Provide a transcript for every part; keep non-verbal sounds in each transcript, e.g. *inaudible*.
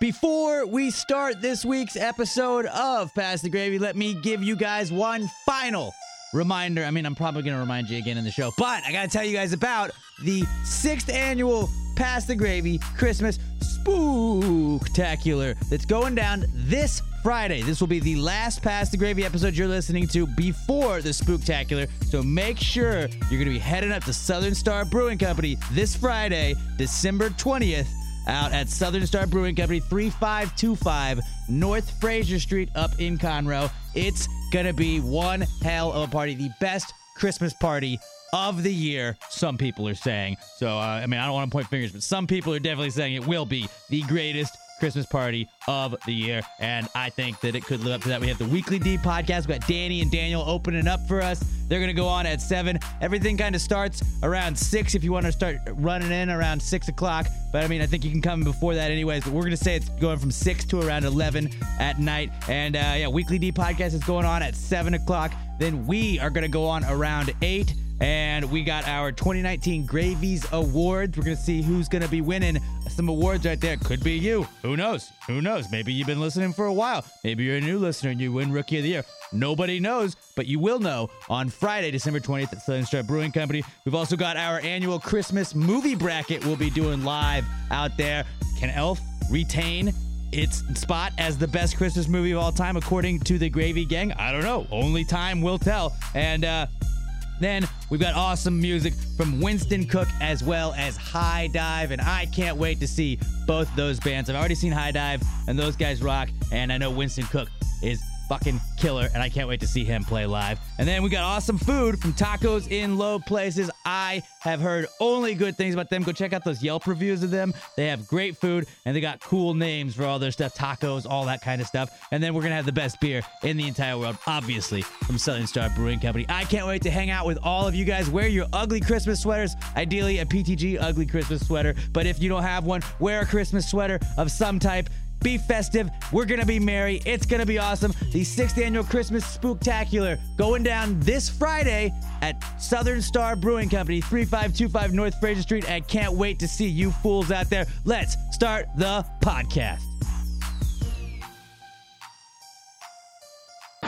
Before we start this week's episode of Pass the Gravy, let me give you guys one final reminder. I mean, I'm probably going to remind you again in the show, but I got to tell you guys about the sixth annual Pass the Gravy Christmas Spooktacular that's going down this Friday. This will be the last Pass the Gravy episode you're listening to before the Spooktacular. So make sure you're going to be heading up to Southern Star Brewing Company this Friday, December 20th, out at Southern Star Brewing Company, 3525 North Frazier Street up in Conroe. It's going to be one hell of a party. The best Christmas party of the year, some people are saying. So, uh, I mean, I don't want to point fingers, but some people are definitely saying it will be the greatest Christmas party of the year. And I think that it could live up to that. We have the Weekly D podcast. We got Danny and Daniel opening up for us. They're going to go on at 7. Everything kind of starts around 6 if you want to start running in around 6 o'clock. But I mean, I think you can come before that anyways. But we're going to say it's going from 6 to around 11 at night. And uh, yeah, Weekly D podcast is going on at 7 o'clock. Then we are going to go on around 8. And we got our 2019 Gravies Awards. We're going to see who's going to be winning some awards right there. Could be you. Who knows? Who knows? Maybe you've been listening for a while. Maybe you're a new listener and you win Rookie of the Year. Nobody knows, but you will know on Friday, December 20th at Southern Star Brewing Company. We've also got our annual Christmas movie bracket we'll be doing live out there. Can Elf retain its spot as the best Christmas movie of all time, according to the Gravy Gang? I don't know. Only time will tell. And uh, then we've got awesome music from Winston Cook as well as High Dive, and I can't wait to see both those bands. I've already seen High Dive, and those guys rock, and I know Winston Cook is fucking killer, and I can't wait to see him play live. And then we got awesome food from Tacos in Low Places. I have heard only good things about them. Go check out those Yelp reviews of them. They have great food, and they got cool names for all their stuff tacos, all that kind of stuff. And then we're going to have the best beer in the entire world, obviously, from Southern Star Brewing Company. I can't wait to hang out with all of you guys. Wear your ugly Christmas sweaters, ideally a PTG ugly Christmas sweater. But if you don't have one, wear a Christmas sweater of some type be festive. We're going to be merry. It's going to be awesome. The sixth annual Christmas Spooktacular going down this Friday at Southern Star Brewing Company, 3525 North Frazier Street. I can't wait to see you fools out there. Let's start the podcast.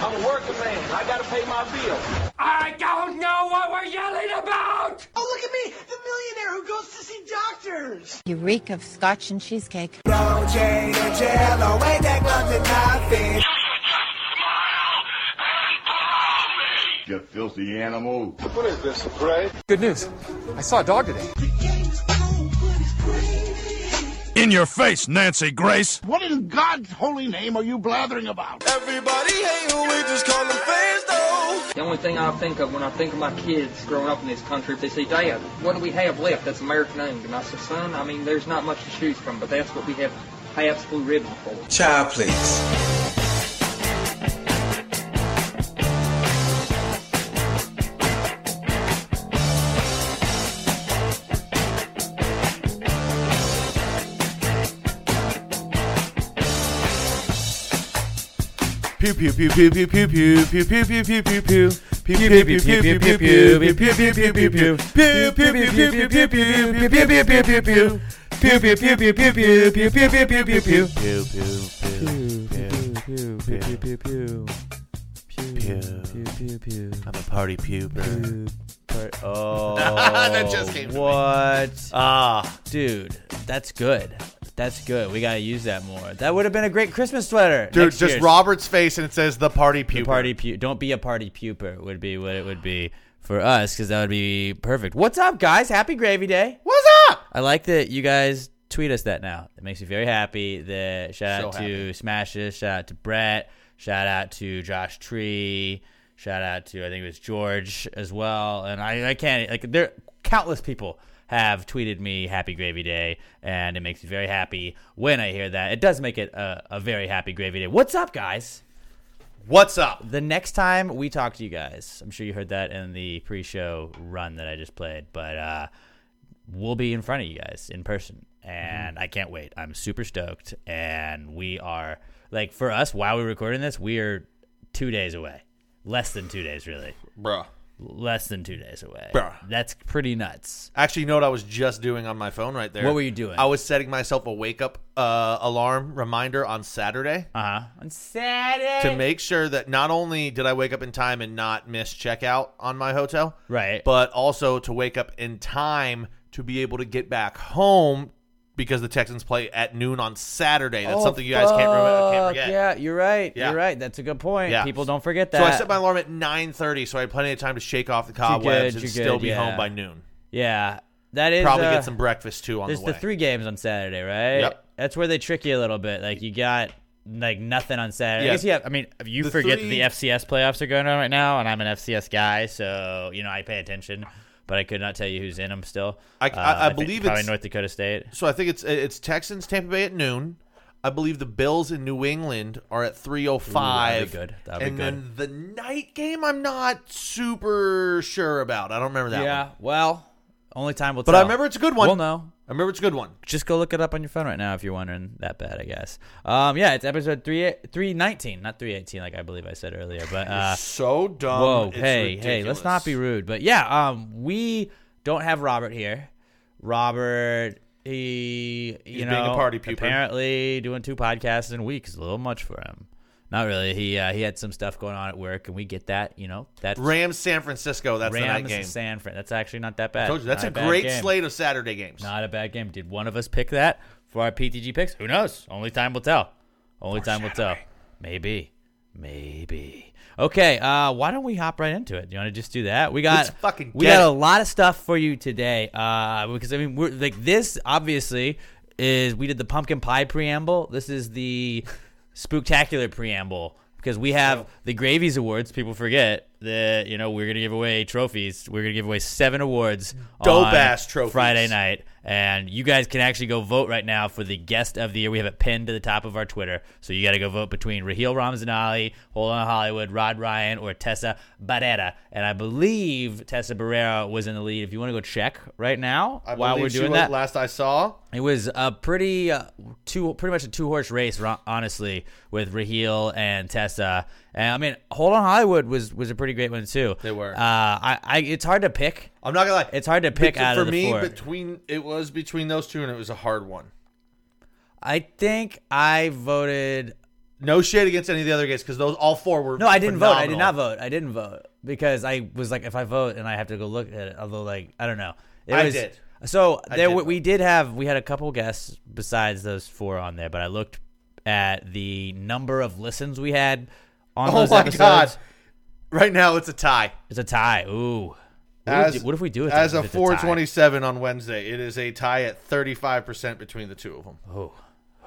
I'm a working man. I gotta pay my bill. I don't know what we're yelling about! Oh, look at me, the millionaire who goes to see doctors. You reek of scotch and cheesecake. No chain and jello, ain't that close to nothing. You filthy animal. What is this, a parade? Good news. I saw a dog today. In your face, Nancy Grace. What in God's holy name are you blathering about? Everybody hate who we just call them fans though. The only thing I think of when I think of my kids growing up in this country, if they say, Dad, what do we have left that's American owned? And I say, son, I mean, there's not much to choose from, but that's what we have Pabst Blue Ribbon for. Child, please. Pew pew pew pew pew pew pew pew pew pew pew pew pew. Pew pew pew pew pew pew pew pew pew pew pew pew pew. Pew pew pew pew pew pew pew pew pew pew pew pew pew. Pew pew pew pew pew pew pew pew pew pew pew pew. Pew pew pew pew pew pew pew pew. Pew pew pew. I'm a party puber. Oh, That just came. What? Ah, dude, that's good. That's good. We gotta use that more. That would have been a great Christmas sweater. Dude, Next just year's. Robert's face and it says the party The party pu- don't be a party puper would be what it would be for us because that would be perfect. What's up, guys? Happy Gravy Day. What's up? I like that you guys tweet us that now. It makes me very happy. The shout So out to. Smashes, shout out to Brett, shout out to Josh Tree, shout out to I think it was George as well. And I, I can't like there countless people have tweeted me happy gravy day and it makes me very happy when I hear that. It does make it a, a very happy gravy day. What's up guys? What's up? the next time we talk to you guys, I'm sure you heard that in the pre-show run that I just played, but uh, we'll be in front of you guys in person, and I can't wait. I'm super stoked, and we are like for us while we're recording this, we are two days away, less than two days, really, Bruh. Less than two days away. Bruh. That's pretty nuts. Actually, you know what I was just doing on my phone right there? What were you doing? I was setting myself a wake up uh, alarm reminder on Saturday Uh huh. On Saturday. to make sure that not only did I wake up in time and not miss checkout on my hotel, Right. but also to wake up in time to be able to get back home because the Texans play at noon on Saturday. That's Oh, something you guys can't, remember, can't forget. Yeah, you're right. Yeah. You're right. That's a good point. Yeah. People don't forget that. So I set my alarm at 9:30 so I had plenty of time to shake off the cobwebs and still good, be yeah. home by noon. yeah, that is Probably uh, get some breakfast too on the way. There's the three games on Saturday, right? Yep. That's where they trick you a little bit. Like you got like nothing on Saturday. Yeah. I guess yeah. I mean, you The forget three- that the FCS playoffs are going on right now, and I'm an FCS guy, so you know I pay attention. But I could not tell you who's in them still. I- Uh, I- I believe probably it's- North Dakota State. So I think it's it's Texans Tampa Bay at noon. I believe the Bills in New England are at 305. Ooh, good. That'd be and good. then the night game I'm not super sure about. I don't remember that yeah. one. Well, only time will But tell. But I remember it's a good one. We'll know. I remember it's a good one. Just go look it up on your phone right now if you're wondering that bad, I guess. Um, yeah, it's episode three three nineteen, not three eighteen, like I believe I said earlier. But uh, so dumb. Whoa, it's hey, hey, let's not be rude. But yeah, um, we don't have Robert here. Robert, he, you He's know, being a party pooper. apparently doing two podcasts in a week is a little much for him. Not really. He uh, he had some stuff going on at work, and we get that. You know, that's Rams San Francisco. That's Rams the night game. San Fran. That's actually not that bad. You that's Not a bad great game. slate of Saturday games. Not a bad game. Did one of us pick that for our PTG picks? Who knows? Only time will tell. Only time will tell. Maybe. Maybe. Okay, uh, why don't we hop right into it? Do you want to just do that? We got Let's fucking we got a lot of stuff for you today. Uh, because I mean, we're like this. Obviously, is we did the pumpkin pie preamble. This is the spooktacular preamble because we have the Gravies Awards. People forget that you know we're gonna give away trophies. We're gonna give away seven awards. Dope on ass trophies. Friday night, and you guys can actually go vote right now for the guest of the year. We have it pinned to the top of our Twitter, so you got to go vote between Raheel Ramzanali, Hold On Hollywood, Rod Ryan, or Tessa Barrera. And I believe Tessa Barrera was in the lead. If you want to go check right now I while we're doing was- that, last I saw, it was a pretty uh, two, pretty much a two horse race, honestly, with Raheel and Tessa. And I mean, Hold On Hollywood was was a pretty great one too. They were. Uh, I, I it's hard to pick. I'm not gonna lie. It's hard to pick Bet- out for of the me four. between it was between those two, and it was a hard one. I think I voted. No shade against any of the other guys because those all four were. No, I didn't vote. I did phenomenal. not vote. I didn't vote because I was like, if I vote and I have to go look at it, although like I don't know. It I was, did. So I there did w- we did have we had a couple guests besides those four on there, but I looked at the number of listens we had on Oh those my episodes. god! Right now it's a tie. It's a tie. Ooh. What, As do- what if we do it as a 427 on Wednesday? It is a tie at 35 percent between the two of them. Oh,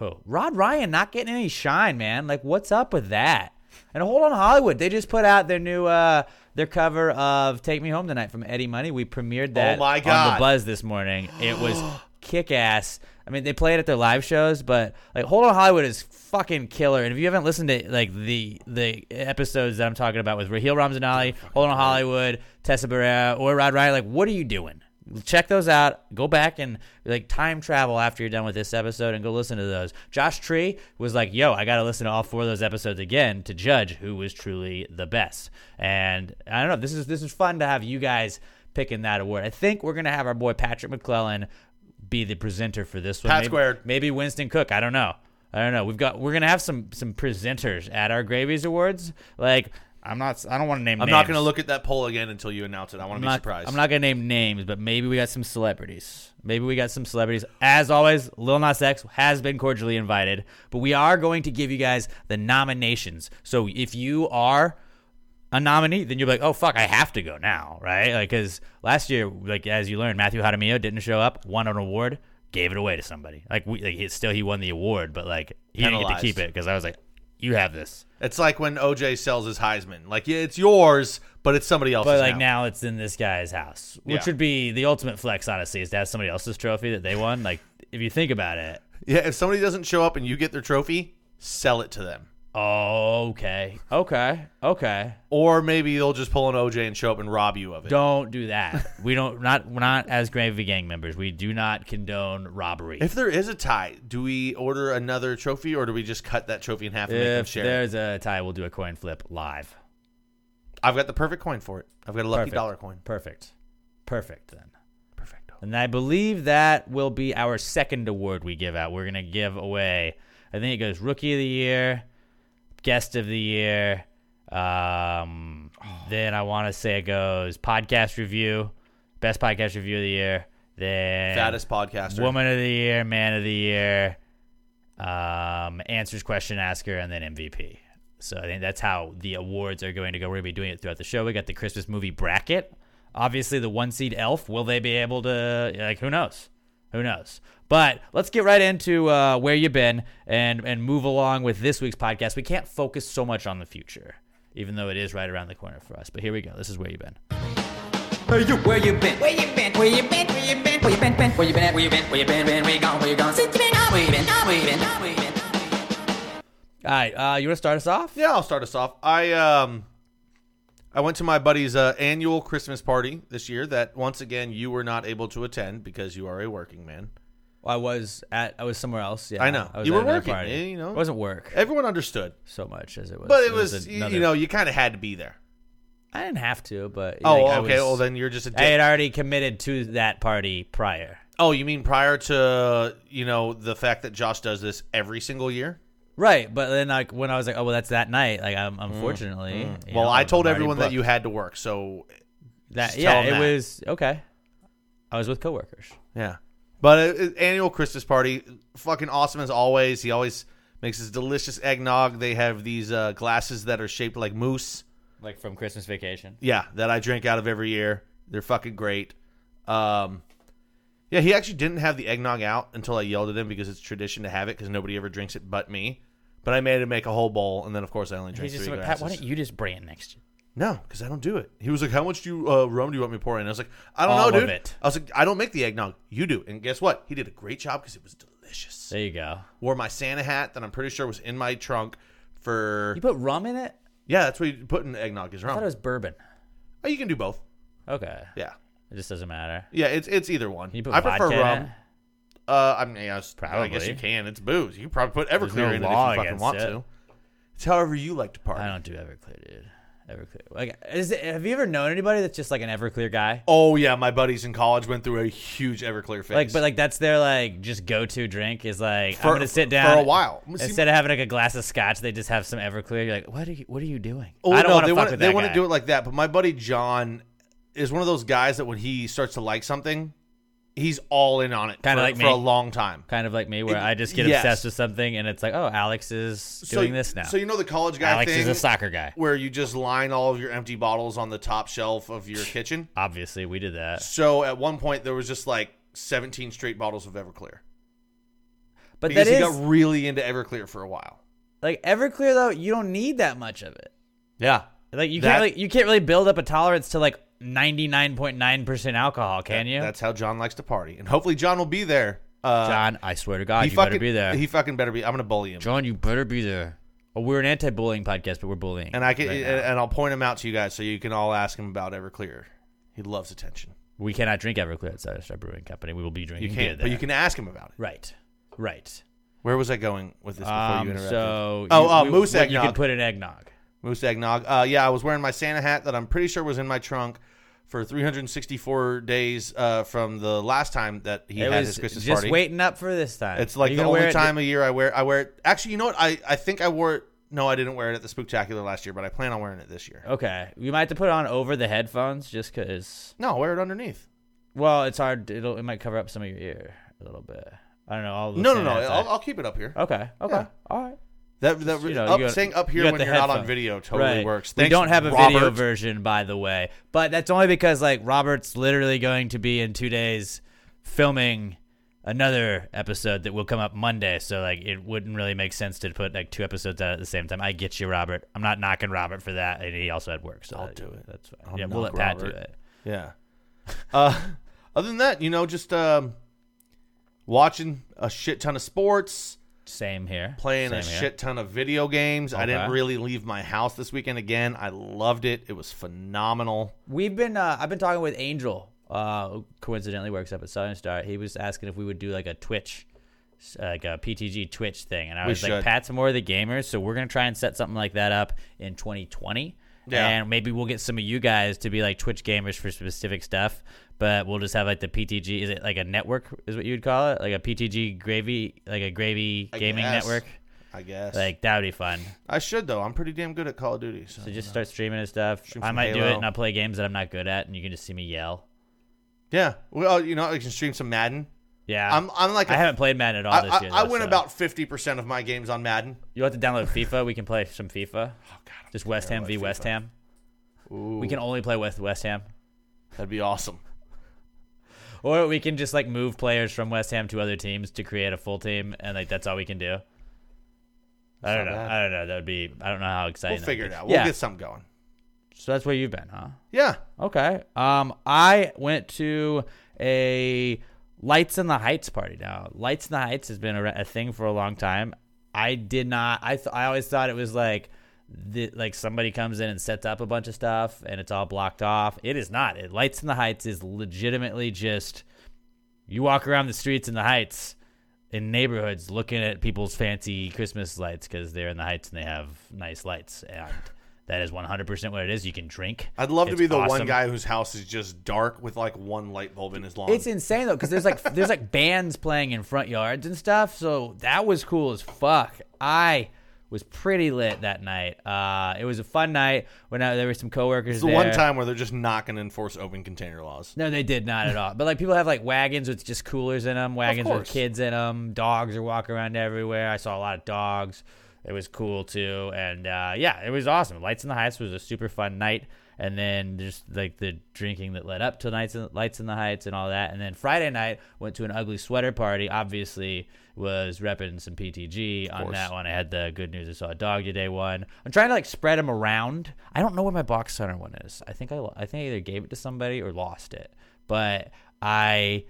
oh, Rod Ryan not getting any shine, man. Like, what's up with that? And hold on, Hollywood. They just put out their new uh their cover of "Take Me Home Tonight" from Eddie Money. We premiered that Oh my on God. the Buzz this morning. It was *gasps* *gasps* kick ass. I mean, they play it at their live shows, but like "Hold On Hollywood" is fucking killer. And if you haven't listened to like the the episodes that I'm talking about with Raheel Ramzanali, "Hold On Hollywood," Tessa Barrera, or Rod Ryan, like, what are you doing? check those out. Go back and like time travel after you're done with this episode and go listen to those. Josh Tree was like, "Yo, I got to listen to all four of those episodes again to judge who was truly the best." And I don't know. This is this is fun to have you guys picking that award. I think we're gonna have our boy Patrick McClellan be the presenter for this one. Pat maybe, squared. Maybe Winston Cook. I don't know. I don't know. We've got we're gonna have some some presenters at our Gravies Awards. Like I'm not. I don't want to name. I'm names. not going to look at that poll again until you announce it. I want to be not, surprised. I'm not gonna name names, but maybe we got some celebrities. Maybe we got some celebrities. As always, Lil Nas X has been cordially invited, but we are going to give you guys the nominations. So if you are a nominee, then you're like, oh fuck, I have to go now, right? Like, because last year, like as you learned, Matthew Jaramillo didn't show up, won an award, gave it away to somebody. Like we, like he, still he won the award, but like he didn't get to keep it because I was like, you have this. It's like when OJ sells his Heisman. Like, yeah, it's yours, but it's somebody else's. But like now. now it's in this guy's house, which Yeah. would be the ultimate flex, honestly, is to have somebody else's trophy that they won. Like if you think about it. yeah, if somebody doesn't show up and you get their trophy, sell it to them. Oh, okay, okay, okay. Or maybe they'll just pull an OJ and show up and rob you of it. Don't do that. we don't not we're not as Gravy Gang members. We do not condone robbery. If there is a tie, do we order another trophy or do we just cut that trophy in half and make them If share? it? there's a tie, we'll do a coin flip live. I've got the perfect coin for it. I've got a lucky Perfect. dollar coin. Perfect. Perfect then. Perfecto. And I believe that will be our second award we give out. We're gonna give away. I think it goes Rookie of the Year, Guest of the Year. Um, then I want to say it goes Podcast Review, Best Podcast Review of the Year. Then Fattest podcaster. Woman of the Year, Man of the Year, um, Answers Question Asker, and then MVP. So I think that's how the awards are going to go. We're going to be doing it throughout the show. We got the Christmas movie bracket. Obviously, the one seed Elf. Will they be able to? Like, who knows? Who knows? But let's get right into uh, where you've been and and move along with this week's podcast. We can't focus so much on the future, even though it is right around the corner for us. But here we go. This is where you've been. Where you, where you been? Where you been? Where you been? Where you been? Where you been? been? Where you been? Where you been? Where you been? Been? Where you gone? Where you gone? Since you been? Where you been? Where you been? Where you been? All right, uh, you want to start us off? Yeah, I'll start us off. I um, I went to my buddy's uh, annual Christmas party this year. That once again you were not able to attend because you are a working man. I was at. I was somewhere else. Yeah, I know. I was You were working, Party. you know? it wasn't work Everyone understood, so much as it was. but it was, you- another- you know you kind of had to be there. I didn't have to, but Oh, like, okay. was- well, then you're just a dick. I had already committed to that party prior. oh, you mean prior to you know the fact that Josh does this every single year? Right, but then like when I was like, oh well, that's that night. Like, I'm unfortunately. you Mm, Well, know, I told already everyone that you had to work, so that. just Yeah, tell it 'em that. was okay. I was with coworkers. Yeah. But uh, uh, annual Christmas party, fucking awesome as always. He always makes his delicious eggnog. They have these uh, glasses that are shaped like moose. Like from Christmas Vacation. Yeah, that I drink out of every year. They're fucking great. Um, yeah, he actually didn't have the eggnog out until I yelled at him because it's tradition to have it because nobody ever drinks it but me. But I made him make a whole bowl, and then of course I only drank He's just three like, glasses. Pat, why don't you just bring it next year? No, because I don't do it. He was like, "How much do you, uh, rum do you want me to pour in?" I was like, "I don't All know, of dude." it. I was like, "I don't make the eggnog. You do." And guess what? He did a great job because it was delicious. There you go. Wore my Santa hat that I'm pretty sure was in my trunk for. You put rum in it. yeah, that's what you put in eggnog is rum. I rum. thought it was bourbon. oh, you can do both. Okay, Yeah, it just doesn't matter. yeah, it's it's either one. Can you put I prefer vodka in rum. it? Uh, I mean, yeah, I guess Probably. you can. It's booze. You can probably put Everclear no in it if law you fucking against want it. to. It's however you like to party. I don't do Everclear, dude. Everclear. Like, is it, have you ever known anybody that's just like an Everclear guy? Oh yeah, my buddies in college went through a huge Everclear phase. Like, but like that's their like just go to drink is like For- I'm gonna sit down. for down a while. See- Instead of having like a glass of scotch, they just have some Everclear. You're like, what are you? What are you doing? Oh I don't no, want they to fuck want with they that want guy. to do it like that. But my buddy John is one of those guys that when he starts to like something, he's all in on it. Kinda for, like for me. a long time. kind of like me, where It- I just get yes. obsessed with something, and it's like, oh, Alex is doing this now. So you know the college guy Alex thing, is a soccer guy. where you just line all of your empty bottles on the top shelf of your kitchen. Obviously, we did that. So at one point there was just like 17 straight bottles of Everclear But because that he got really into Everclear for a while. like Everclear though. You don't need that much of it. Yeah, Like you That- can't really, you can't really build up a tolerance to like 99.9% alcohol, can you? That's how John likes to party, and hopefully John will be there. Uh, John, I swear to God, he you fucking better be there. He fucking better be. I'm gonna bully him. John, you better be there. Oh, we're an anti-bullying podcast, but we're bullying. And I can, right and, I'll point him out to you guys so you can all ask him about Everclear. He loves attention. we cannot drink Everclear at Star Brewing Company. We will be drinking beer can't, but you can ask him about it. Right, right. Where was I going with this before Um, you interrupted? so oh, you- uh, we- moose eggnog. You can put in eggnog. Moose eggnog. Uh, yeah, I was wearing my Santa hat that I'm pretty sure was in my trunk for 364 days uh, from the last time that he it had his Christmas just party. waiting up for this time. It's like the only it- time a year I wear. I wear it. Actually, you know what? I, I think I wore it. No, I didn't wear it at the Spooktacular last year, but I plan on wearing it this year. Okay, we might have to put it on over the headphones just because. No, wear it underneath. Well, it's hard. It'll it might cover up some of your ear a little bit. I don't know. I'll No, no, no. I'll, I'll keep it up here. Okay. Okay. Yeah. All right. That, that You know, up, got- saying up here when you're not on video totally Right. works. we don't have a video version, by the way, but that's only because like Robert's literally going to be in two days filming another episode that will come up Monday. So like it wouldn't really make sense to put like two episodes out at the same time. I get you, Robert. I'm not knocking Robert for that, and he also had work. So I'll that- do it. That's fine. I'll yeah, we'll let knock Pat do it. Yeah. *laughs* Uh, other than that, you know, just um, watching a shit ton of sports, Same here. playing Same a here. shit ton of video games. I didn't really leave my house this weekend again. I loved it. It was phenomenal. We've been uh, I've been talking with Angel, uh, who coincidentally works up at Southern Star. He was asking if we would do like a Twitch, like a PTG Twitch thing, and I We was like, should. Pat's more of the gamers, so we're gonna try and set something like that up in 2020. Yeah. and maybe we'll get some of you guys to be like Twitch gamers for specific stuff. But we'll just have like the PTG. Is it like a network? Is what you would call it? Like a PTG gravy, like a gravy I gaming guess. network. I guess. Like that would be fun. I should though. I'm pretty damn good at Call of Duty. So, So just start streaming and stuff. Stream I might do it and I'll play games that I'm not good at, and you can just see me yell. yeah. Well, you know, I can stream some Madden. Yeah, I'm I'm like I a- haven't played Madden at all I, this year. I though, win so- about fifty percent of my games on Madden. You have to download FIFA. We can play some FIFA. Oh God, I'm Just West Ham v at West Ham. Ooh, We can only play with West Ham, That'd be awesome. Or we can just like move players from West Ham to other teams to create a full team, and like that's all we can do. I don't know. bad. I don't know. That would be. I don't know how exciting. We'll figure it out. We'll yeah. get something going. So that's where you've been, huh? Yeah. Okay. Um, I went to a Lights in the Heights party. Now, Lights in the Heights has been a, a thing for a long time. I did not. I th- I always thought it was like. The, like somebody comes in and sets up a bunch of stuff and it's all blocked off. It is not. It Lights in the Heights is legitimately just you walk around the streets in the Heights in neighborhoods looking at people's fancy Christmas lights because they're in the Heights and they have nice lights and that is 100% what it is. You can drink. I'd love to be the one guy whose house is just dark with like one light bulb in his lawn. It's insane though, because there's like there's like bands playing in front yards and stuff. So that was cool as fuck. I was pretty lit that night. Uh, it was a fun night when I, there were some coworkers. It's the there. one time where they're just not going to enforce open container laws. No, they did not at all. But like people have like wagons with just coolers in them, wagons with kids in them. Dogs are walking around everywhere. I saw a lot of dogs. It was cool too, and uh, yeah, it was awesome. Lights in the Heights was a super fun night, and then just like the drinking that led up to Nights in, Lights in the Heights and all that, and then Friday night went to an ugly sweater party. Obviously, was repping some PTG on that one. I had the good news. I saw a dog today one. I'm trying to like spread them around. I don't know where my box center one is. I think I I think I either gave it to somebody or lost it, but I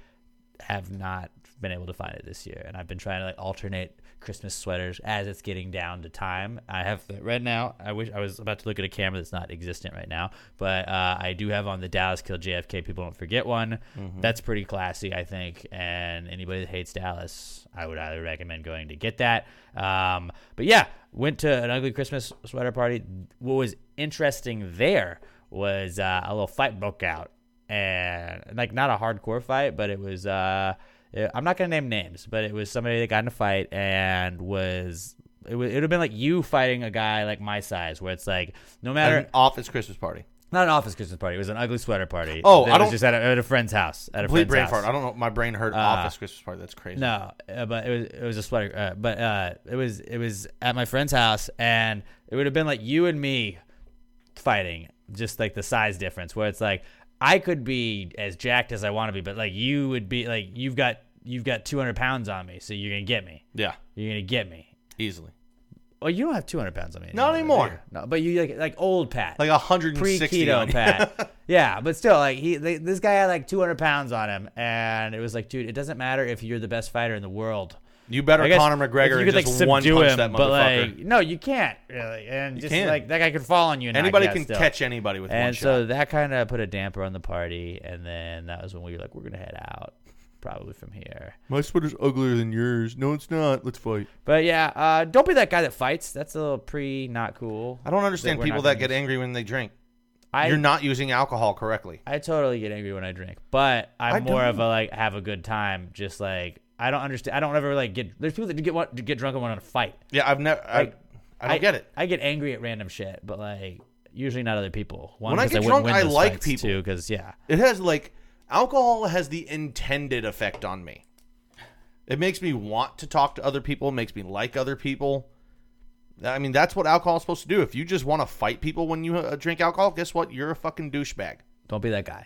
have not been able to find it this year, and I've been trying to like alternate Christmas sweaters as it's getting down to time. I have right now. I wish I was about to look at a camera that's not existent right now, but uh, I do have on the Dallas Kill JFK. People don't forget one. That's pretty classy, I think. And anybody that hates Dallas, I would highly recommend going to get that. Um, but yeah, went to an ugly Christmas sweater party. What was interesting there was uh, a little fight broke out and like not a hardcore fight, but it was. Uh, I'm not gonna name names, but it was somebody that got in a fight and was. It would, it would have been like you fighting a guy like my size, where it's like no matter an office Christmas party. not an office Christmas party, it was an ugly sweater party. Oh, It I was don't- just at a, at a friend's house. At a Complete friend's brain house. fart. I don't know. My brain heard Uh, office Christmas party. That's crazy. No, uh, but it was it was a sweater. Uh, but uh, it was it was at my friend's house, and it would have been like you and me fighting, just like the size difference, where it's like I could be as jacked as I want to be, but like you would be like you've got you've got 200 pounds on me, so you're gonna get me. Yeah, You're gonna get me. easily. Well, you don't have 200 pounds on me. Not anymore. No, but you like like old Pat, Like 160 pre keto you. Pat. *laughs* yeah, but still, like he, they, this guy had like 200 pounds on him, and it was like, dude, it doesn't matter if you're the best fighter in the world. You better Conor McGregor you and could, like, just one punch him, that But like, no, you can't really, and just can. like that guy could fall on you. And Anybody can still. catch anybody with one And shot. so that kind of put a damper on the party, and then that was when we were like, we're gonna head out, probably from here. My sweater's uglier than yours. No, it's not. Let's fight. But yeah, uh, don't be that guy that fights. That's a little pre not cool. I don't understand we're people not that gonna get use. angry when they drink. I, You're not using alcohol correctly. I totally get angry when I drink, but I'm I more of don't. a like have a good time. Just like I don't understand. I don't ever like get. There's people that get want get drunk and want to fight. Yeah, I've never. I, Like, I don't get it. I get angry at random shit, but like usually not other people. One, When I 'cause get wouldn't drunk, win I those like fights, people. too. Because yeah, It has like alcohol has the intended effect on me. It makes me want to talk to other people. Makes me like other people. I mean, that's what alcohol is supposed to do. If you just want to fight people when you uh, drink alcohol, guess what? You're a fucking douchebag. don't be that guy.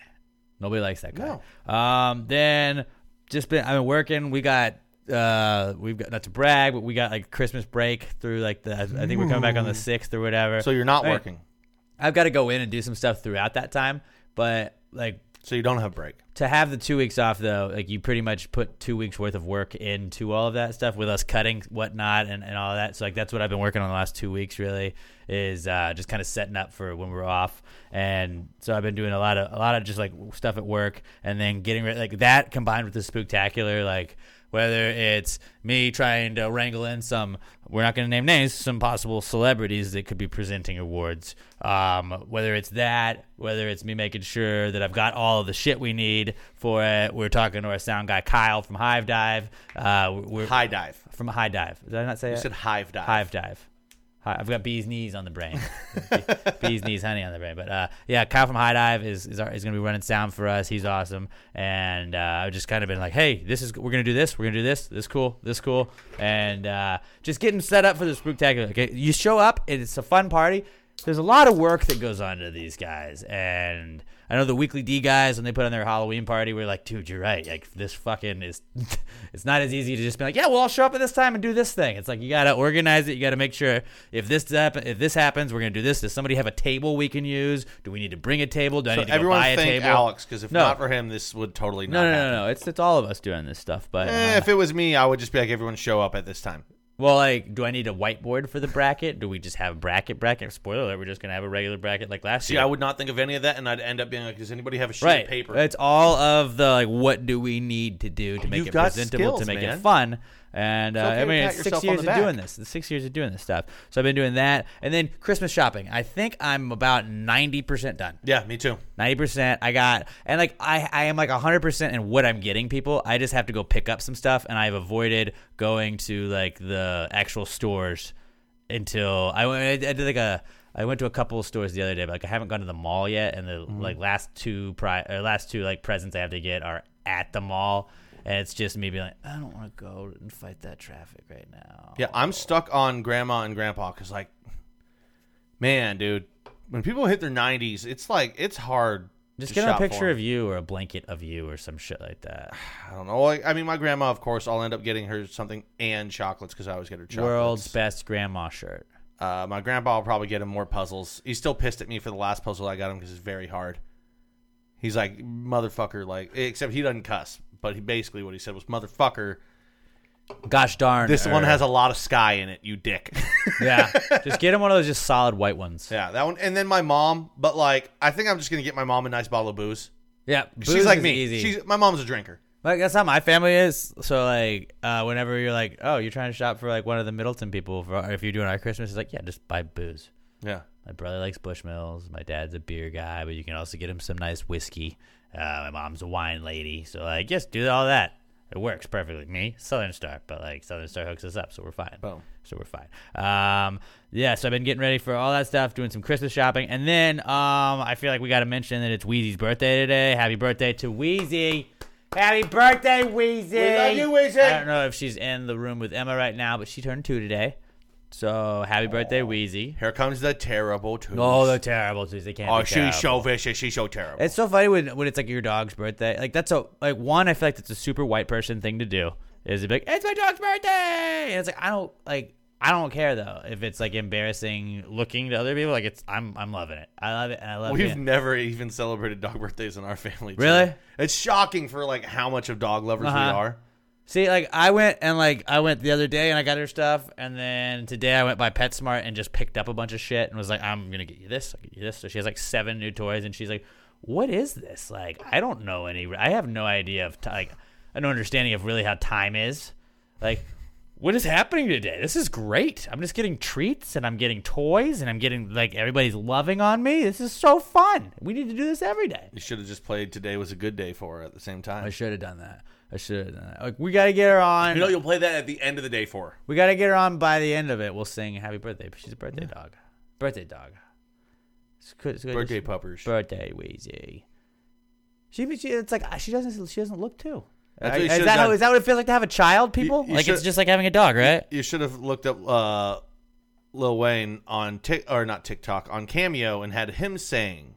Nobody likes that guy. Um, then just been I've been working. We got uh we've got not to brag, but we got like Christmas break through like the I think we're coming back on the sixth or whatever. So you're not Right. working. I've got to go in and do some stuff throughout that time, but like So you don't have break. to have the two weeks off though, like you pretty much put two weeks worth of work into all of that stuff with us cutting whatnot and, and all that. So like that's what I've been working on the last two weeks really is uh, just kind of setting up for when we're off. And so I've been doing a lot of a lot of just like stuff at work and then getting ready like that combined with the spooktacular like whether it's me trying to wrangle in some, we're not going to name names, some possible celebrities that could be presenting awards. Um, whether it's that, whether it's me making sure that I've got all of the shit we need for it. We're talking to our sound guy Kyle from Hive Dive. Uh, we're High dive. from High Dive. Did I not say You that? said hive dive. Hive dive. I've got bees knees on the brain. bees knees honey on the brain. But uh, yeah, Kyle from High Dive is is, our, is going to be running sound for us. He's awesome. And uh, I've just kind of been like, hey, this is we're going to do this. We're going to do this. This cool. This cool. And uh, just getting set up for the spooktacular. Okay, you show up. It's a fun party. There's a lot of work that goes on to these guys, and I know the Weekly D guys when they put on their Halloween party, we're like, dude, you're right. Like this fucking is, *laughs* it's not as easy to just be like, yeah, well, I'll show up at this time and do this thing. It's like you gotta organize it. You gotta make sure if this happen, if this happens, we're gonna do this. Does somebody have a table we can use? Do we need to bring a table? Do I So need to everyone go buy a thank table? Alex because if No. not for him, this would totally not no, no, happen. no, no. It's it's all of us doing this stuff. But Eh, uh, if it was me, I would just be like, everyone show up at this time. Well, like, do I need a whiteboard for the bracket? Do we just have a bracket? Bracket. Spoiler alert: We're just gonna have a regular bracket like last See, year. I would not think of any of that, and I'd end up being like, does anybody have a sheet right. of paper? It's all of the like, what do we need to do to make You've it presentable, to make man. it fun. And uh, okay I mean, it's six years of doing this. Six years of doing this stuff. So I've been doing that, and then Christmas shopping. I think I'm about ninety percent done. yeah, me too. Ninety percent. I got, and like I, I am like hundred percent in what I'm getting people. I just have to go pick up some stuff, and I've avoided going to like the actual stores until I went. I did like a. I went to a couple of stores the other day, but like I haven't gone to the mall yet, and the Mm-hmm. like last two pri or last two like presents I have to get are at the mall, and it's just me being like, I don't want to go and fight that traffic right now. Yeah, I'm stuck on grandma and grandpa because, like, man, dude, when people hit their 90s, it's like it's hard. Just get a picture of you or a blanket of you or some shit like that. *sighs* I don't know. Like, I mean, my grandma, of course, I'll end up getting her something and chocolates because I always get her chocolates. World's best grandma shirt. Uh, my grandpa will probably get him more puzzles. He's still pissed at me for the last puzzle I got him because it's very hard. He's like motherfucker, like except he doesn't cuss, but he basically what he said was motherfucker. Gosh darn. This one has a lot of sky in it, you dick. *laughs* yeah. Just get him one of those just solid white ones. yeah, that one. And then my mom, but like I think I'm just gonna get my mom a nice bottle of booze. Yeah. She's booze like is me. Easy. She's my mom's a drinker. like that's how my family is. So like, uh, whenever you're like, oh, you're trying to shop for like one of the Middleton people for or if you're doing our Christmas, it's like, yeah, just buy booze. Yeah. My brother likes Bushmills. My dad's a beer guy, but you can also get him some nice whiskey. Uh, my mom's a wine lady, so like, just do all that. It works perfectly. Me, Southern Star, but like Southern Star hooks us up, so we're fine. Boom. So we're fine. Um, yeah, so I've been getting ready for all that stuff, doing some Christmas shopping, and then um, I feel like we got to mention that it's Wheezy's birthday today. Happy birthday to Wheezy! Happy birthday, Wheezy! We love you, Wheezy! I don't know if she's in the room with Emma right now, but she turned two today. So happy birthday, Wheezy! Here comes the terrible twos. Oh, they're terrible twos. They can't. Oh, be she's terrible. so vicious. She's so terrible. It's so funny when when it's like your dog's birthday. Like that's a like one. I feel like that's a super white person thing to do. Is to be like, it's my dog's birthday, and it's like I don't like. I don't care though if it's like embarrassing looking to other people. Like it's I'm I'm loving it. I love it and I love it. We've it. never even celebrated dog birthdays in our family. too. Really? It's shocking for like how much of dog lovers we Uh-huh. are. See, like I went and like I went the other day and I got her stuff, and then today I went by PetSmart and just picked up a bunch of shit and was like, I'm gonna get you this, I'll get you this. So she has like seven new toys, and she's like, What is this? Like I don't know any. I have no idea of ti like no understanding of really how time is. Like what is happening today? This is great. I'm just getting treats and I'm getting toys and I'm getting like everybody's loving on me. This is so fun. We need to do this every day. You should have just played "Today Was a Good Day" for her at the same time. I should have done that. I should have done that. Like we gotta get her on. You know, you'll play that at the end of the day for her. We gotta get her on by the end of it. We'll sing "Happy Birthday." She's a birthday dog. Birthday dog. It's good. It's good. Birthday puppers. Birthday Wheezy. She, she, it's like she doesn't. She doesn't look too. That's what you is should've that how, done. is that what it feels like to have a child? People you like it's just like having a dog, right? You should have looked up uh, Lil Wayne on Tik or not TikTok on Cameo and had him saying.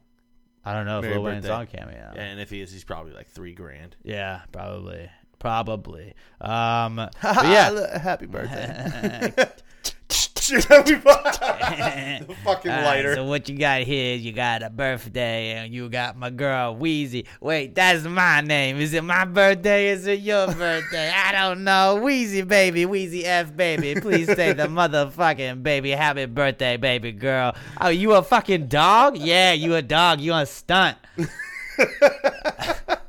I don't know if Merry Lil Wayne's birthday. on cameo. And if he is, he's probably like three grand. Yeah, probably, probably. Um, *laughs* but yeah, happy birthday. *laughs* *laughs* *laughs* the fucking All right, lighter. so what you got here? You got a birthday, and you got my girl Wheezy. Wait, that's my name. Is it my birthday? Is it your birthday? I don't know. Wheezy baby, Wheezy F baby. Please say the *laughs* motherfucking baby. Happy birthday, baby girl. Oh, you a fucking dog? Yeah, you a dog. You a stunt. *laughs*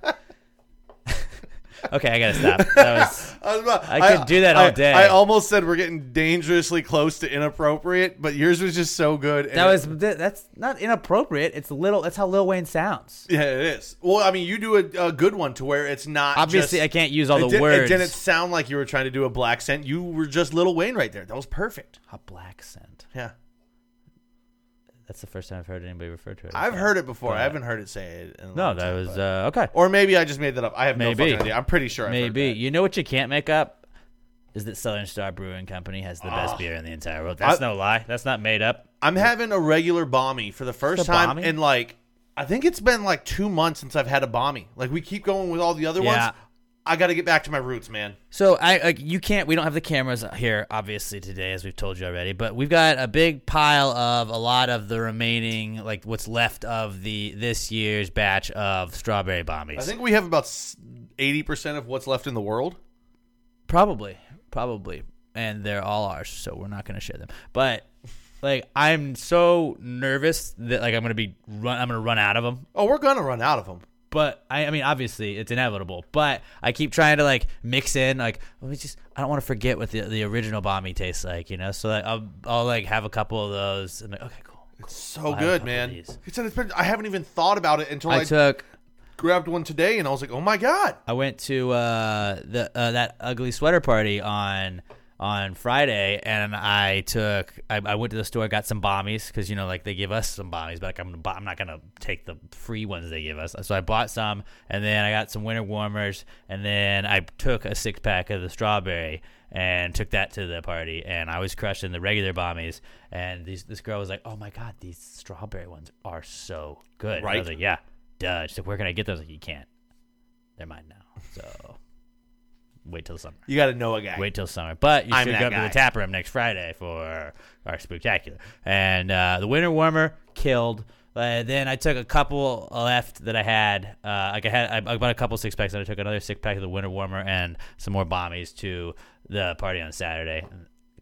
Okay, I gotta stop. That was. *laughs* I, was about- I could do that all day. I almost said we're getting dangerously close to inappropriate, but yours was just so good. That was th- that's not inappropriate. It's little. That's how Lil Wayne sounds. yeah, it is. Well, I mean, you do a, a good one to where it's not. Obviously, just- I can't use all the did- words. It didn't sound like you were trying to do a black scent. You were just Lil Wayne right there. That was perfect. A black scent. Yeah, That's the first time I've heard anybody refer to it. I've heard it before. I haven't heard it say it. In a No, long that time, was but- uh, okay. Or maybe I just made that up. I have no Maybe. fucking idea. I'm pretty sure. I've heard Maybe that. you know what you can't make up is that Southern Star Brewing Company has the best beer in the entire world. That's I- no lie. That's not made up. I'm having a regular bommy for the first time Bommy? in like I think it's been like two months since I've had a bommy. Like we keep going with all the other Yeah. ones. I got to get back to my roots, man. So I like you can't. We don't have the cameras here, obviously today, as we've told you already. But we've got a big pile of a lot of the remaining, like what's left of the this year's batch of strawberry bombies. I think we have about eighty percent of what's left in the world. Probably, probably, and they're all ours, so we're not going to share them. But like, I'm so nervous that like I'm going to be run. I'm going to run out of them. Oh, we're gonna run out of them. But I, I mean, obviously, it's inevitable. But I keep trying to like mix in, like, let me just. I don't want to forget what the the original bomby tastes like, you know. So like, I'll I'll like have a couple of those, and like, okay, cool. It's so I'll good, man. of these. It's, it's been, I haven't even thought about it until I, I took. grabbed one today, and I was like, oh my god. I went to uh, the uh, that ugly sweater party on on Friday, and I took I, I went to the store, got some bombies because you know like they give us some bombies, but like, I'm I'm not gonna take the free ones they give us. So I bought some, and then I got some winter warmers, and then I took a six pack of the strawberry. And took that to the party, and I was crushing the regular bombies. And these, this girl was like, "Oh my god, these strawberry ones are so good!" And I was like, "Yeah, duh." She's like, "Where can I get those?" Like, "You can't. They're mine now." So wait till summer. You got to know a guy. Wait till summer. But you I'm should go to the tap room next Friday for our spooktacular. And uh, the winter warmer killed. Uh, then I took a couple left that I had. Uh, like I had, I bought a couple six packs, and I took another six pack of the winter warmer and some more bombies to the party on Saturday.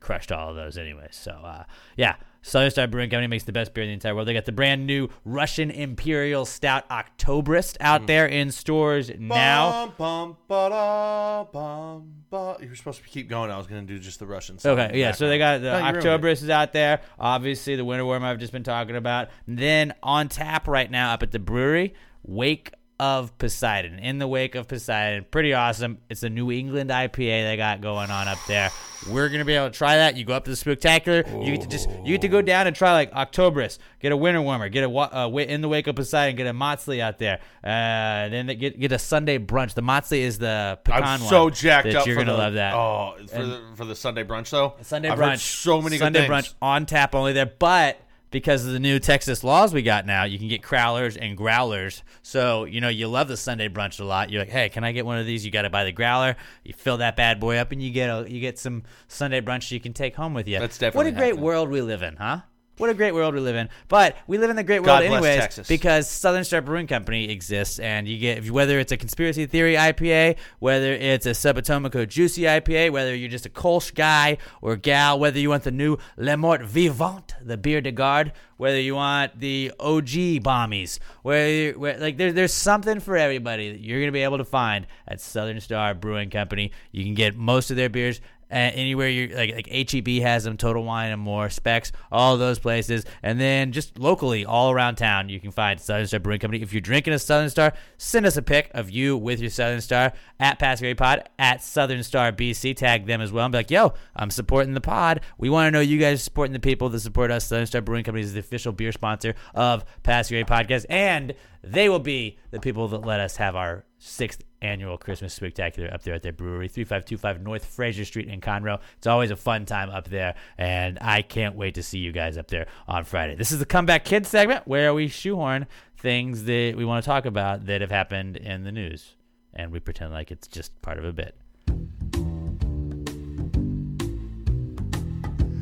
Crushed all of those anyway. So uh, yeah, Southern Star Brewing Company makes the best beer in the entire world. They got the brand new Russian Imperial Stout Octoberist Mm. out there in stores now. Bum, bum, ba-da, bum, ba. You were supposed to keep going. I was going to do just the Russian. Okay, yeah. So they got the No, you ruined it. Octoberist is out there. Obviously, the Winter Warm I've just been talking about. Then on tap right now up at the brewery, Wake of Poseidon. In the Wake of Poseidon, pretty awesome. It's a New England IPA they got going on up there. We're gonna be able to try that. You go up to the Spooktacular. You get to just you get to go down and try like Octoberist. Get a Winter Warmer. Get a uh, in the Wake of Poseidon. Get a Motzley out there. Uh, then they get get a Sunday brunch. The Motzley is the pecan I'm one. so jacked that up. You're gonna the, love that. Oh, for And- the for the Sunday brunch though. Sunday I've brunch. so many Sunday brunch on tap only there, but because of the new Texas laws we got now, you can get crowlers and growlers. So you know you love the Sunday brunch a lot. You're like, hey, can I get one of these? You got to buy the growler. You fill that bad boy up, and you get a you get some Sunday brunch you can take home with you. That's definitely what a great happening. world we live in, huh? What a great world we live in. But we live in the great world God bless anyways Texas. because Southern Star Brewing Company exists, and you get whether it's a conspiracy theory IPA, whether it's a Subatomico Juicy IPA, whether you're just a Kolsch guy or gal, whether you want the new Le Mort Vivant, the beer de garde, whether you want the OG bombies, where, where like there, there's something for everybody that you're gonna be able to find at Southern Star Brewing Company. You can get most of their beers anywhere you like like HEB has them, Total Wine and more, Spec's, all those places, and then just locally all around town you can find Southern Star Brewing Company. If you're drinking a Southern Star, send us a pic of you with your Southern Star at Pascary Pod at Southern Star BC. Tag them as well and be like, "Yo, I'm supporting the pod. We want to know you guys supporting the people that support us. Southern Star Brewing Company is the official beer sponsor of Pascary Podcast, and they will be the people that let us have our sixth annual Christmas spooktacular up there at their brewery, 3525 North Frazier Street in Conroe. It's always a fun time up there, and I can't wait to see you guys up there on Friday. This is the Comeback Kids segment where we shoehorn things that we want to talk about that have happened in the news, and we pretend like it's just part of a bit.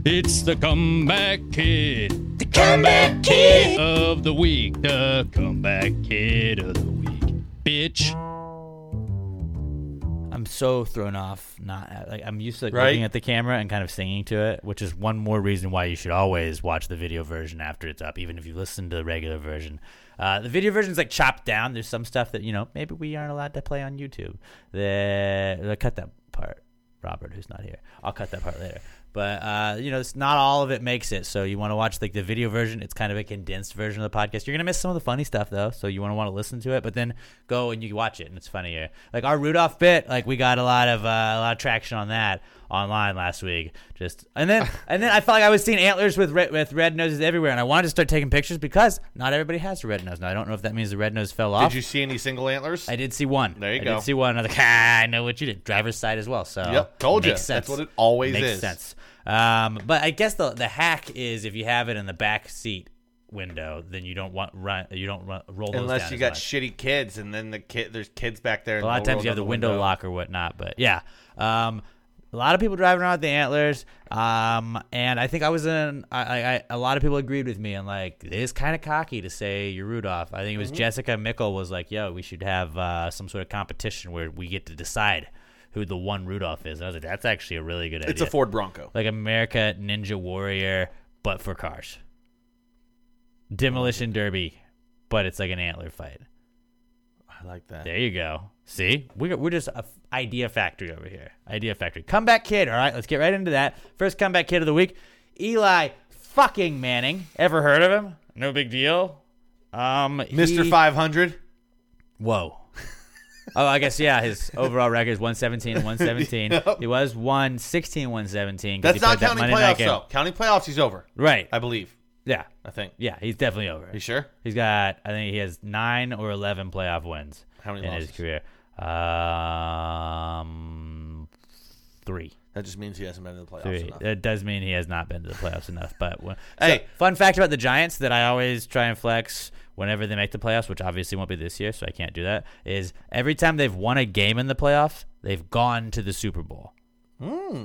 It's the comeback kid. The comeback kid of the week. The comeback kid of the week. Bitch. I'm so thrown off. Not like I'm used to like, Right. looking at the camera and kind of singing to it, which is one more reason why you should always watch the video version after it's up, even if you listen to the regular version. Uh, the video version's like chopped down. There's some stuff that you know maybe we aren't allowed to play on YouTube. The, the cut that part, Robert, who's not here. I'll cut that part later. But uh, you know, it's not all of it makes it. So you want to watch like the video version. It's kind of a condensed version of the podcast. You're gonna miss some of the funny stuff though. So you want to want to listen to it, but then go and you watch it, and it's funnier. Like our Rudolph bit, like we got a lot of uh, a lot of traction on that online last week. Just and then and then I felt like I was seeing antlers with red, with red noses everywhere, and I wanted to start taking pictures because not everybody has a red nose. Now I don't know if that means the red nose fell off. Did you see any single antlers? I did see one. There you I go. did see one. I was like, ah, I know what you did. Driver's side as well. So Yep, told makes sense. That's what it always is. makes is. sense. Um, but I guess the the hack is if you have it in the back seat window, then you don't want run. You don't run, roll those Unless you got much. shitty kids, and then the kid, there's kids back there. A lot of times you have the window, lock or whatnot, but yeah. Um, a lot of people driving around with the antlers, um, and I think I was in. I, I, a lot of people agreed with me, and like it is kind of cocky to say you're Rudolph. I think it was Mhm. Jessica Mickle was like, "Yo, we should have uh, some sort of competition where we get to decide who the one Rudolph is." And I was like, "That's actually a really good idea." It's a Ford Bronco. like America Ninja Warrior, but for cars. Demolition Derby, but it's like an antler fight. I like that. There you go. See, we're, we're just a idea factory over here. Idea factory. Comeback kid. All right, let's get right into that. First comeback kid of the week, Eli fucking Manning. Ever heard of him? No big deal. Um, Mr. he- 500. Whoa. *laughs* oh, I guess yeah. His overall record is 117 and 117. *laughs* Yep. He was 116 117. 'cause That's not played that counting playoffs, though. Counting playoffs, he's over. Right. I believe. Yeah. I think. Yeah, he's definitely over. You sure? He's got, I think he has nine or 11 playoff wins How many in his career. Um, three. That just means he hasn't been to the playoffs Three. enough. It does mean he has not been to the playoffs enough. But when, Hey. so, fun fact about the Giants that I always try and flex whenever they make the playoffs, which obviously won't be this year, so I can't do that. Is every time they've won a game in the playoffs, they've gone to the Super Bowl. Hmm.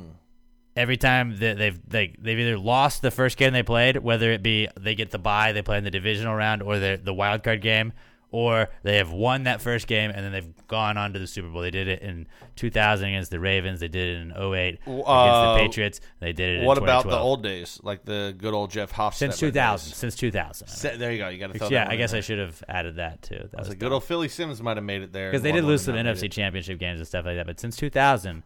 Every time that they've they, they've either lost the first game they played, whether it be they get the bye, they play in the divisional round, or the the wild card game, or they have won that first game and then they've gone on to the Super Bowl. They did it in 2000 against the Ravens. They did it in 08 against Uh, the Patriots. They did it. What about the old days, like the good old Jeff Hostetler since 2000? Since 2000. Se- there you go. You got to throw yeah, I guess there. I should have added that too. That I was like, good old Philly Simms might have made it there. because they did lose some NFC nominated. Championship games and stuff like that. But since 2000,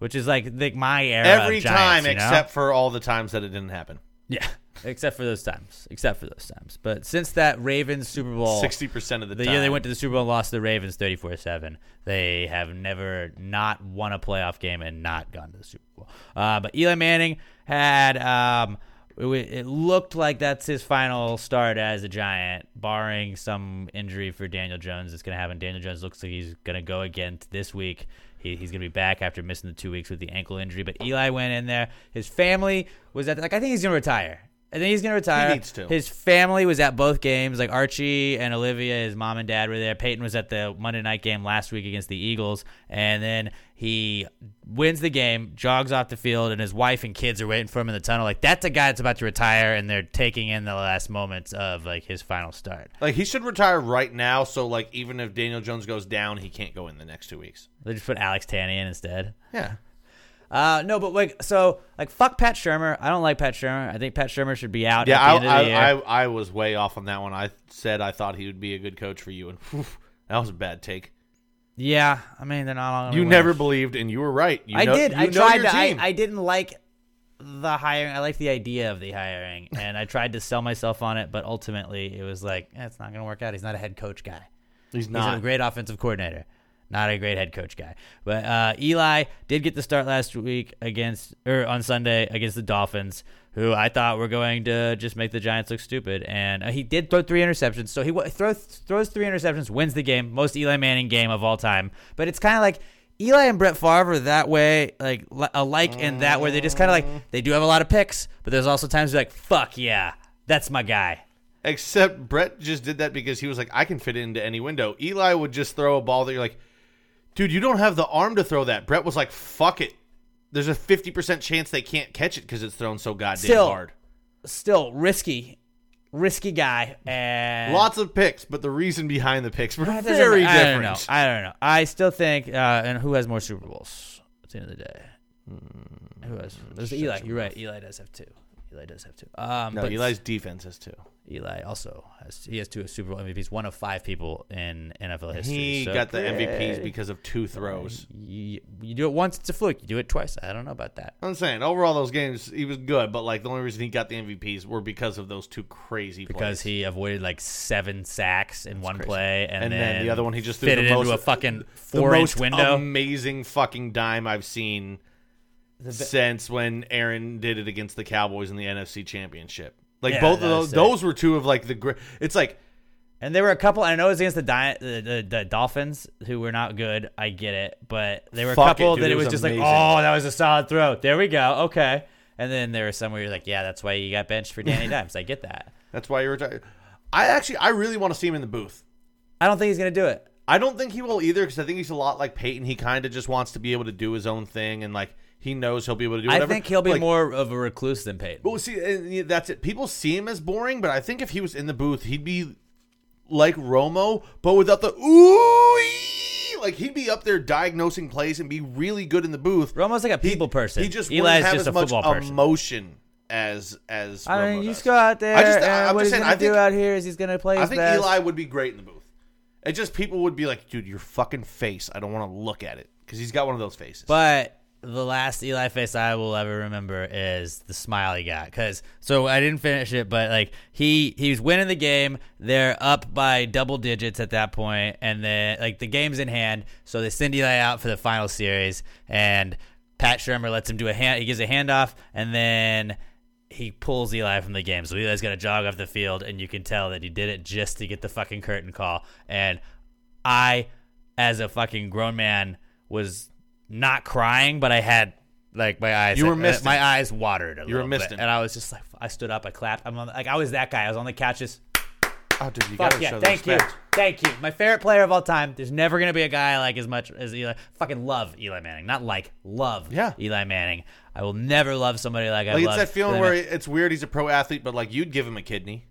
which is like like my era, Every of time, you know? except for all the times that it didn't happen. Yeah, *laughs* except for those times. Except for those times. But since that Ravens Super Bowl, 60% of the year they went to the Super Bowl and lost to the Ravens 34-7, they have never not won a playoff game and not gone to the Super Bowl. Uh, but Eli Manning had um, it, it looked like that's his final start as a Giant, barring some injury for Daniel Jones that's going to happen. Daniel Jones looks like he's going to go again this week. He, he's going to be back after missing the two weeks with the ankle injury. But Eli went in there. His family was at the, like I think he's going to retire. I think he's going to retire. He needs to. His family was at both games. Like Archie and Olivia, his mom and dad were there. Peyton was at the Monday night game last week against the Eagles, and then he wins the game, jogs off the field, and his wife and kids are waiting for him in the tunnel. Like that's a guy that's about to retire, and they're taking in the last moments of like his final start. Like he should retire right now. So like even if Daniel Jones goes down, he can't go in the next two weeks. They just put Alex Tanney in instead. Yeah. Uh, no, but like so, like fuck Pat Shurmur. I don't like Pat Shurmur. I think Pat Shurmur should be out. Yeah, at the I, end of the I, year. I, I was way off on that one. I said I thought he would be a good coach for you, and whew, that was a bad take. yeah, I mean they're not all. You never believed, and you were right. You I know- did. you I know tried your to. I, team. I didn't like the hiring. I liked the idea of the hiring, and I tried to sell myself on it, but ultimately it was like eh, it's not going to work out. He's not a head coach guy. He's not. He's a great offensive coordinator, not a great head coach guy. But uh, Eli did get the start last week against or on Sunday against the Dolphins, who I thought were going to just make the Giants look stupid, and uh, he did throw three interceptions. So he throws throws three interceptions, wins the game, most Eli Manning game of all time. But it's kind of like. Eli and Brett Favre that way, like li- alike in that where they just kind of like they do have a lot of picks, but there's also times you're like, "Fuck yeah, that's my guy." Except Brett just did that because he was like, I can fit it into any window. Eli would just throw a ball that you're like, dude, you don't have the arm to throw that. Brett was like, fuck it. There's a 50% chance they can't catch it because it's thrown so goddamn Still, hard. still risky, risky guy, and Lots of picks, but the reason behind the picks were That very I different. don't know. I don't know. I still think, uh, and who has more Super Bowls at the end of the day? Who has? There's Eli. You're right. Eli does have two. Eli does have two. Um, No, but Eli's defense has two. Eli also has he has two Super Bowl MVPs, one of five people in NFL history. He So, got the yeah, MVPs because of two throws. You, you do it once, it's a fluke. You do it twice. I don't know about that. I'm saying overall those games he was good, but like the only reason he got the MVPs were because of those two crazy Because plays. he avoided like seven sacks in one play, and, and, then, then, the other one he just threw fitted the into most, a fucking four inch window. Amazing fucking dime I've seen since when Aaron did it against the Cowboys in the NFC Championship. Like Yeah, both that of was those, sick. those were two of like the great. It's like And there were a couple. I know it was against the, Di- the, the the Dolphins, who were not good. I get it, but there were a Fuck it, couple dude, that it it was, was just amazing. like, oh, that was a solid throw. There we go. Okay. And then there were some where you're like, yeah, that's why you got benched for Danny *laughs* Dimes. I get that. that's why you're retired. I actually I really want to see him in the booth. I don't think he's gonna do it. I don't think he will either because I think he's a lot like Peyton. He kind of just wants to be able to do his own thing and like he knows he'll be able to do whatever. I think he'll be Like, more of a recluse than Peyton. Well, see, that's it. People see him as boring, but I think if he was in the booth, he'd be like Romo, but without the ooh. Like he'd be up there diagnosing plays and be really good in the booth. Romo's like a people person. He just Eli's have just as a much person. emotion as as. I Romo mean, you just go out there. I just, and I'm what just he's saying. I think do out here is he's gonna play. I think best. Eli would be great in the booth. It just people would be like, dude, your fucking face. I don't want to look at it because he's got one of those faces. But the last Eli face I will ever remember is the smile he got. Cause so I didn't finish it, but like he he was winning the game. They're up by double digits at that point, and then like the game's in hand. So they send Eli out for the final series, and Pat Shurmur lets him do a hand. He gives a handoff, and then he pulls Eli from the game. So Eli's got to jog off the field, and you can tell that he did it just to get the fucking curtain call. And I, as a fucking grown man, was not crying, but I had like my eyes. You were uh. My eyes watered a You were misting. and I was just like, I stood up, I clapped. I'm on, like, I was that guy. I was on the couch, just oh, dude, you fuck gotta yeah, show thank you, thank you. My favorite player of all time. There's never gonna be a guy I like as much as Eli. Fucking love Eli Manning, not like love. Yeah. Eli Manning. I will never love somebody like I Like it's that feeling Eli where it's weird. He's a pro athlete, but like you'd give him a kidney.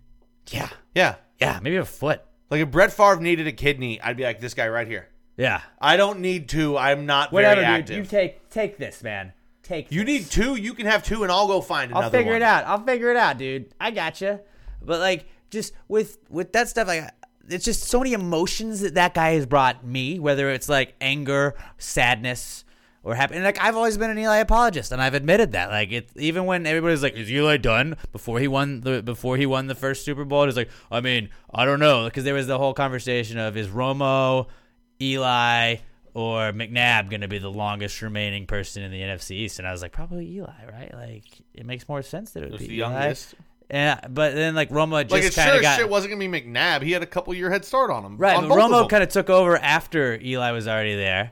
yeah, Yeah, yeah, maybe a foot. like if Brett Favre needed a kidney, I'd be like this guy right here. Yeah, I don't need two. I'm not whatever, very dude. active. You take take this, man. Take. You this. need two. You can have two, and I'll go find another. I'll figure one. it out. I'll figure it out, dude. I got gotcha. But like, just with with that stuff, like, it's just so many emotions that that guy has brought me. Whether it's like anger, sadness, or happy. And like, I've always been an Eli apologist, and I've admitted that. Like, it even when everybody's like, "Is Eli done?" Before he won the before he won the first Super Bowl, it's like, I mean, I don't know, because there was the whole conversation of is Romo, Eli. Or McNabb going to be the longest remaining person in the NFC East, and I was like, probably Eli, right? Like, it makes more sense that it would It's be the Eli. youngest. Yeah, but then like Romo just Like it kind of as got shit wasn't gonna be McNabb. He had a couple year head start on him. right. on But Romo kind of took over after Eli was already there,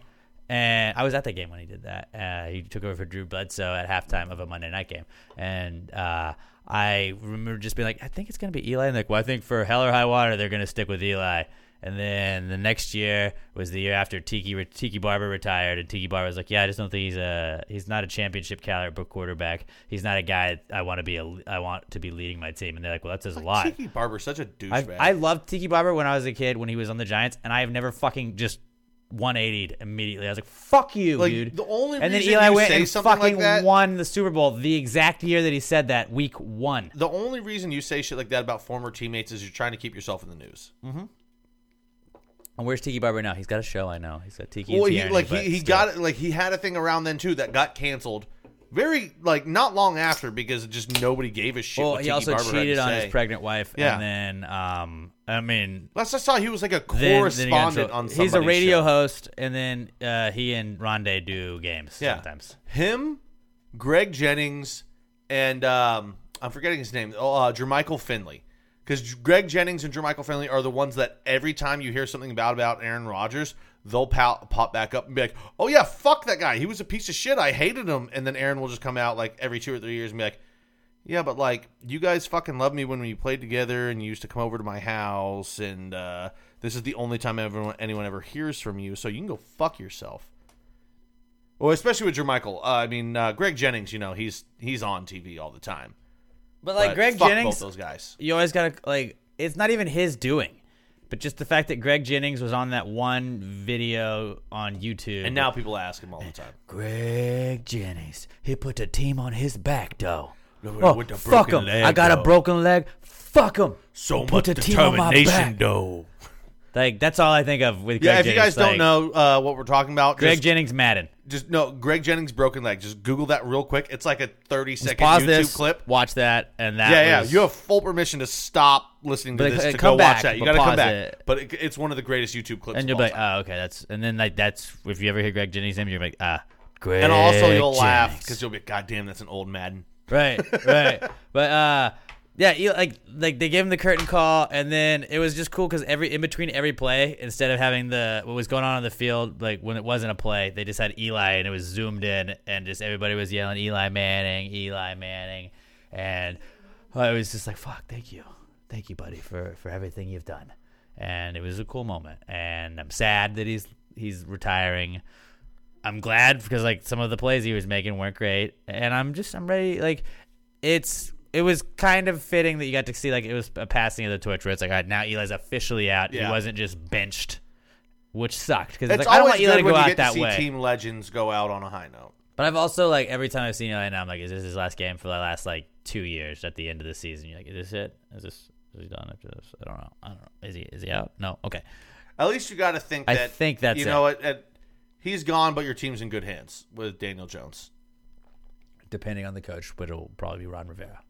and I was at the game when he did that. Uh, he took over for Drew Bledsoe at halftime of a Monday night game, and uh, I remember just being like, I think it's gonna be Eli. And like, well, I think for hell or high water, they're gonna stick with Eli. And then the next year was the year after Tiki Tiki Barber retired, and Tiki Barber was like, "Yeah, I just don't think he's a he's not a championship caliber quarterback. He's not a guy I want to be a I want to be leading my team." And they're like, "Well, that says a lot." Tiki Barber's such a douchebag. I loved Tiki Barber when I was a kid when he was on the Giants, and I have never fucking just 180'd immediately. I was like, "Fuck you, Like, dude!" the only and then Eli went and something like fucking that- won the Super Bowl the exact year that he said that, week one. the only reason you say shit like that about former teammates is you're trying to keep yourself in the news. Mm-hmm. And where's Tiki Barber now? He's got a show. I know. He's got Tiki. Well, and he Tierney, like but he, he still. got it like he had a thing around then too that got canceled. Very like not long after because just nobody gave a shit. Well, what he Tiki also Barber had cheated on say. his pregnant wife, Yeah. and then, um, I mean, Last I saw, he was like a then, then he got correspondent on. He's a somebody's radio show. host, and then uh, he and Ronde do games Yeah. sometimes. Him, Greg Jennings, and um, I'm forgetting his name. Oh, uh, Jermichael Finley. Because Greg Jennings and Jermichael Finley are the ones that every time you hear something bad about Aaron Rodgers, they'll pop, pop back up and be like, "Oh yeah, fuck that guy. He was a piece of shit. I hated him." And then Aaron will just come out like every two or three years and be like, "Yeah, but like you guys fucking loved me when we played together, and you used to come over to my house, and uh, this is the only time everyone anyone ever hears from you. So you can go fuck yourself." Well, especially with Jermichael. Uh, I mean, uh, Greg Jennings. You know, he's he's on TV all the time. But like But Greg Jennings, both those guys. you always gotta like. It's not even his doing, but just the fact that Greg Jennings was on that one video on YouTube, And now people ask him all the time. Greg Jennings, he put the team on his back, though. Oh, fuck him. leg, I got though. a broken leg. Fuck him. So Put much the team on my determination, back. though. Like that's all I think of with Greg Jennings. Yeah, if Jennings. you guys don't know uh, what we're talking about, Greg just, Jennings Madden. just no Greg Jennings broken leg. Just Google that real quick. It's like a thirty second pause YouTube this, clip. watch that, and that. yeah, yeah. You have full permission to stop listening to this uh, to go back, watch that. You but got to come back. it. But it, it's one of the greatest YouTube clips. and you'll be like, time. oh, okay, that's. And then like that's if you ever hear Greg Jennings' name, you're like, ah, Greg. and also you'll laugh because you'll be, God damn, that's an old Madden. Right, right. *laughs* but uh yeah, like like they gave him the curtain call, and then it was just cool because every in between every play, instead of having the what was going on on the field, like when it wasn't a play, they just had Eli, and it was zoomed in, and just everybody was yelling Eli Manning, Eli Manning, and I was just like, fuck, thank you, thank you, buddy, for for everything you've done, and it was a cool moment, and I'm sad that he's he's retiring. I'm glad because like some of the plays he was making weren't great, and I'm just I'm ready. Like it's it was kind of fitting that you got to see like it was a passing of the torch where it's like all right now Eli's officially out. Yeah. He wasn't just benched, which sucked because It's like, I don't want Eli to go out that way. team legends go out on a high note. But I've also like every time I've seen Eli now, I'm like, is this his last game for the last like two years at the end of the season? You're like, is this it? Is this is he done after this? I don't know. I don't know. Is he is he out? No. Okay. At least you got to think I that. think that's you it. know what. at- He's gone, but your team's in good hands with Daniel Jones. Depending on the coach, but it'll probably be Ron Rivera.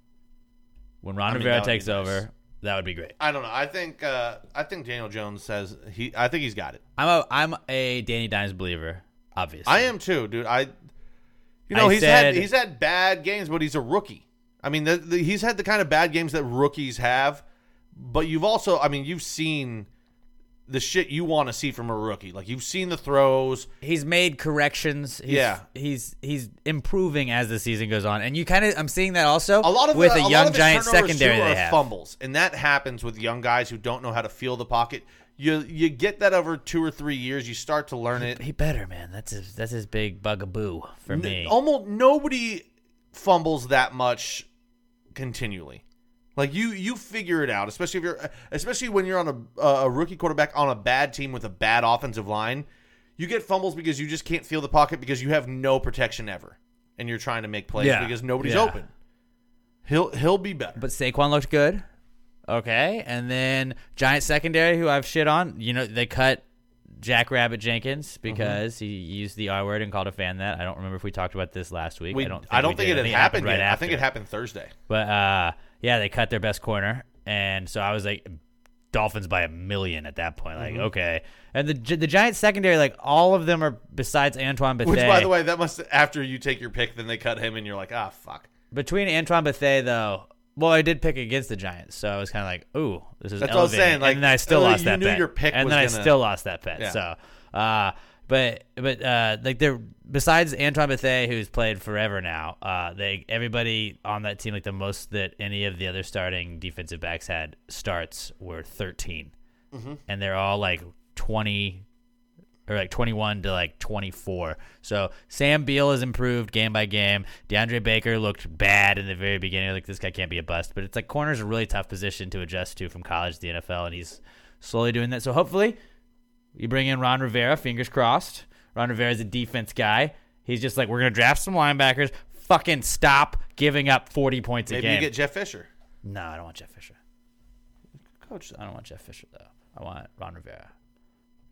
When Ron I mean, Rivera that would takes nice. over, that would be great. I don't know. I think. Uh, I think Daniel Jones says he. I think he's got it. I'm a I'm a Danny Dimes believer, obviously. I am too, dude. I. You know I he's said- had he's had bad games, but he's a rookie. I mean, the, the, he's had the kind of bad games that rookies have. But you've also, I mean, you've seen the shit you want to see from a rookie. Like you've seen the throws. He's made corrections. He's, Yeah. he's he's improving as the season goes on, and you kind of I'm seeing that also A lot of with the, a young of the giant secondary they have. fumbles, and that happens with young guys who don't know how to feel the pocket. You you get that over two or three years. You start to learn it. He better man. That's his that's his big bugaboo for me. Almost nobody fumbles that much continually. Like you, you figure it out, especially if you're, especially when you're on a a rookie quarterback on a bad team with a bad offensive line. You get fumbles because you just can't feel the pocket because you have no protection ever, and you're trying to make plays Yeah. because nobody's Yeah. open. He'll he'll be better. But Saquon looked good. Okay, and then giant secondary, who I've shit on. You know they cut Jack Rabbit Jenkins Mm-hmm. because he used the R word and called a fan that. I don't remember if we talked about this last week. We- I don't. Think I don't think did. it had happened right yet. after. I think it happened Thursday. But uh, yeah, they cut their best corner, and so I was like, Dolphins by a million at that point. Like, Mhm. okay, and the the Giant secondary, like all of them are besides Antoine Bethea. Which, by the way, that must after you take your pick, then they cut him, and you're like, ah, fuck. between Antoine Bethea though. Well, I did pick against the Giants, so I was kind of like, "Ooh, this is." That's what I was saying, like, and then I still uh, lost you that knew bet. your pick and then I gonna- still lost that bet. Yeah. So, uh, but but uh, like they're besides Antoine Bethea, who's played forever now. Uh, they everybody on that team, like the most that any of the other starting defensive backs had starts were 13 Mhm. and they're all like twenty or like 21 to like 24. So Sam Beal has improved game by game. DeAndre Baker looked bad in the very beginning. Like this guy can't be a bust, but it's like corner's a really tough position to adjust to from college to the NFL, and he's slowly doing that. So hopefully, you bring in Ron Rivera. Fingers crossed. Ron Rivera's a defense guy. He's just like we're gonna draft some linebackers. Fucking stop giving up 40 points a Maybe you get Jeff Fisher. no, I don't want Jeff Fisher. Coach, I don't want Jeff Fisher though. I want Ron Rivera.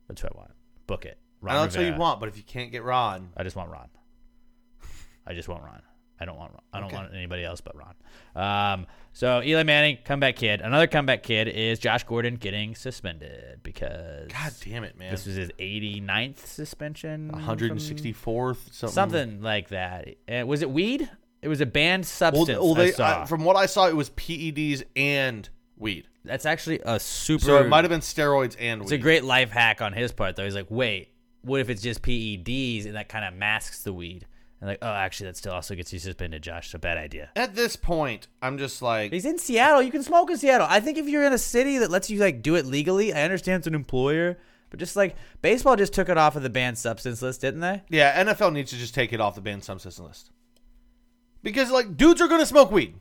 That's who I want. Book it. Ron I Ron know that's what you want, but if you can't get Ron, I just want Ron. I just want Ron. I don't want. I don't Okay. want anybody else but Ron. Um, so Eli Manning, comeback kid. Another comeback kid is Josh Gordon getting suspended because God damn it, man. this was his 89th suspension, 164th, something. something like that. Uh, was it weed? It was a banned substance. well, I they, saw. I- from what I saw, it was PEDs and weed. That's actually a super. So it might have been steroids and It's weed. a great life hack on his part, though. He's like, wait, what if it's just PEDs and that kind of masks the weed? And like, oh, actually, that still also gets you suspended, Josh. So bad idea. At this point, I'm just like, He's in Seattle. You can smoke in Seattle. I think if you're in a city that lets you like do it legally, I understand it's an employer, but just like baseball just took it off of the banned substance list, didn't they? yeah, NFL needs to just take it off the banned substance list because like dudes are gonna smoke weed.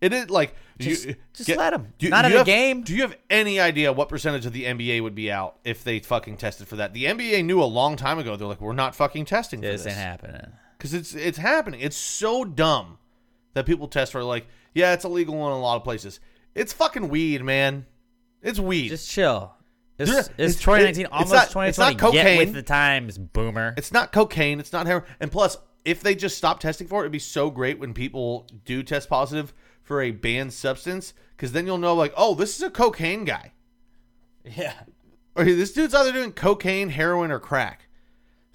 It is like Just- you, just let 'em. Not do in you a have- game. Do you have any idea what percentage of the NBA would be out if they fucking tested for that? The NBA knew a long time ago. They're like, we're not fucking testing for This this ain't happening. Because it's it's happening. It's so dumb that people test for. Like, yeah, it's illegal in a lot of places. It's fucking weed, man. It's weed. Just chill. It's, it's, it's- 2019, it- it's almost not- 2020. it's not Get cocaine. with the times, boomer. It's not cocaine. It's not heroin. And plus, if they just stop testing for it, it'd be so great when people do test positive for a banned substance, because then you'll know, like, oh, this is a cocaine guy. *laughs* Yeah. Or this dude's either doing cocaine, heroin, or crack.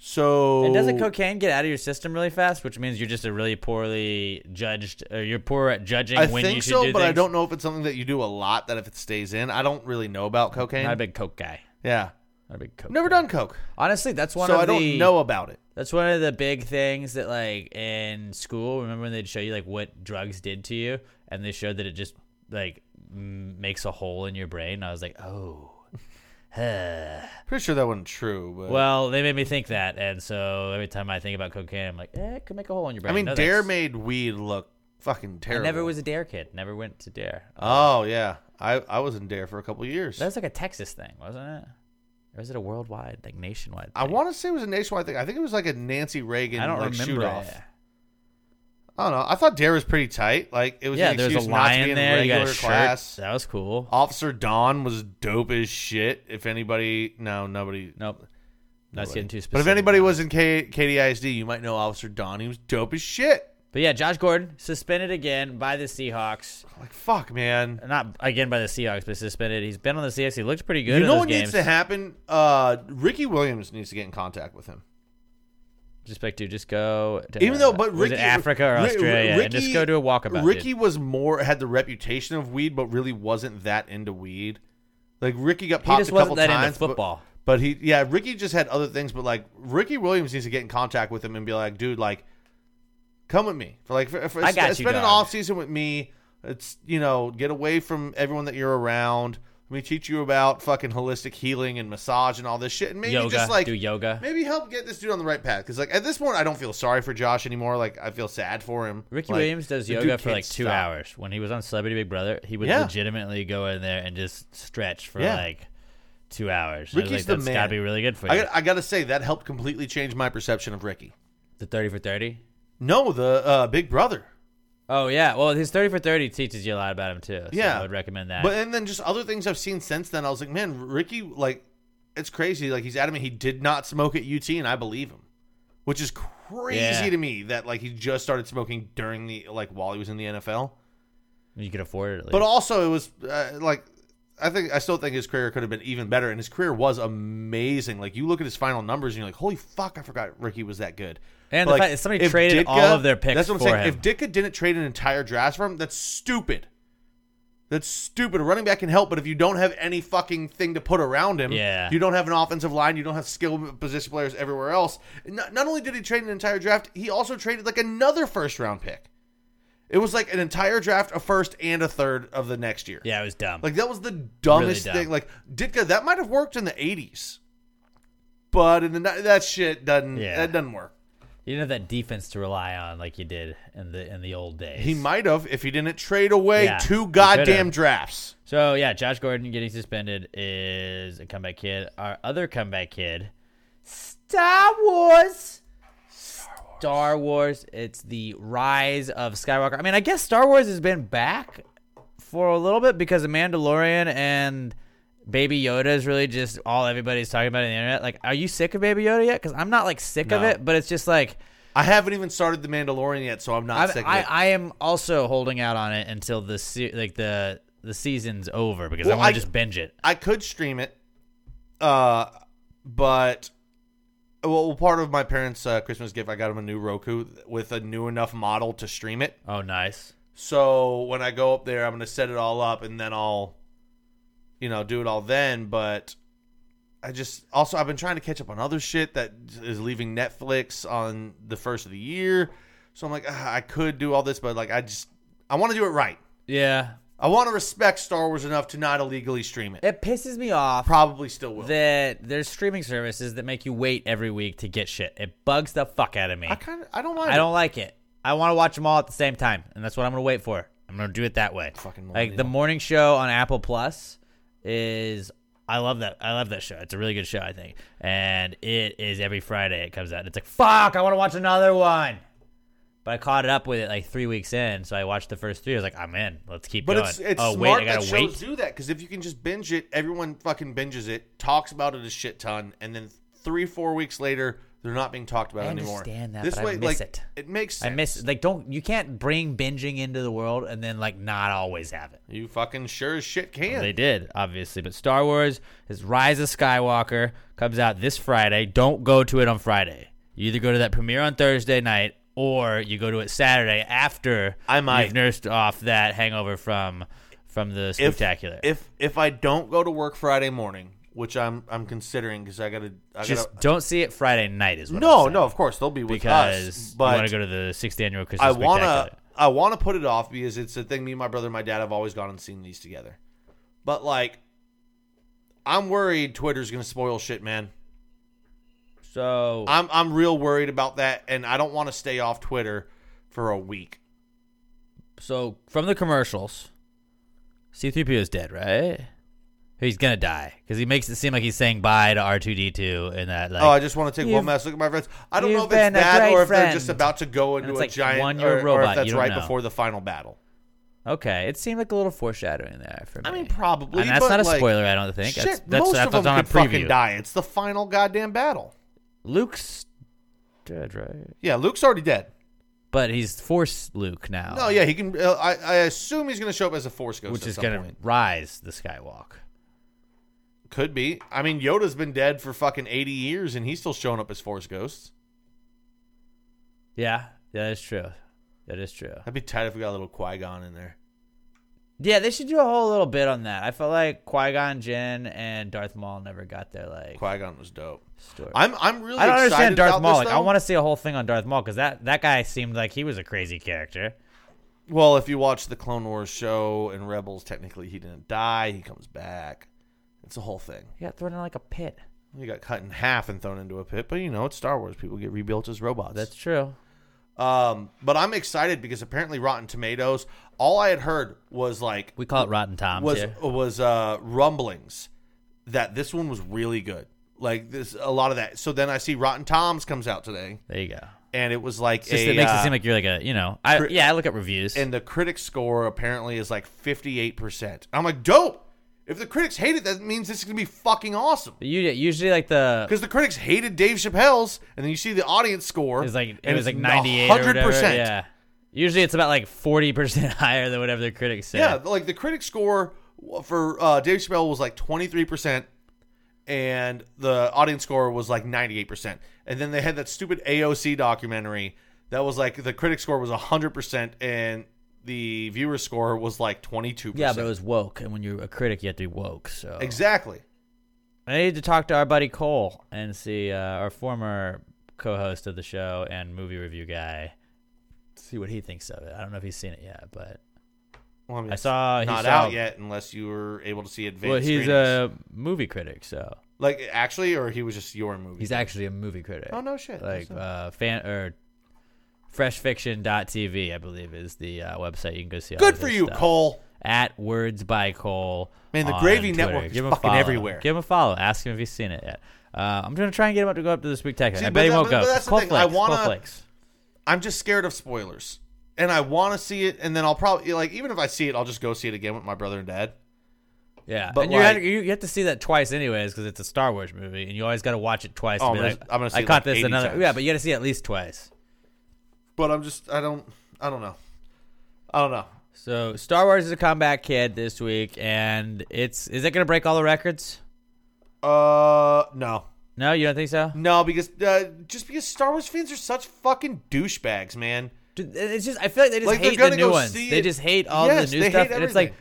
So And doesn't cocaine get out of your system really fast, which means you're just a really poorly judged, or you're poor at judging I when think you should do it. I think so, do but I don't know if it's something that you do a lot. That if it stays in, I don't really know about cocaine. Not a big coke guy. yeah, Not a big coke. never guy. done coke, Honestly, that's one so of I don't know about it. That's one of the big things that like in school. Remember when they'd show you like what drugs did to you, and they showed that it just like m- makes a hole in your brain. I was like, oh. Pretty sure that wasn't true. But well, they made me think that, and so every time I think about cocaine, I'm like, eh, it could make a hole in your brain. I mean, No, Dare thanks. made weed look fucking I terrible. never was a Dare kid. Never went to Dare. Oh yeah, I I was in Dare for a couple years. That was like a Texas thing, wasn't it? Or was it a worldwide, like nationwide? I want to say it was a nationwide thing. I think it was like a Nancy Reagan I don't like remember. shoot it. off. I don't know. I thought Dare was pretty tight. Like it was Yeah, there's a lion in there. You got regular a shirt. class. That was cool. Officer Don was dope as shit. If anybody, no, nobody. Nope. That's getting too But if anybody was in K- KDISD, you might know Officer Don. He was dope as shit. But yeah, Josh Gordon suspended again by the Seahawks. Like fuck, man. Not again by the Seahawks, but suspended. He's been on the Seahawks. He looked pretty good. you know what games. needs to happen? Uh, Ricky Williams needs to get in contact with him. Just like, dude, just go. To, Even though, but Ricky, Africa or Australia, Ricky, and just go do a walkabout. Ricky dude. was more had the reputation of weed, but really wasn't that into weed. Like Ricky got popped a couple times, but- football. But, he, yeah, Ricky just had other things. But like Ricky Williams needs to get in contact with him and be like, dude, like, come with me for like, for, for, I got you, spend an off season with me. It's you know, get away from everyone that you're around. Let me teach you about fucking holistic healing and massage and all this shit, and maybe yoga. just like do yoga. maybe help get this dude on the right path. Because like at this point, I don't feel sorry for Josh anymore. Like I feel sad for him. Ricky Like, Williams does yoga for like two stop. hours. When he was on Celebrity Big Brother, he would Yeah. legitimately go in there and just stretch for Yeah. like two hours. Ricky's like, the man. gotta be really good for you. I got, I got to say that helped completely change my perception of Ricky. the thirty for thirty. No, the uh, Big Brother. Oh yeah, well his thirty for thirty teaches you a lot about him too. So Yeah. I would recommend that. But and then just other things I've seen since then, I was like, man, Ricky, like, it's crazy. Like he's adamant he did not smoke at UT, and I believe him, which is crazy Yeah. to me that like he just started smoking during the like while he was in the NFL. you could afford it. But also, it was uh, like I think I still think his career could have been even better, and his career was amazing. Like you look at his final numbers, and you're like, holy fuck, I forgot Ricky was that good. And But, the like, fact somebody traded all of their picks That's what I'm for saying. him. If Ditka didn't trade an entire draft for him, that's stupid. That's stupid. A running back can help, but if you don't have any fucking thing to put around him, Yeah. you don't have an offensive line, you don't have skill position players everywhere else. Not, not only did he trade an entire draft, he also traded like another first round pick. It was like an entire draft, a first and a third of the next year. yeah, it was dumb. Like that was the dumbest dumb. thing. Like Ditka, that might have worked in the '80s, but in the ni- that shit doesn't. Yeah. That doesn't work. you didn't have that defense to rely on like you did in the in the old days. He might have if he didn't trade away Yeah, two goddamn drafts. So yeah, Josh Gordon getting suspended is a comeback kid. Our other comeback kid, Star Wars. Star Wars. It's the rise of Skywalker. I mean, I guess Star Wars has been back for a little bit because of Mandalorian and Baby Yoda is really just all everybody's talking about on the internet. Like, are you sick of Baby Yoda yet? Because I'm not like sick of it, but it's just like I haven't even started the Mandalorian yet, so I'm not I'm- sick I, it. I am also holding out on it until the se- like the the season's over because I Well, want to just binge it. I could stream it, uh, but well, part of my parents' uh, Christmas gift, I got them a new Roku with a new enough model to stream it. Oh, nice. So when I go up there, I'm gonna set it all up, and then I'll, you know, do it all then. But I just also I've been trying to catch up on other shit that is leaving Netflix on the first of the year. So I'm like, ah, I could do all this, but like I just I want to do it right. Yeah, I want to respect Star Wars enough to not illegally stream it. it pisses me off Probably still will. that there's streaming services that make you wait every week to get shit. It bugs the fuck out of me. I kind of I don't like. I don't like it. I want to watch them all at the same time, and that's what I'm gonna wait for. I'm gonna do it that way. Fucking like the morning show on Apple Plus is. I love that. I love that show. It's a really good show, I think. And it is every Friday it comes out. It's like fuck. I want to watch another one, But I caught it up with it like three weeks in, so I watched the first three. I was like, I'm in. Let's keep But going. it's it's oh smart wait, I that gotta shows wait. do that because if you can just binge it, everyone fucking binges it, talks about it a shit ton, and then three four weeks later they're not being talked about I anymore. understand that, this but I way, miss like it. it makes sense. I miss like don't you can't bring binging into the world and then like not always have it. you fucking sure as shit can. They did, obviously. But Star Wars is Rise of Skywalker comes out this Friday. Don't go to it on Friday. You either go to that premiere on Thursday night or you go to it Saturday after I might. you've nursed off that hangover from from the spectacular. if if I don't go to work Friday morning, which I'm I'm considering because I gotta I Just gotta. don't see it Friday night is No, no, of course they'll be with because us, you but want to go to the sixth annual Christmas I wanna I wanna put it off because it's a thing. Me, and my brother, and my dad have always gone and seen these together. But like, I'm worried Twitter's gonna spoil shit, man. So I'm I'm real worried about that, and I don't want to stay off Twitter for a week. so from the commercials, C3PO is dead, right? He's gonna die because he makes it seem like he's saying bye to R2D2 and that. Like, oh, I just want to take one last look at my friends. I don't know if it's been a that or if they're just about to go into it's a like giant one-year or, or robot, if that's right know. before the final battle. Okay, it seemed like a little foreshadowing there for me. I mean, probably. And that's but, not a like, spoiler, I don't think. Shit, That's- that's- most that's of them on a could fucking preview. die. It's the final goddamn battle. Luke's dead, right? Yeah, Luke's already dead. But he's Force Luke now. No, yeah, he can. Uh, I, I assume he's going to show up as a Force Ghost, which at is some gonna point. rise the Skywalk. Could be. I mean, Yoda's been dead for fucking eighty years, and he's still showing up as Force Ghosts. Yeah, that is true. That is true. I'd be tight if we got a little Qui Gon in there. Yeah, they should do a whole little bit on that. I felt like Qui Gon Jinn and Darth Maul never got their like Qui Gon was dope. Story. I'm I'm really. I don't understand Darth Maul. This, like, I want to see a whole thing on Darth Maul because that that guy seemed like he was a crazy character. Well, if you watch the Clone Wars show and Rebels, technically he didn't die. He comes back. It's a whole thing. He got thrown in like a pit. He got cut in half and thrown into a pit, but you know it's Star Wars. People get rebuilt as robots. That's true. Um, but I'm excited because apparently Rotten Tomatoes. All I had heard was like We call it Rotten Toms was here. was uh rumblings that this one was really good. Like this, a lot of that. So then I see Rotten Toms comes out today, There you go. and it was like It's just, a, it makes uh, it seem like you're like a you know. I cri- yeah, I look at reviews. and the critic score apparently is like 58 percent. I'm like, dope. If the critics hate it, that means this is gonna be fucking awesome. you usually like the Because the critics hated Dave Chappelle's, and then you see the audience score. It's like it and was like 98 or whatever. 100%. Yeah. Usually it's about like 40% *laughs* higher than whatever the critics say. Yeah, like the critic score for uh, Dave Chappelle was like 23%, and the audience score was like 98%. And then they had that stupid AOC documentary that was like the critic score was 100%, and the viewer score was like 22%. Yeah, but it was woke, and when you're a critic, you have to be woke. So Exactly. I need to talk to our buddy Cole and see uh, our former co-host of the show and movie review guy. See what he thinks of it. I don't know if he's seen it yet, but Well, I, mean, I saw not saw- out yet unless you were able to see advanced well, he's screenings. a movie critic, so like actually, or he was just your movie. he's actually a movie critic. Oh, no shit. Like uh, fan or freshfiction.tv, I believe, is the uh, website you can go see. good for you, stuff. Cole. At Words by Cole. Man, the Gravy Twitter. Network is Give him fucking follow. everywhere. Give him a follow. Ask him if he's seen it yet. Uh, I'm gonna try and get him up to go up to the spectacular. See, I but bet he won't but go. that's the thing. I Cole wanna- Flakes. I'm just scared of spoilers, and I want to see it, and then I'll probably like even if I see it, I'll just go see it again with my brother and dad. Yeah, But and you, had, you you have to see that twice anyways because it's a Star Wars movie, and you always got to watch it twice. Oh, I'm gonna- like, I'm gonna see I caught like this another. times. Yeah, but you got to see it at least twice. But I'm just I don't I don't know. I don't know. So Star Wars is a comeback kid this week, and it's is it gonna break all the records? Uh, no, No, you don't think so? no, because uh, just because Star Wars fans are such fucking douchebags, man. It's just I feel like they just Like, hate the new ones. They just hate all Yes, the new stuff, and it's like.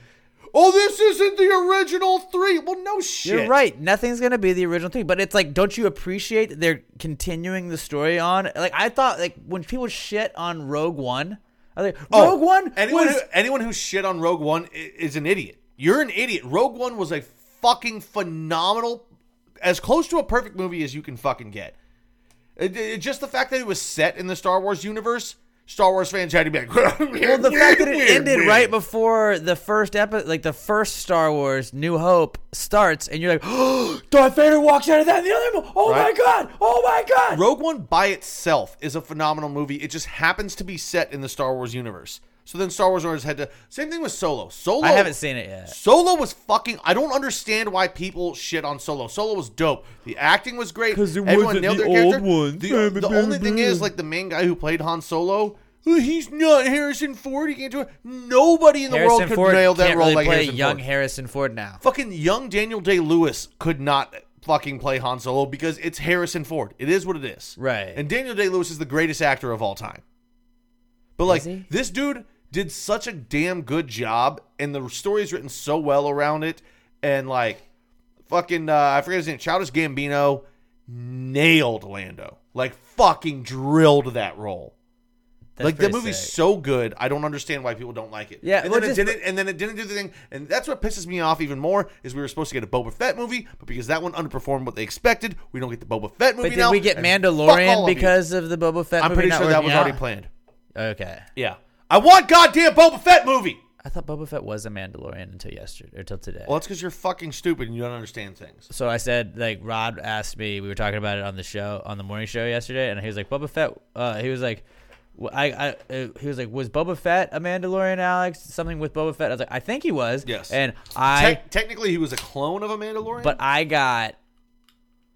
Oh, this isn't the original three. Well, no shit. You're right. Nothing's gonna be the original three. but it's like, don't you appreciate that they're continuing the story on? Like I thought, like when people shit on Rogue One, I was like, Oh, Rogue One Anyone was who, anyone who shit on Rogue One is an idiot. You're an idiot. Rogue One was a fucking phenomenal, as close to a perfect movie as you can fucking get. It- it- just the fact that it was set in the Star Wars universe Star Wars fans had to be like, *laughs* Well, the fact that it ended right before the first episode, like the first Star Wars New Hope starts, and you're like, oh, *gasps* Darth Vader walks out of that in the other one. Oh Right. my god! Oh my god! Rogue One by itself is a phenomenal movie. It just happens to be set in the Star Wars universe. So then Star Wars owners had to. Same thing with Solo. Solo. I haven't seen it yet. Solo was fucking. I don't understand why people shit on Solo. Solo was dope. The acting was great. 'Cause it Everyone wasn't nailed the their old character. one. The, the only thing is, like the main guy who played Han Solo. "Oh, He's not Harrison Ford. He can't do it. Nobody in the Harrison world could Ford nail that role really like play Harrison young Ford. Harrison Ford now. Fucking young Daniel Day Lewis could not fucking play Han Solo because it's Harrison Ford. It is what it is. Right. And Daniel Day Lewis is the greatest actor of all time. But like this dude did such a damn good job, and the story is written so well around it, and like fucking uh, I forget his name, Childish Gambino nailed Lando, like fucking drilled that role. That's like the movie's sick. so good, I don't understand why people don't like it. Yeah, and then it didn't, and then it didn't do the thing, and that's what pisses me off even more. Is we were supposed to get a Boba Fett movie, but because that one underperformed what they expected, we don't get the Boba Fett movie But did now. we get and fuck all Mandalorian of because of the Boba Fett I'm movie pretty sure that was already planned. Okay. Yeah, I want goddamn Boba Fett movie. I thought Boba Fett was a Mandalorian until yesterday or until today. Well, that's because you're fucking stupid and you don't understand things. so I said, like, Rod asked me, we were talking about it on the show, on the morning show yesterday, and he was like, Boba Fett, uh, he was like, I, I, uh, he was like, was Boba Fett a Mandalorian, Alex? Something with Boba Fett? I was like, I think he was. Yes. And I, Te- technically, he was a clone of a Mandalorian. but I got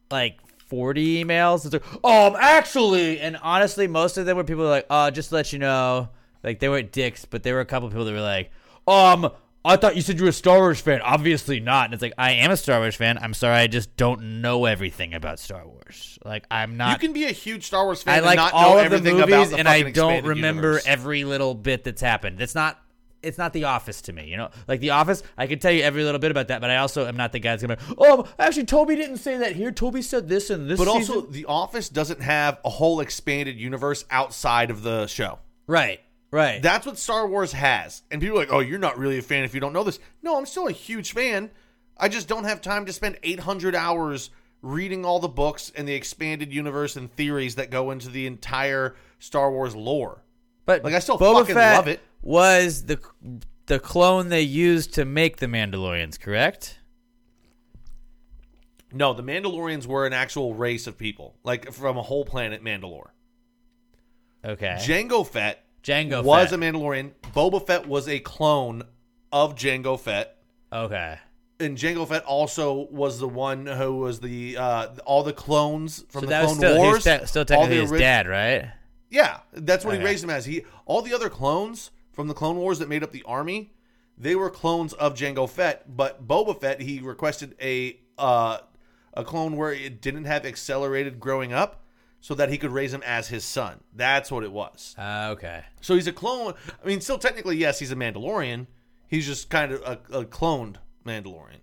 like 40 emails. It's like, um, actually, and honestly, most of them were people like, uh, just to let you know, like they weren't dicks, but there were a couple people that were like, um, I thought you said you were a Star Wars fan. Obviously not. And it's like, I am a Star Wars fan. I'm sorry, I just don't know everything about Star Wars. Like, I'm not. you can be a huge Star Wars fan I and like not all know of the movies, the and I don't remember universe. every little bit that's happened. It's not. It's not The Office to me, you know. Like The Office, I can tell you every little bit about that, but I also am not the guy that's gonna. Be, oh, actually, Toby didn't say that here. Toby said this and this. But also. The Office doesn't have a whole expanded universe outside of the show. right, right. That's what Star Wars has. And people are like, oh, you're not really a fan if you don't know this. No, I'm still a huge fan. I just don't have time to spend 800 hours reading all the books and the expanded universe and theories that go into the entire Star Wars lore. but like, I still Boba fucking Fett love it. Was the the clone they used to make the Mandalorians correct? No, the Mandalorians were an actual race of people, like from a whole planet Mandalore. Okay. Jango Fett Jango was Fett. a Mandalorian. Boba Fett was a clone of Jango Fett. okay. and Jango Fett also was the one who was the uh, all the clones from So the Clone still, Wars. te- still technically his ori- dad, right? Yeah, that's what Okay. he raised him as. He all the other clones from the Clone Wars that made up the army, they were clones of Jango Fett. But Boba Fett, he requested a uh, a clone where it didn't have accelerated growing up, so that he could raise him as his son. That's what it was. Uh, okay. So he's a clone. I mean, still technically, yes, he's a Mandalorian. He's just kind of a, a cloned Mandalorian,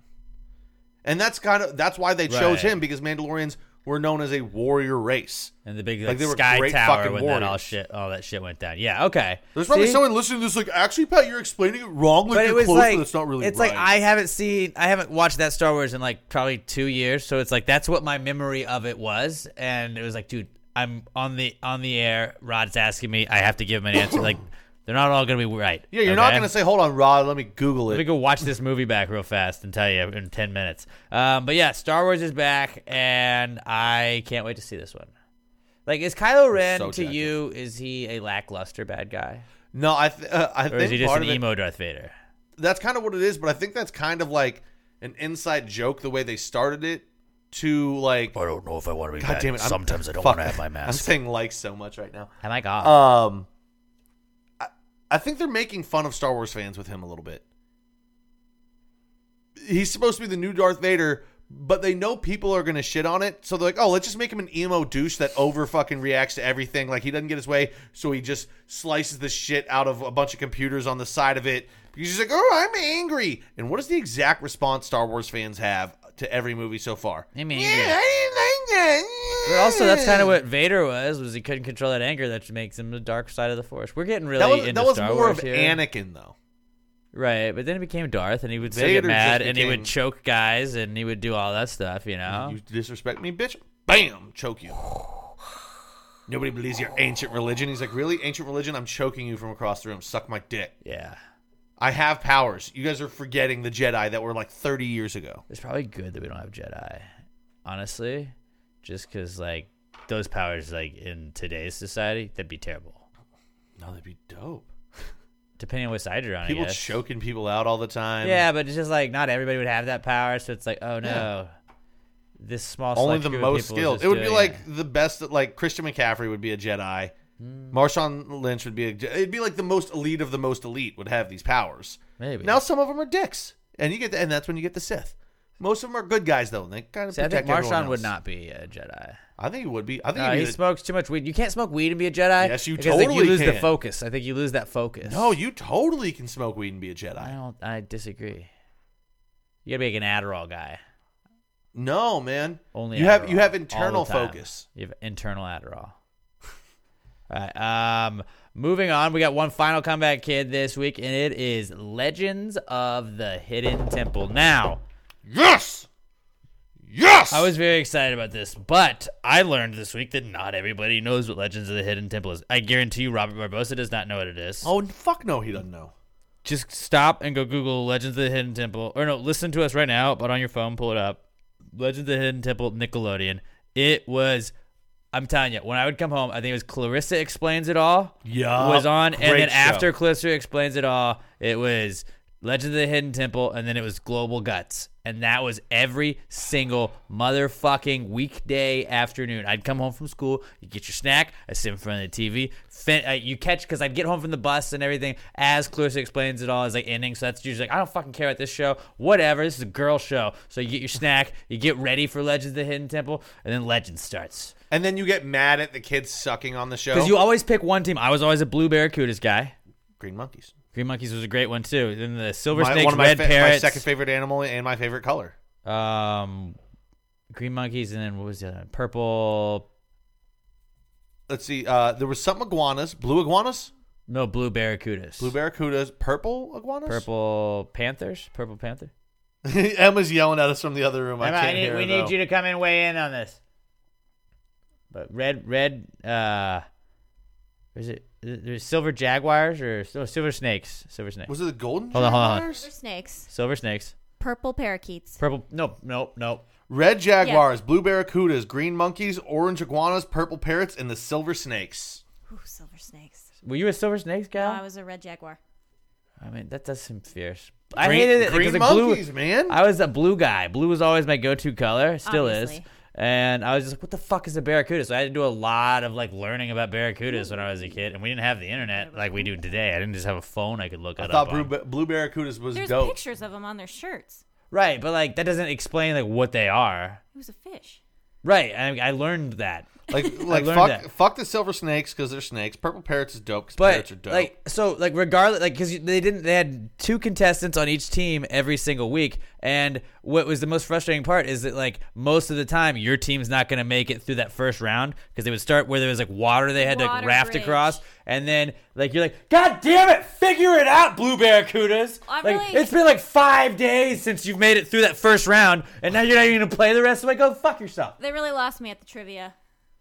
and that's kind of that's why they chose Right. him because Mandalorians were known as a warrior race. And the big Like, like, they were sky great tower fucking when that all warriors. shit all that shit went down. Yeah, okay. There's probably See? someone listening to this like, actually, Pat, you're explaining it wrong. Like but you're it was close, like but it's not really. it's right. like I haven't seen I haven't watched that Star Wars in like probably two years, so it's like that's what my memory of it was, and it was like, dude, I'm on the on the air. Rod's asking me, I have to give him an answer. like *laughs* they're not all gonna be right. Yeah, you're not gonna say, "Hold on, Rod, let me Google it." Let me go watch this movie back real fast and tell you in ten minutes. Um, but yeah, Star Wars is back, and I can't wait to see this one. Like, is Kylo Ren so to jacked. you? Is he a lackluster bad guy, No, I th- uh, I or think is he just an it, emo Darth Vader? that's kind of what it is. But I think that's kind of like an inside joke the way they started it to like. I don't know if I want to be God damn it! I'm- Sometimes I don't want to have my *laughs* mask. I'm saying like so much right now. Oh my god. Um, I think they're making fun of Star Wars fans with him a little bit. He's supposed to be the new Darth Vader, but they know people are going to shit on it, so they're like, "Oh, let's just make him an emo douche that over fucking reacts to everything. Like he doesn't get his way, so he just slices the shit out of a bunch of computers on the side of it. Because he's just like, "Oh, I'm angry." And what is the exact response Star Wars fans have to every movie so far? I'm angry. Yeah, I didn't like that. But also, that's kind of what Vader was. Was he couldn't control that anger that makes him the dark side of the Force. We're getting really that was, into that was Star more Wars of here. Anakin, though. Right, but then it became Darth, and he would still get Vader just mad, and he became- would choke guys, and he would do all that stuff. You know, You disrespect me, bitch. Bam, choke you. Nobody believes your ancient religion. He's like, really? Ancient religion? I'm choking you from across the room. Suck my dick. Yeah. I have powers. You guys are forgetting the Jedi that were like 30 years ago. It's probably good that we don't have Jedi, honestly, just because like those powers, like in today's society, that'd be terrible. No, that'd be dope. Depending on what side you're on, People I guess. choking people out all the time. Yeah, but it's just like not everybody would have that power, so it's like, oh no, this small Only select the group of most people skilled. just It would be like the best. Like Christian McCaffrey would be a Jedi. Hmm. Marshawn Lynch would be a. Je- It'd be like the most elite of the most elite would have these powers. Maybe. Now some of them are dicks, and you get the, and that's when you get the Sith. Most of them are good guys though. And they kind of See, I protect think everyone Marshawn would not be a Jedi. I think he would be. I think No, he'd he be the- smokes too much weed. You can't smoke weed and be a Jedi. Yes, you because, like, totally you lose the can. focus. I think you lose that focus. No, you totally can smoke weed and be a I Jedi. don't. I disagree. You gotta be like an Adderall guy. No, man. Only you have Adderall you have all internal the time. focus. You have internal Adderall. *laughs* All right. Um, moving on, we got one final comeback kid this week, and it is Legends of the Hidden Temple. Now, Yes. Yes. I was very excited about this, but I learned this week that not everybody knows what Legends of the Hidden Temple is. I guarantee you, Robert Barbosa does not know what it is. Oh fuck no, he doesn't know. Just stop and go Google Legends of the Hidden Temple, or no, listen to us right now, but on your phone, pull it up. Legends of the Hidden Temple, Nickelodeon. It was. I'm telling you, when I would come home, I think it was Clarissa explains it all. Yup. was on, and then show. after Clarissa explains it all, it was Legends of the Hidden Temple, and then it was Global Guts, and that was every single motherfucking weekday afternoon. I'd come home from school, you get your snack, I sit in front of the TV, fin- uh, you catch because I'd get home from the bus and everything as Clarissa explains it all is like ending. So that's usually like I don't fucking care about this show, whatever. This is a girl show, so you get your snack, you get ready for Legends of the Hidden Temple, and then Legend starts. And then you get mad at the kids sucking on the show. Because you always pick one team. I was always a Blue Barracudas guy. Green monkeys. Green Monkeys was a great one too. Then the Silver My- Snakes, one of my, Red fa- my second favorite animal and my favorite color. um, Green Monkeys, and then what was the other? one? Purple, Let's see. Uh, there was some iguanas, blue iguanas, no, Blue Barracudas, blue barracudas, purple iguanas. Purple Panthers, Purple Panther. *laughs* Emma's yelling at us from the other room. I can't need, hear we her, need though. you to come in and weigh in on this. But red, red, uh, is it? There's silver jaguars or no, silver snakes? Silver snakes. Was it the golden Hold on, hold on. jaguars? Silver snakes, Silver snakes. purple parakeets. Purple. No, no, no. Red jaguars, blue barracudas, green monkeys, orange iguanas, purple parrots, and the silver snakes. Ooh, silver snakes. Were you a silver snakes guy? No, gal? I was a red jaguar. I mean, that does seem fierce. I Green- hated it green because like, blue, monkeys, man. I was a blue guy. Blue was always my go-to color. Still is. Obviously. And I was just like, "What the fuck is a barracuda?" So I had to do a lot of like learning about barracudas when I was a kid, and we didn't have the internet like we do today. I didn't just have a phone I could look I it thought up blue, on. ba- blue barracudas was There's dope. pictures of them on their shirts. Right, but like that doesn't explain like what they are. It was a fish. Right, I, I learned that. Like, *laughs* like fuck, that. fuck the silver snakes because they're snakes. Purple parrots is dope because parrots are But dope. like so like regardless like because they didn't they had two contestants on each team every single week and what was the most frustrating part is that like most of the time your team's not going to make it through that first round because they would start where there was like water they had to like, raft bridge. across and then like you're like god damn it figure it out blue barracudas I'm like really- it's been like five days since you've made it through that first round and now you're not even gonna play the rest of it go fuck yourself They really lost me at the trivia.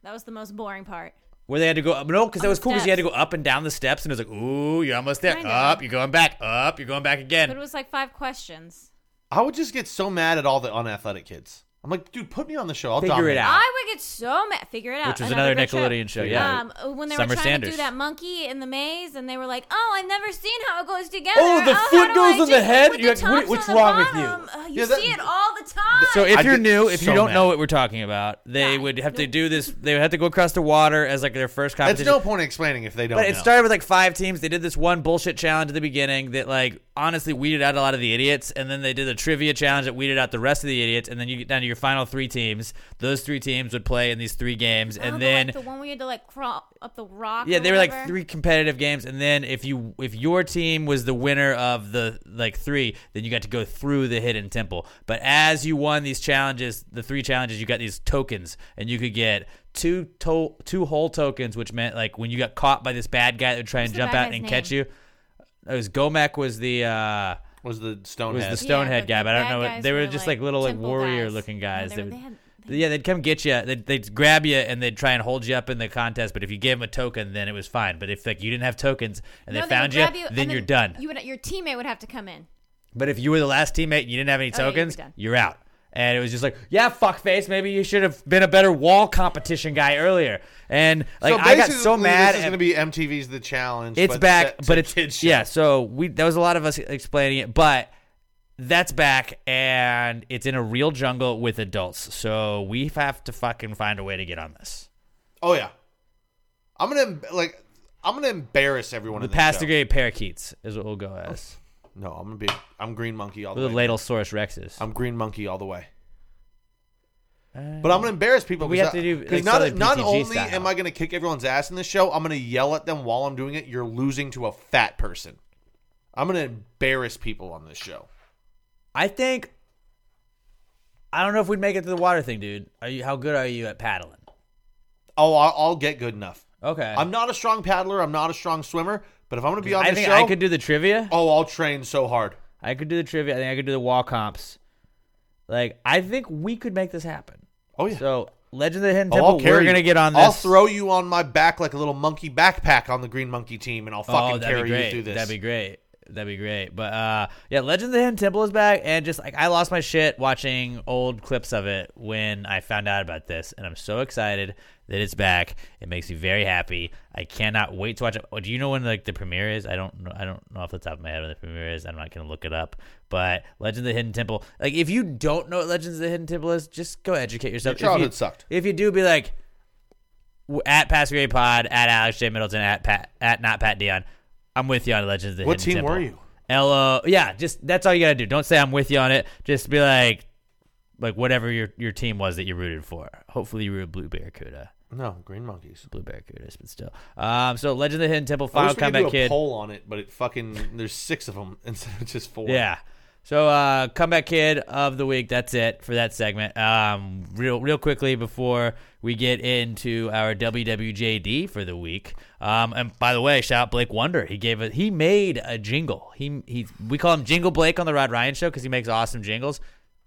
That was the most boring part. where they had to go up. No, because that was cool because you had to go up and down the steps, and it was like, ooh, you're almost there. Kinda. Up, you're going back. Up, you're going back again. But it was like five questions. I would just get so mad at all the unathletic kids. I'm like, dude, put me on the show. I'll Figure dominate. it out. I would get so mad. Figure it out. Which was another great show. Nickelodeon show, yeah. Um, when they Summer were trying Sanders. to do that monkey in the maze, and they were like, "Oh, I've never seen how it goes together." Oh, the how foot do goes I on the it head? with You're the like, what- tops what's on the wrong with you? bottom?" Uh, you Yeah, that- see it all the time. So if I you're get new, if you so don't mad. know what we're talking about, they Yeah. would have to do this. They would have to go across the water as like their first It's competition. no point in explaining if they don't. But it know. started with like five teams. They did this one bullshit challenge at the beginning that like honestly weeded out a lot of the idiots, and then they did a trivia challenge that weeded out the rest of the idiots, and then you get down to your final three teams. Those three teams would play in these three games, Oh, and the, then like, the one we had to like crawl up the rock. Yeah, they were like three competitive games, and then if you if your team was the winner of the like three, then you got to go through the hidden temple. But as you won these challenges, the three challenges, you got these tokens, and you could get two to- two whole tokens, which meant like when you got caught by this bad guy that would try What's and jump out and catch you. It was Gomek was the uh was the stonehead? was Stonehead. the Stonehead but guy, but I don't know. What, they were were, just like, like little like warrior guys. looking No, guys. they, They were, would- they had Yeah, they'd come get you. They'd, they'd grab you and they'd try and hold you up in the contest. But if you gave them a token, then it was fine. But if like you didn't have tokens and No, they they found you, you, then and you're done. You would, your teammate would have to come in. But if you were the last teammate and you didn't have any Oh, yeah, tokens, done. you're out. And it was just like, yeah, fuckface. Maybe you should have been a better wall competition guy earlier. And like so I got so mad. This is going to be MTV's The Challenge. it's back, but it's kids yeah. So we there was a lot of us explaining it, but that's back and it's in a real jungle with adults. So we have to fucking find a way to get on this. Oh yeah. I'm gonna like. I'm gonna embarrass everyone. The in this past degree parakeets is what we'll go as. No, I'm gonna be. I'm Green Monkey all the The way. The Ladlesaurus rexes. I'm Green Monkey all the way. Uh, But I'm gonna embarrass people. But we because have to do, do, 'cause like, not Southern not only style. am I gonna kick everyone's ass in this show, I'm gonna yell at them while I'm doing it. You're losing to a fat person. I'm gonna embarrass people on this show. I think. I don't know if we'd make it to the water thing, dude. Are you? How good are you at paddling? Oh, I'll, I'll get good enough. Okay. I'm not a strong paddler. I'm not a strong swimmer. But if I'm gonna be on I think show, I could do the trivia. oh, I'll train so hard. I could do the trivia. I think I could do the wall comps. Like I think we could make this happen. Oh yeah. So Legend of the Hidden Oh, Temple, carry we're you. gonna get on this. I'll throw you on my back like a little monkey backpack on the Green Monkey team, and I'll fucking oh, that'd carry be great. you through this. That'd be great. That'd be great. But uh, yeah, Legend of the Hidden Temple is back, and just like I lost my shit watching old clips of it when I found out about this, and I'm so excited that it's back. It makes me very happy. I cannot wait to watch it. Oh, do you know when like the premiere is? I don't know. I don't know off the top of my head when the premiere is. I'm not gonna look it up. But Legend of the Hidden Temple, like if you don't know what Legends of the Hidden Temple is, just go educate yourself. Your If you- childhood sucked. If you do, be like at Pass Pod, at Alex J Middleton, at Pat, at not Pat Dion. I'm with you on Legends of the What Hidden Temple. What team were you? LO. Yeah, just that's all you gotta do. Don't say I'm with you on it. Just be like, like whatever your your team was that you rooted for. Hopefully you rooted Blue Barracuda. No, Green Monkeys. Blue Barracudas, but still. Um, so Legend of the Hidden Temple, I Final wish we could Combat do a Kid. poll on it, but it fucking there's six of them *laughs* instead of just four. Yeah. So uh comeback kid of the week. That's it for that segment. Um real real quickly before we get into our WWJD for the week. Um and by the way, shout out Blake Wonder. He gave a, he made a jingle. He he we call him Jingle Blake on the Rod Ryan show cuz he makes awesome jingles.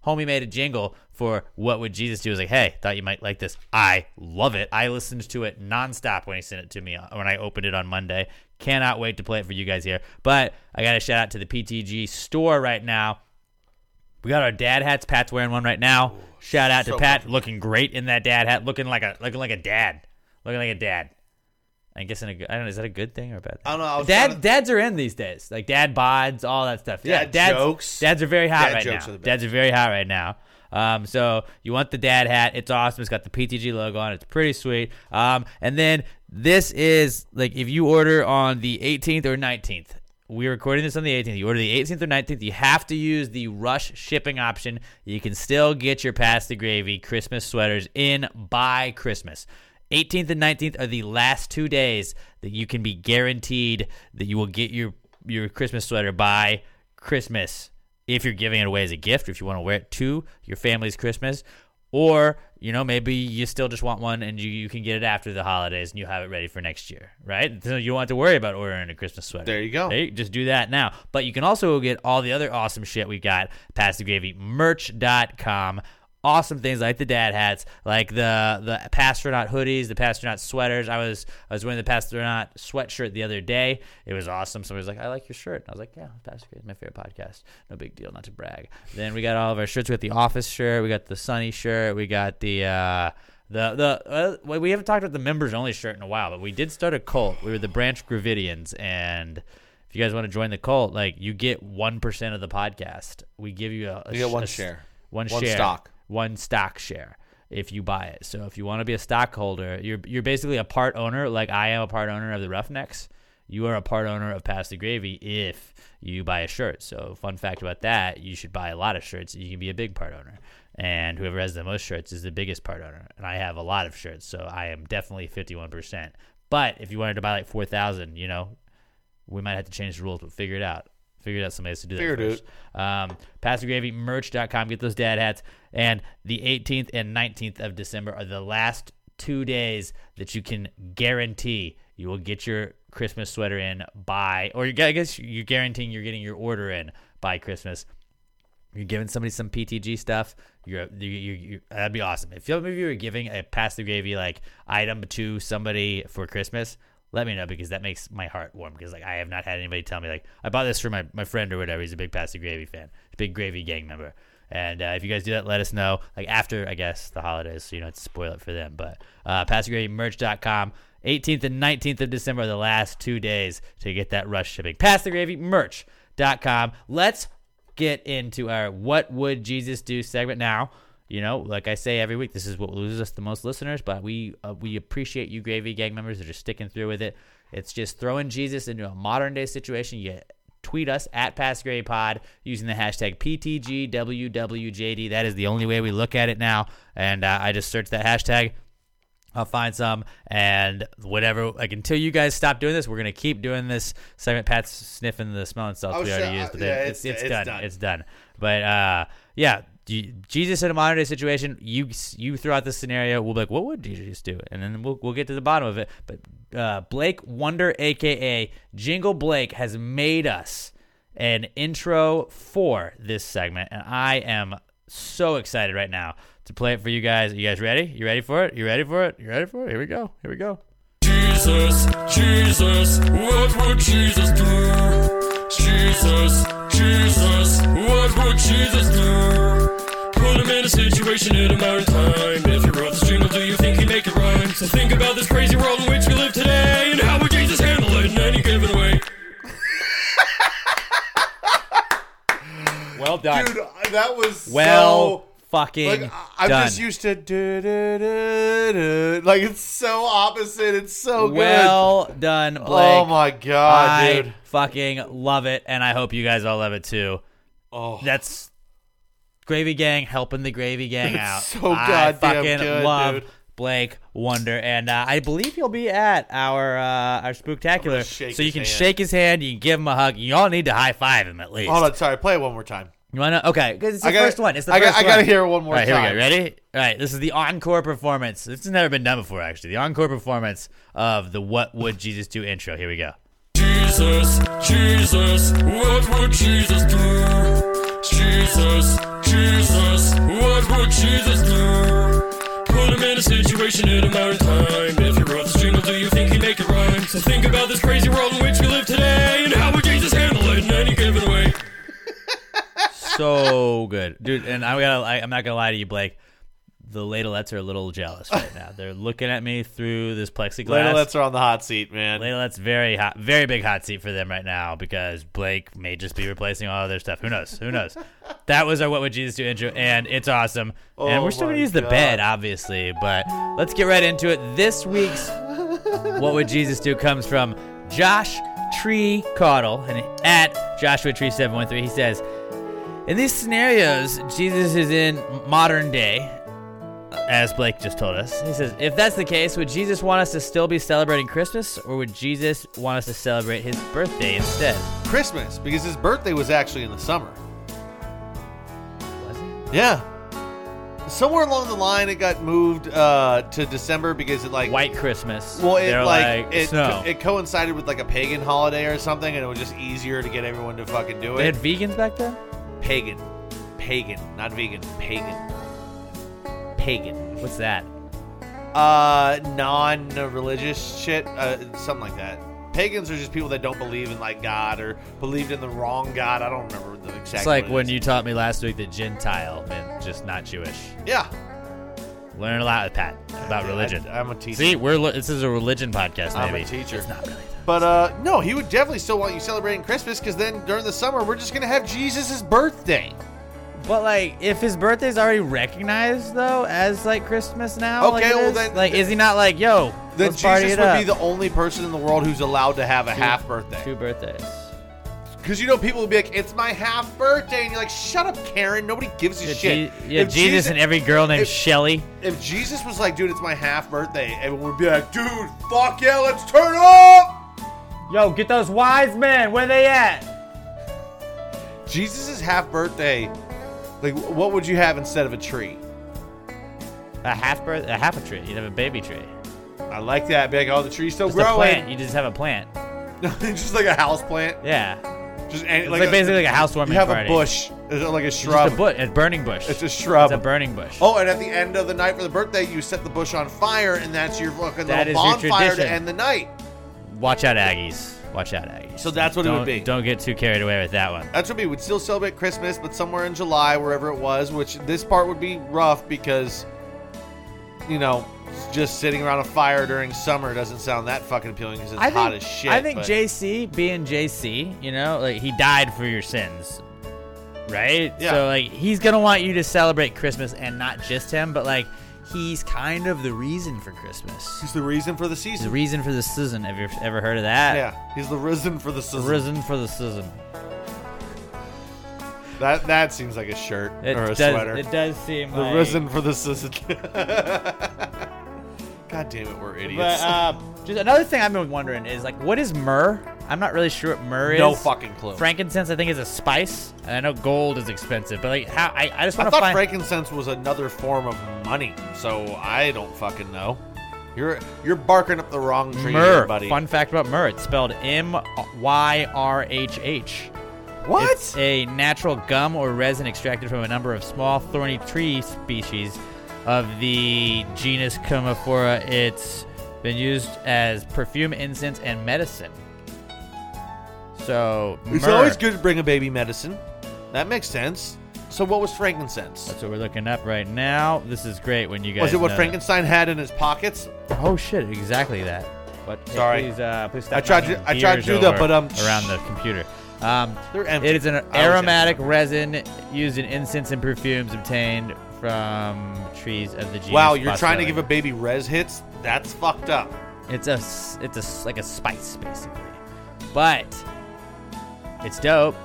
Homie made a jingle for what would Jesus do? I was like, hey, thought you might like this. I love it. I listened to it nonstop when he sent it to me uh, when I opened it on Monday. Cannot wait to play it for you guys here. But I got to shout out to the PTG store right now. We got our dad hats. Pat's wearing one right now. Shout out to so Pat, looking great in that dad hat, looking like a looking like a dad, looking like a dad. I guess in a good, I don't know. Is that a good thing or a bad thing? I don't know. I Dad, to- dads are in these days, like dad bods, all that stuff. yeah, Dad dads, jokes. Dads are very hot Dad right now. are. Dads are very hot right now. Um, so you want the dad hat? It's awesome. It's got the PTG logo on. it. It's pretty sweet. Um, and then this is like if you order on the 18th or 19th. We're recording this on the 18th. You order the 18th or 19th. You have to use the rush shipping option. You can still get your Pass the Gravy Christmas sweaters in by Christmas. 18th and 19th are the last two days that you can be guaranteed that you will get your your Christmas sweater by Christmas if you're giving it away as a gift, or if you want to wear it to your family's Christmas, or you know maybe you still just want one and you, you can get it after the holidays and you have it ready for next year, right? So you don't have to worry about ordering a Christmas sweater. There you go. Hey, just do that now. But you can also get all the other awesome shit we got. Pass the Gravy merch.com. Awesome things like the dad hats, like the the Pastronaut hoodies, the Pastronaut sweaters. I was I was wearing the Pastronaut sweatshirt the other day. It was awesome. Somebody was like, "I like your shirt." I was like, "Yeah, Pass the Gravy is my favorite podcast. No big deal, not to brag." Then we got all of our shirts. We got the Office shirt. We got the Sunny shirt. We got the uh, the the uh, we haven't talked about the members only shirt in a while, but we did start a cult. We were the Branch Gravidians, and if you guys want to join the cult, like you get one percent of the podcast. We give you a, a You get one a share. one, One share, stock. One stock share if you buy it. So if you want to be a stockholder, you're you're basically a part owner, like I am a part owner of the Roughnecks. You are a part owner of Pass the Gravy if you buy a shirt. So fun fact about that, you should buy a lot of shirts. You can be a big part owner. And whoever has the most shirts is the biggest part owner. And I have a lot of shirts, so I am definitely 51%. But if you wanted to buy like 4,000, you know, we might have to change the rules, but figure it out. Figure out somebody has to do that Figure it first. Um, PassTheGravyMerch.com. Get those dad hats. And the 18th and 19th of December are the last two days that you can guarantee you will get your Christmas sweater in by, or I guess you're guaranteeing you're getting your order in by Christmas. you're giving somebody some PTG stuff, you're, you you you that'd be awesome. If you if you were giving a pass the gravy like item to somebody for Christmas, let me know because that makes my heart warm. Because like I have not had anybody tell me like I bought this for my, my friend or whatever. He's a big pass the gravy fan, big gravy gang member. And uh, if you guys do that, let us know. Like after I guess the holidays, so you don't have to spoil it for them. But uh, passthegravymerch.com. 18th and 19th of December are the last two days to get that rush shipping. Pass the gravy merch.com. Let's get into our What Would Jesus Do segment now. You know, like I say every week, this is what loses us the most listeners, but we uh, we appreciate you Gravy Gang members that are sticking through with it. It's just throwing Jesus into a modern day situation. You tweet us at Pass Gravy Pod using the hashtag PTGWWJD. That is the only way we look at it now. And uh, I just searched that hashtag. I'll find some and whatever. Like until you guys stop doing this, we're gonna keep doing this segment. Pat's sniffing the smelling salts Oh, we already uh, used, but yeah, it's, it's- it's, it's done. done. It's done. But uh, yeah, Jesus in a modern day situation. You you throw out this scenario. We'll be like, what would Jesus do? And then we'll we'll get to the bottom of it. But uh, Blake Wonder, aka Jingle Blake, has made us an intro for this segment, and I am so excited right now to play it for you guys. Are you guys ready? You ready for it? You ready for it? You ready for it? Here we go. Here we go. Jesus, Jesus, what would Jesus do? Jesus, Jesus, what would Jesus do? Put him in a situation in a modern time. If you wrote this jingle, do you think he'd make it rhyme? So think about this crazy world in which we live today, and how would Jesus handle it in any given way? Well done. Dude, that was Well so, fucking like, I- I'm done. just used to do, do, do, do. like it's so opposite. It's so good. Well done, oh Blake. Oh my god, I dude. fucking love it, and I hope you guys all love it too. Oh, That's Gravy Gang helping the Gravy *laughs* Gang out. so I goddamn fucking good, love dude. Blake Wonder, and uh, I believe he'll be at our uh, our spooktacular, so you can hand. shake his hand, you can give him a hug. You all need to high five him at least. Hold on, sorry. Play it one more time. You wanna? Okay, because it's the gotta- first one. It's the I got- first I gotta hear it one more All right, Here we time. go. Ready? All right. This is the encore performance. This has never been done before, actually. The encore performance of the "What Would Jesus Do" intro. Here we go. Jesus, Jesus, what would Jesus do? Jesus, Jesus, what would Jesus do? Put him in a situation in a modern time. If you wrote this jingle, do you think he'd make it rhyme? So think about this crazy world in which we live today, and how would Jesus handle it in any given way? so good, dude. And I gotta, I, I'm not gonna lie to you, Blake. The ladlettes are a little jealous right now. *laughs* They're looking at me through this plexiglass. Ladlettes are on the hot seat, man. Ladlettes very hot, very big hot seat for them right now because Blake may just be replacing all of their stuff. Who knows? Who knows? *laughs* that was our "What Would Jesus Do" intro, and it's awesome. Oh and Oh we're still gonna use the bed, obviously, but let's get right into it. This week's "What Would Jesus Do" comes from Josh Tree Caudle, and at Joshua Tree seven one three, he says. In these scenarios, Jesus is in modern day, as Blake just told us. He says, if that's the case, would Jesus want us to still be celebrating Christmas, or would Jesus want us to celebrate his birthday instead? Christmas, because his birthday was actually in the summer. Was it? Yeah. Somewhere along the line, it got moved uh, to December because it like White Christmas. Well, it They're like, like, it, snow. it coincided with like a pagan holiday or something, and it was just easier to get everyone to fucking do it. They it. had vegans back then? pagan, pagan, not vegan, pagan, pagan. What's that? Uh, non-religious shit, uh, something like that. Pagans are just people that don't believe in like God or believed in the wrong God. I don't remember the exact. It's like when it you taught me last week that Gentile meant just not Jewish. Yeah, Learn a lot with Pat about Dude, I- religion. I'm a teacher. See, we're this is a religion podcast. I'm a teacher. It's not really. But uh, no, he would definitely still want you celebrating Christmas because then during the summer we're just gonna have Jesus' birthday. But like, if his birthday's already recognized though as like Christmas now, Okay, it well is, then- like, is he not like, yo, Then let's party Jesus it would up? be the only person in the world who's allowed to have a half birthday. Two birthdays. Because you know people would be like, "It's my half birthday," and you're like, "Shut up, Karen. Nobody gives a Yeah, shit." Je- yeah, If Jesus and every girl named if- Shelly. If Jesus was like, "Dude, it's my half birthday," everyone would be like, "Dude, fuck yeah, let's turn up." Yo, get those wise men. Where they at? Jesus' half birthday, like, what would you have instead of a tree? A half birth, a half a tree. You'd have a baby tree. I like that. Be like, "Oh, the tree's still Just a growing." plant. You just have a plant. *laughs* just like a house plant. Yeah. Just any, It's like, basically like a housewarming You have party. a bush It's like a It's shrub. just a bush, a burning bush. It's a shrub. It's a burning bush. Oh, and at the end of the night for the birthday, you set the bush on fire, and that's your fucking That little is your bonfire to tradition. end the night. Watch out, Aggies. Watch out, Aggies. So that's what it would be. Don't get too carried away with that one. That's what it would be. we would still celebrate Christmas, but somewhere in July, wherever it was. Which this part would be rough because, you know, just sitting around a fire during summer doesn't sound that fucking appealing because it's I hot think, as shit. I think but- JC, being JC, you know, like he died for your sins, right? Yeah. So like he's gonna want you to celebrate Christmas and not just him, but like he's kind of the reason for Christmas. He's the reason for the He's the reason for the season. Have you ever heard of that? Yeah, he's the risen for the season. The reason for the season. That that seems like a shirt It or a does. sweater. It does seem the like risen for the season. *laughs* God damn it, we're idiots. But uh, just another thing I've been wondering is like, what is myrrh? I'm not really sure what myrrh is. No fucking clue. Frankincense, I think, is a spice. And I know gold is expensive, but like, how? I, I just I want to thought find. frankincense was another form of money, so I don't fucking know. You're you're barking up the wrong tree, myrrh. here, buddy. Fun fact about myrrh: it's spelled M Y R H H. What? It's a natural gum or resin extracted from a number of small thorny tree species of the genus Commiphora. It's been used as perfume, incense, and medicine. So It's myrrh. always good to bring a baby medicine. That makes sense. So what was frankincense? That's what we're looking up right now. This is great when you guys. Was it what know Frankenstein had in his pockets? Oh shit! Exactly that. But hey, Sorry. please, uh, please stop I tried to- I tried to beers do that, but, um, around the computer. Um, They're empty. It is an aromatic resin used in incense and perfumes obtained from trees of the genus. Wow, you're trying to give a baby res hits? That's fucked up. It's a it's a like a spice basically, but it's dope.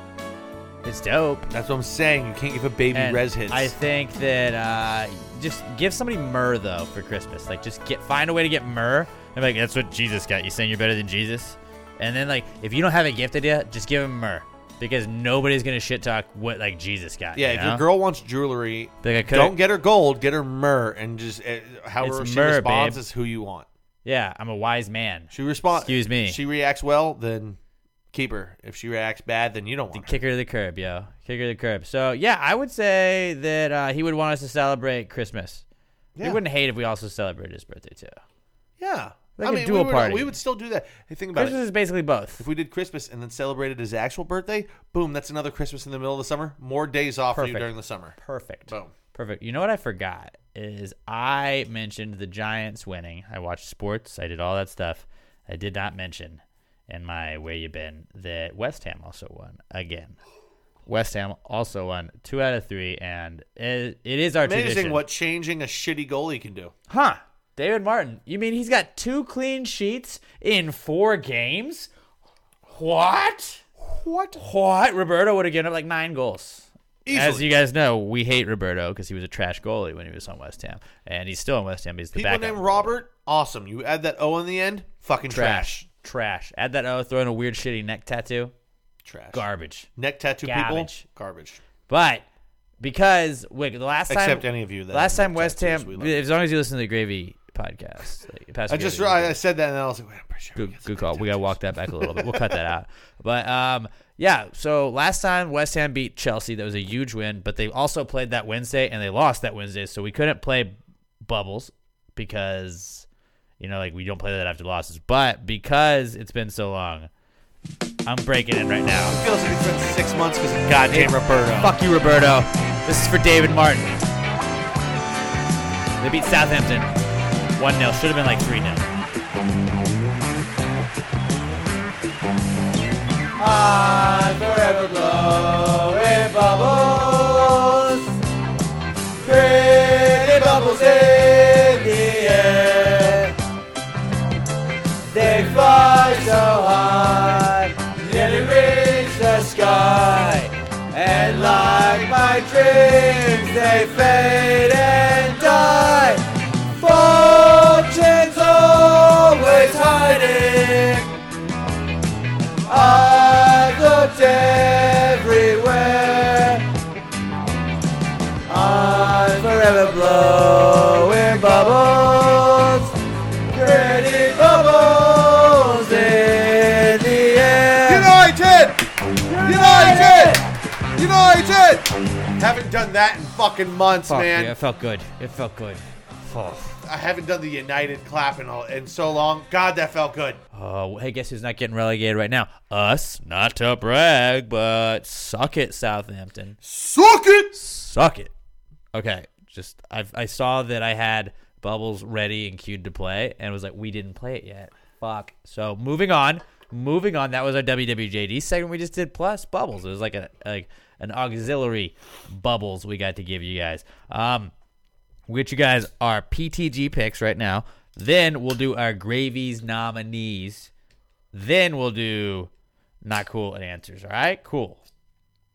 It's dope. That's what I'm saying. You can't give a baby And res hits. I think that uh, just give somebody myrrh though for Christmas. Like just get find a way to get myrrh. And like that's what Jesus got. You saying you're better than Jesus? And then like if you don't have a gift idea, just give him myrrh because nobody's gonna shit talk what like Jesus got. yeah, you if know? your girl wants jewelry, Like, don't get her gold, get her myrrh, and just uh, however It's she myrrh, responds babe. is who you want. yeah, I'm a wise man. She responds. Excuse me. She reacts well, then keep her. If she reacts bad, then you don't want her. Kick her to the curb, yo. Kick her to the curb. So yeah, I would say that uh, he would want us to celebrate Christmas. He wouldn't hate if we also celebrated his birthday too. Yeah, Like I a mean, dual we would, uh, party. we would still do that. Hey, think about Christmas it. is basically both. If we did Christmas and then celebrated his actual birthday, boom, that's another Christmas in the middle of the summer. More days off for you during the summer. Perfect. Boom. Perfect. You know what I forgot is I mentioned the Giants winning. I watched sports. I did all that stuff. I did not mention in my where you been that West Ham also won again. West Ham also won two out of three, and it, it is our Amazing tradition. what changing a shitty goalie can do. Huh? David Martin. You mean he's got two clean sheets in four games? What? What? What? Roberto would have given up like nine goals. As you guys know, we hate Roberto because he was a trash goalie when he was on West Ham, and he's still on West Ham. He's the People named Robert, awesome. You add that O in the end, fucking trash. trash, trash. Add that O, throw in a weird shitty neck tattoo. Trash. Garbage. Neck tattoo Garbage. people, garbage. But because wait, the last time, Except any of you that last time West Ham, as long as you listen to the Gravy podcast, like, Pastor I just I, I said that and I was like, wait, I'm pretty sure. Good, good call. We gotta walk that back a little bit. We'll cut that *laughs* out. But um, yeah. So last time West Ham beat Chelsea, that was a huge win. But they also played that Wednesday and they lost that Wednesday, so we couldn't play bubbles because you know like we don't play that after losses. But because it's been so long, I'm breaking in right now. It feels like it's been six months because of goddamn Roberto. Fuck you, Roberto. This is for David Martin. They beat Southampton 1 0. Should have been like 3 0. I'm forever bubbles, pretty bubbles in the air. They fly so high, nearly reach the sky, and like my dreams, they fade United! Haven't done that in fucking months, Fuck, man. yeah, it felt good. It felt good. Oh. I haven't done the United clap in, all, in so long. God, that felt good. Oh, hey, guess who's not getting relegated right now? Us. Not to brag, but suck it, Southampton. Suck it. Suck it. Okay, just I I saw that I had bubbles ready and queued to play, and was like, we didn't play it yet. Fuck. So moving on. Moving on. That was our WWJD segment we just did. Plus bubbles. It was like a like an auxiliary bubbles we got to give you guys. Um, get you guys our PTG picks right now. Then we'll do our gravies nominees. Then we'll do not cool and answers. All right, cool.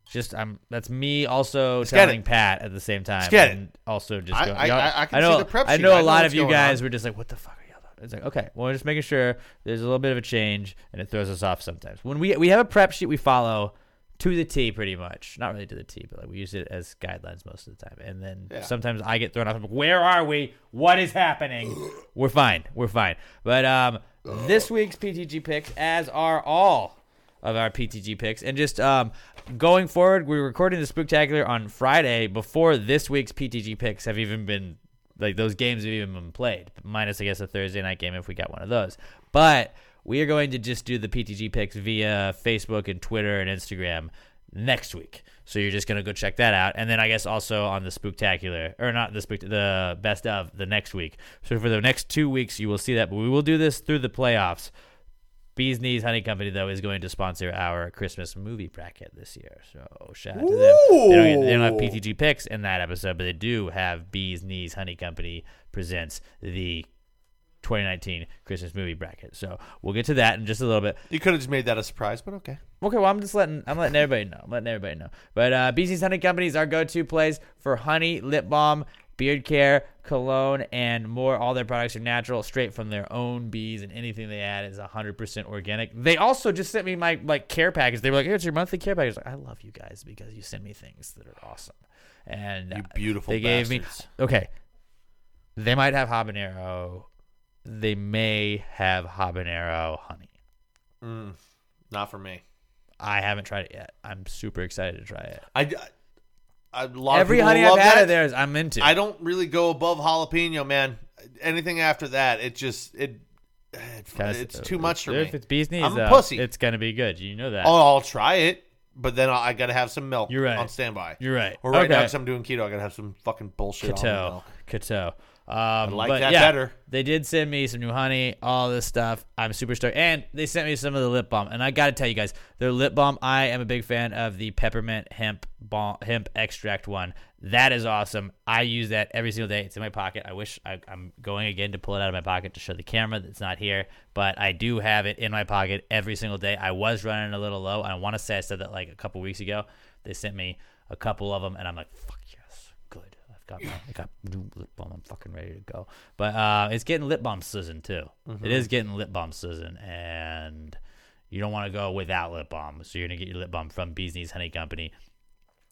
Just I'm that's me also Let's telling. Pat at the same time. Let's get it. Also just I- going. I- I- I can know, see the prep sheet. I know I a lot of you guys on. were just like, "What the fuck are y'all doing?" It's like, okay, well, we're just making sure there's a little bit of a change, and it throws us off sometimes. When we we have a prep sheet we follow to the T, pretty much. Not really to the T, but like we use it as guidelines most of the time. And then Yeah. sometimes I get thrown off. I'm like, Where are we? What is happening? *laughs* we're fine. We're fine. But um, this week's PTG picks, as are all of our PTG picks, and just um, going forward, we're recording the Spooktacular on Friday before this week's PTG picks have even been like those games have even been played, minus I guess a Thursday night game if we got one of those. But we are going to just do the PTG picks via Facebook and Twitter and Instagram next week. So you're just gonna go check that out, and then I guess also on the Spooktacular or not the spook the best of the next week. So for the next two weeks, you will see that. But we will do this through the playoffs. Bees Knees Honey Company though is going to sponsor our Christmas movie bracket this year. So shout out to them. They don't, they don't have PTG picks in that episode, but they do have Bees Knees Honey Company presents the 2019 Christmas movie bracket. So we'll get to that in just a little bit. You could have just made that a surprise, but okay. Okay, well, I'm just letting I'm letting everybody know. I'm letting everybody know. But uh, Bees Knees Honey Company is our go-to place for honey, lip balm, beard care, cologne, and more. All their products are natural, straight from their own bees, and anything they add is 100% organic. They also just sent me my like care package. They were like, "Here's your monthly care package." I, like, I love you guys because you send me things that are awesome. And You uh, beautiful They gave me okay. They might have habanero. They may have habanero honey. Mm, not for me. I haven't tried it yet. I'm super excited to try it. I, I, a lot Every of honey I've had that. of theirs, I'm into. I don't really go above jalapeno, man. Anything after that, it just it, it Kinda- it's too much for if me. If it's bee's knees, I'm a pussy. It's gonna be good. You know that. Oh, I'll try it, but then I, I gotta have some milk. You're right. on standby. You're right. Or right now, Okay. because I'm doing keto, I gotta have some fucking bullshit milk. Keto. Um, like but that yeah, better. They did send me some new honey, all this stuff. I'm super stoked, and they sent me some of the lip balm. And I got to tell you guys, their lip balm. I am a big fan of the peppermint hemp balm, hemp extract one. That is awesome. I use that every single day. It's in my pocket. I wish I, I'm going again to pull it out of my pocket to show the camera that's not here, but I do have it in my pocket every single day. I was running a little low. I want to say I said that like a couple weeks ago. They sent me a couple of them, and I'm like, fuck yes, good. I've got my, I got new lip balm. I'm fucking ready to go. But uh, it's getting lip balm season too. Mhm. It is getting lip balm season, and you don't want to go without lip balm. So you're gonna get your lip balm from Bees Knees Honey Company.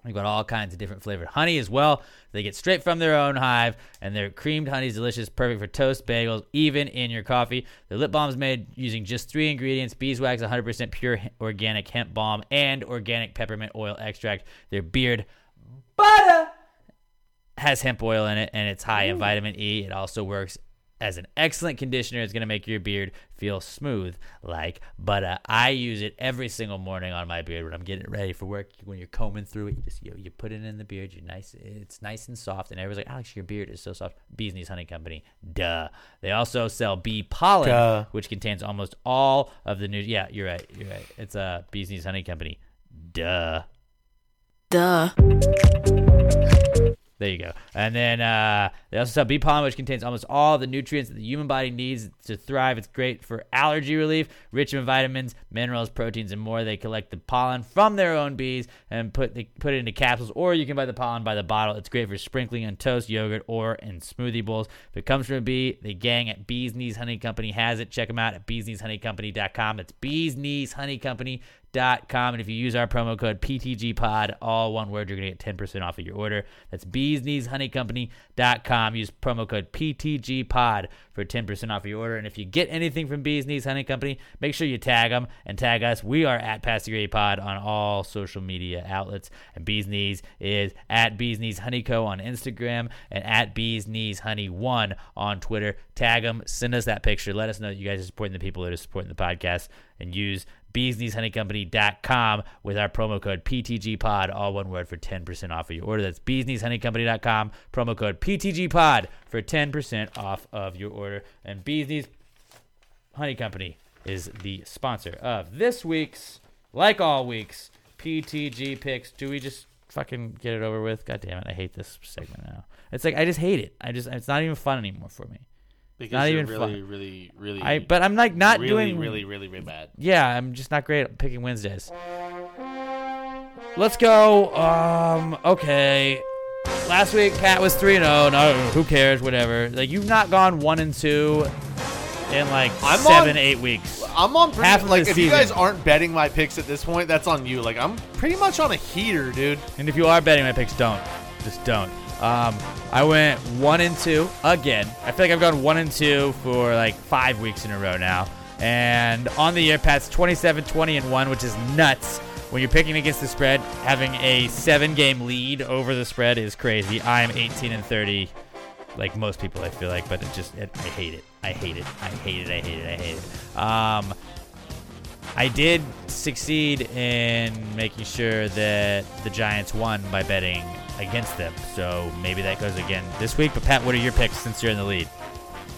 They've got all kinds of different flavored honey as well. They get straight from their own hive, and their creamed honey is delicious, perfect for toast, bagels, even in your coffee. Their lip balm is made using just three ingredients: beeswax, 100% pure organic hemp balm, and organic peppermint oil extract. Their beard butter has hemp oil in it, and it's high in vitamin E. It also works as an excellent conditioner. It's going to make your beard feel smooth like butter. I use it every single morning on my beard when I'm getting it ready for work. When you're combing through it, you just you, you put it in the beard. You're nice, it's nice and soft. And everyone's like, Alex, your beard is so soft. Bees Knees Honey Company, duh. They also sell bee pollen, Duh. which contains almost all of the new. Yeah, you're right. You're right. It's a uh, Bees Knees Honey Company, duh. Duh. There you go. And then uh, they also sell bee pollen, which contains almost all the nutrients that the human body needs to thrive. It's great for allergy relief, rich in vitamins, minerals, proteins, and more. They collect the pollen from their own bees and put the, put it into capsules, or you can buy the pollen by the bottle. It's great for sprinkling on toast, yogurt, or in smoothie bowls. If it comes from a bee, the gang at Bees Knees Honey Company has it. Check them out at beeskneeshoneycompany.com. That's beeskneeshoneycompany.com. com. And if you use our promo code PTGPod, all one word, you're going to get 10% off of your order. That's beeskneesHoneyCompany.com. Use promo code PTGPod for 10% off of your order. And if you get anything from Bees Knees Honey Company, make sure you tag them and tag us. We are at Pass Pod on all social media outlets. And Bees Knees is at Bees Knees Honey Co. on Instagram and at Bees Knees Honey 1 on Twitter. Tag them, send us that picture. Let us know that you guys are supporting the people that are supporting the podcast. And use beeskneeshoneycompany.com with our promo code PTGPod, all one word, for 10% off of your order. That's beeskneeshoneycompany.com, promo code PTGPod for 10% off of your order. And Bees Honey Company is the sponsor of this week's, like all weeks, PTG picks. Do we just fucking get it over with? God damn it, I hate this segment now. It's like I just hate it. I just it's not even fun anymore for me. Because not you're even really, fun. really, really. I but I'm like not really, doing really, really, really bad. Yeah, I'm just not great at picking Wednesdays. Let's go. Um, okay. Last week Pat was three and zero. No, who cares? Whatever. Like you've not gone one and two in like I'm seven, on- eight weeks. I'm on pretty, half of like if you guys aren't betting my picks at this point, that's on you. Like I'm pretty much on a heater, dude. And if you are betting my picks, don't. Just don't. Um, I went one and two again. I feel like I've gone one and two for like five weeks in a row now. And on the year, Pat's 27, 20, and one, which is nuts. When you're picking against the spread, having a seven game lead over the spread is crazy. I'm 18 and 30, like most people, I feel like, but it just, it, I hate it. I hate it. I hate it. I hate it. I hate it. Um, I did succeed in making sure that the Giants won by betting against them. So maybe that goes again this week. But Pat, what are your picks since you're in the lead?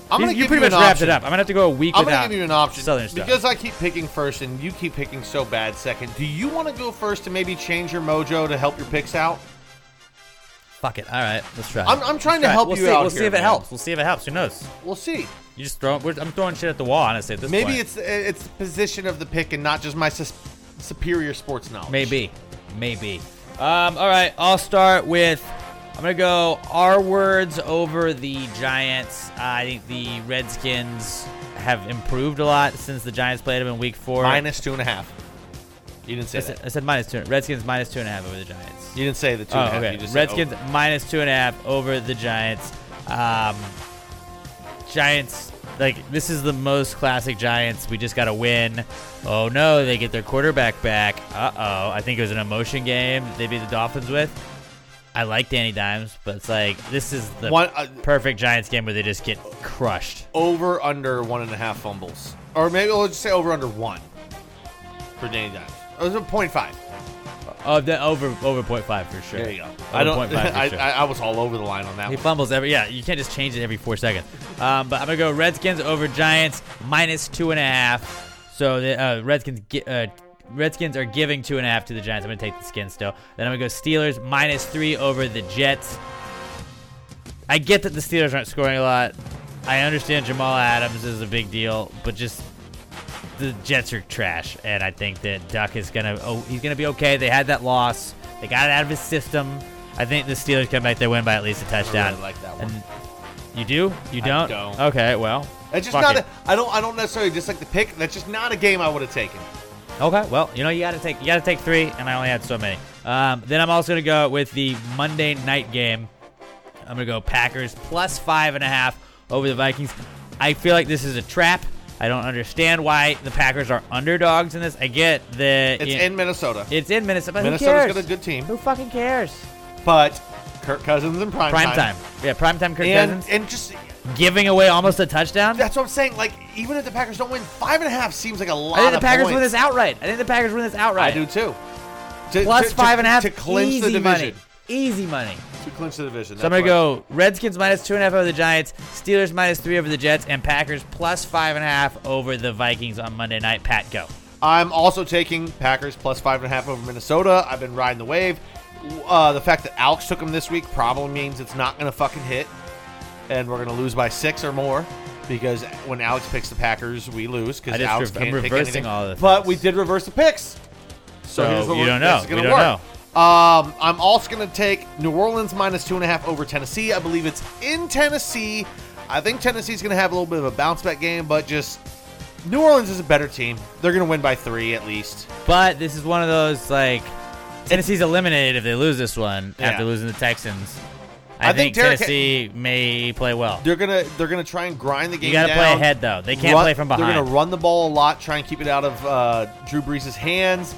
I'm you, gonna you give pretty you much wrapped option. it up. I'm gonna have to go a week I'm without gonna give you an option Southern stuff. because I keep picking first and you keep picking so bad second. Do you want to go first to maybe change your mojo to help your picks out? Fuck it. All right, let's try. I'm- I'm Let's trying to try help we'll you see, out We'll here, see if it helps. We'll see if it helps. Who knows? We'll see. You just throw. we're- I'm throwing shit at the wall. Honestly, at this Maybe point. it's it's the position of the pick and not just my sus- superior sports knowledge. Maybe. Maybe. Um, all right, I'll start with. I'm gonna go our words over the Giants. Uh, I think the Redskins have improved a lot since the Giants played them in Week Four. Minus two and a half. You didn't say I that. said, I said minus two. Redskins minus two and a half over the Giants. You didn't say the two Oh, and a half. okay. You just Redskins minus two and a half over the Giants. Um, Giants, like this is the most classic Giants. We just got to win. Oh no, they get their quarterback back. Uh oh. I think it was an emotion game. They beat the Dolphins with. I like Danny Dimes, but it's like this is the One- uh, perfect Giants game where they just get crushed. over under one and a half fumbles, or maybe we'll just say over under one for Danny Dimes. It was a point five. Oh, the over over point five for sure. There you go. Over I don't. 0.5 *laughs* for I, sure. I, I was all over the line on that He one. fumbles every. Yeah, you can't just change it every four seconds. Um, but I'm gonna go Redskins over Giants minus two and a half. So the uh, Redskins gi- uh, Redskins are giving two and a half to the Giants. I'm gonna take the skin still. Then I'm gonna go Steelers minus three over the Jets. I get that the Steelers aren't scoring a lot. I understand Jamal Adams is a big deal, but just the Jets are trash, and I think that Duck is gonna. Oh, he's gonna be okay. They had that loss. They got it out of his system. I think the Steelers come back. They win by at least a touchdown. really like that one. And you do? You don't? don't. Okay, well. It's just fuck not. it. A, I don't. I don't necessarily dislike the pick. That's just not a game I would have taken. Okay, well, you know you got to take you got to take three, and I only had so many. Um, then I'm also gonna go with the Monday night game. I'm gonna go Packers plus five and a half over the Vikings. I feel like this is a trap. I don't understand why the Packers are underdogs in this. I get that It's you- in Minnesota. It's in Minnesota. Minnesota's got a good team, Who fucking cares? but Kirk Cousins in prime, Prime time. Yeah, prime time. Kirk and Cousins and just giving away almost a touchdown. that's what I'm saying. Like even if the Packers don't win, five and a half seems like a lot. I think the Packers points. win this outright. I think the Packers win this outright. I do too. To, Plus to- five and a half to clinch the division. money. Easy money. To clinch the division. So I'm gonna go Redskins minus two and a half over the Giants, Steelers minus three over the Jets, and Packers plus five and a half over the Vikings on Monday night. Pat, go. I'm also taking Packers plus five and a half over Minnesota. I've been riding the wave. Uh, the fact that Alex took them this week probably means it's not going to fucking hit, and we're going to lose by six or more. Because when Alex picks the Packers, we lose because Alex re- I'm can't pick reversing anything. all of the But we did reverse the picks. So here's what you don't know. this We don't work. Um, I'm also going to take New Orleans minus two and a half over Tennessee. I believe it's in Tennessee. I think Tennessee's going to have a little bit of a bounce back game, but just New Orleans is a better team. They're going to win by three at least. But this is one of those like Tennessee's eliminated if they lose this one after Yeah. losing the Texans. I, I think think, Tennessee may play well. They're gonna they're gonna try and grind the game. You got to play ahead though. They can't Run- play from behind. They're gonna run the ball a lot, try and keep it out of uh, Drew Brees' hands,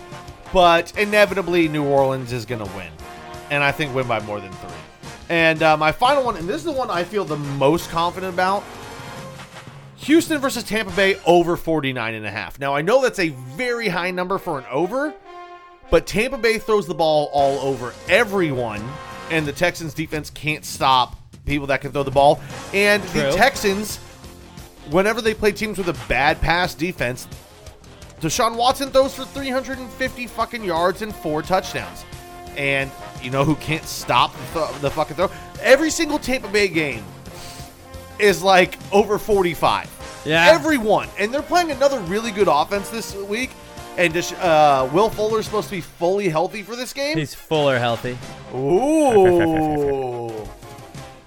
but inevitably New Orleans is gonna win, and I think win by more than three. And uh, my final one, and this is the one I feel the most confident about. Houston versus Tampa Bay over 49 and a half. Now I know that's a very high number for an over, but Tampa Bay throws the ball all over everyone, and the Texans defense can't stop people that can throw the ball. And the Texans, whenever they play teams with a bad pass defense, Deshaun Watson throws for 350 fucking yards and four touchdowns. And you know who can't stop the, th- the fucking throw? Every single Tampa Bay game is like over 45. Yeah. Everyone. And they're playing another really good offense this week. And Desha- uh, Will Fuller's supposed to be fully healthy for this game. He's fuller healthy. Ooh.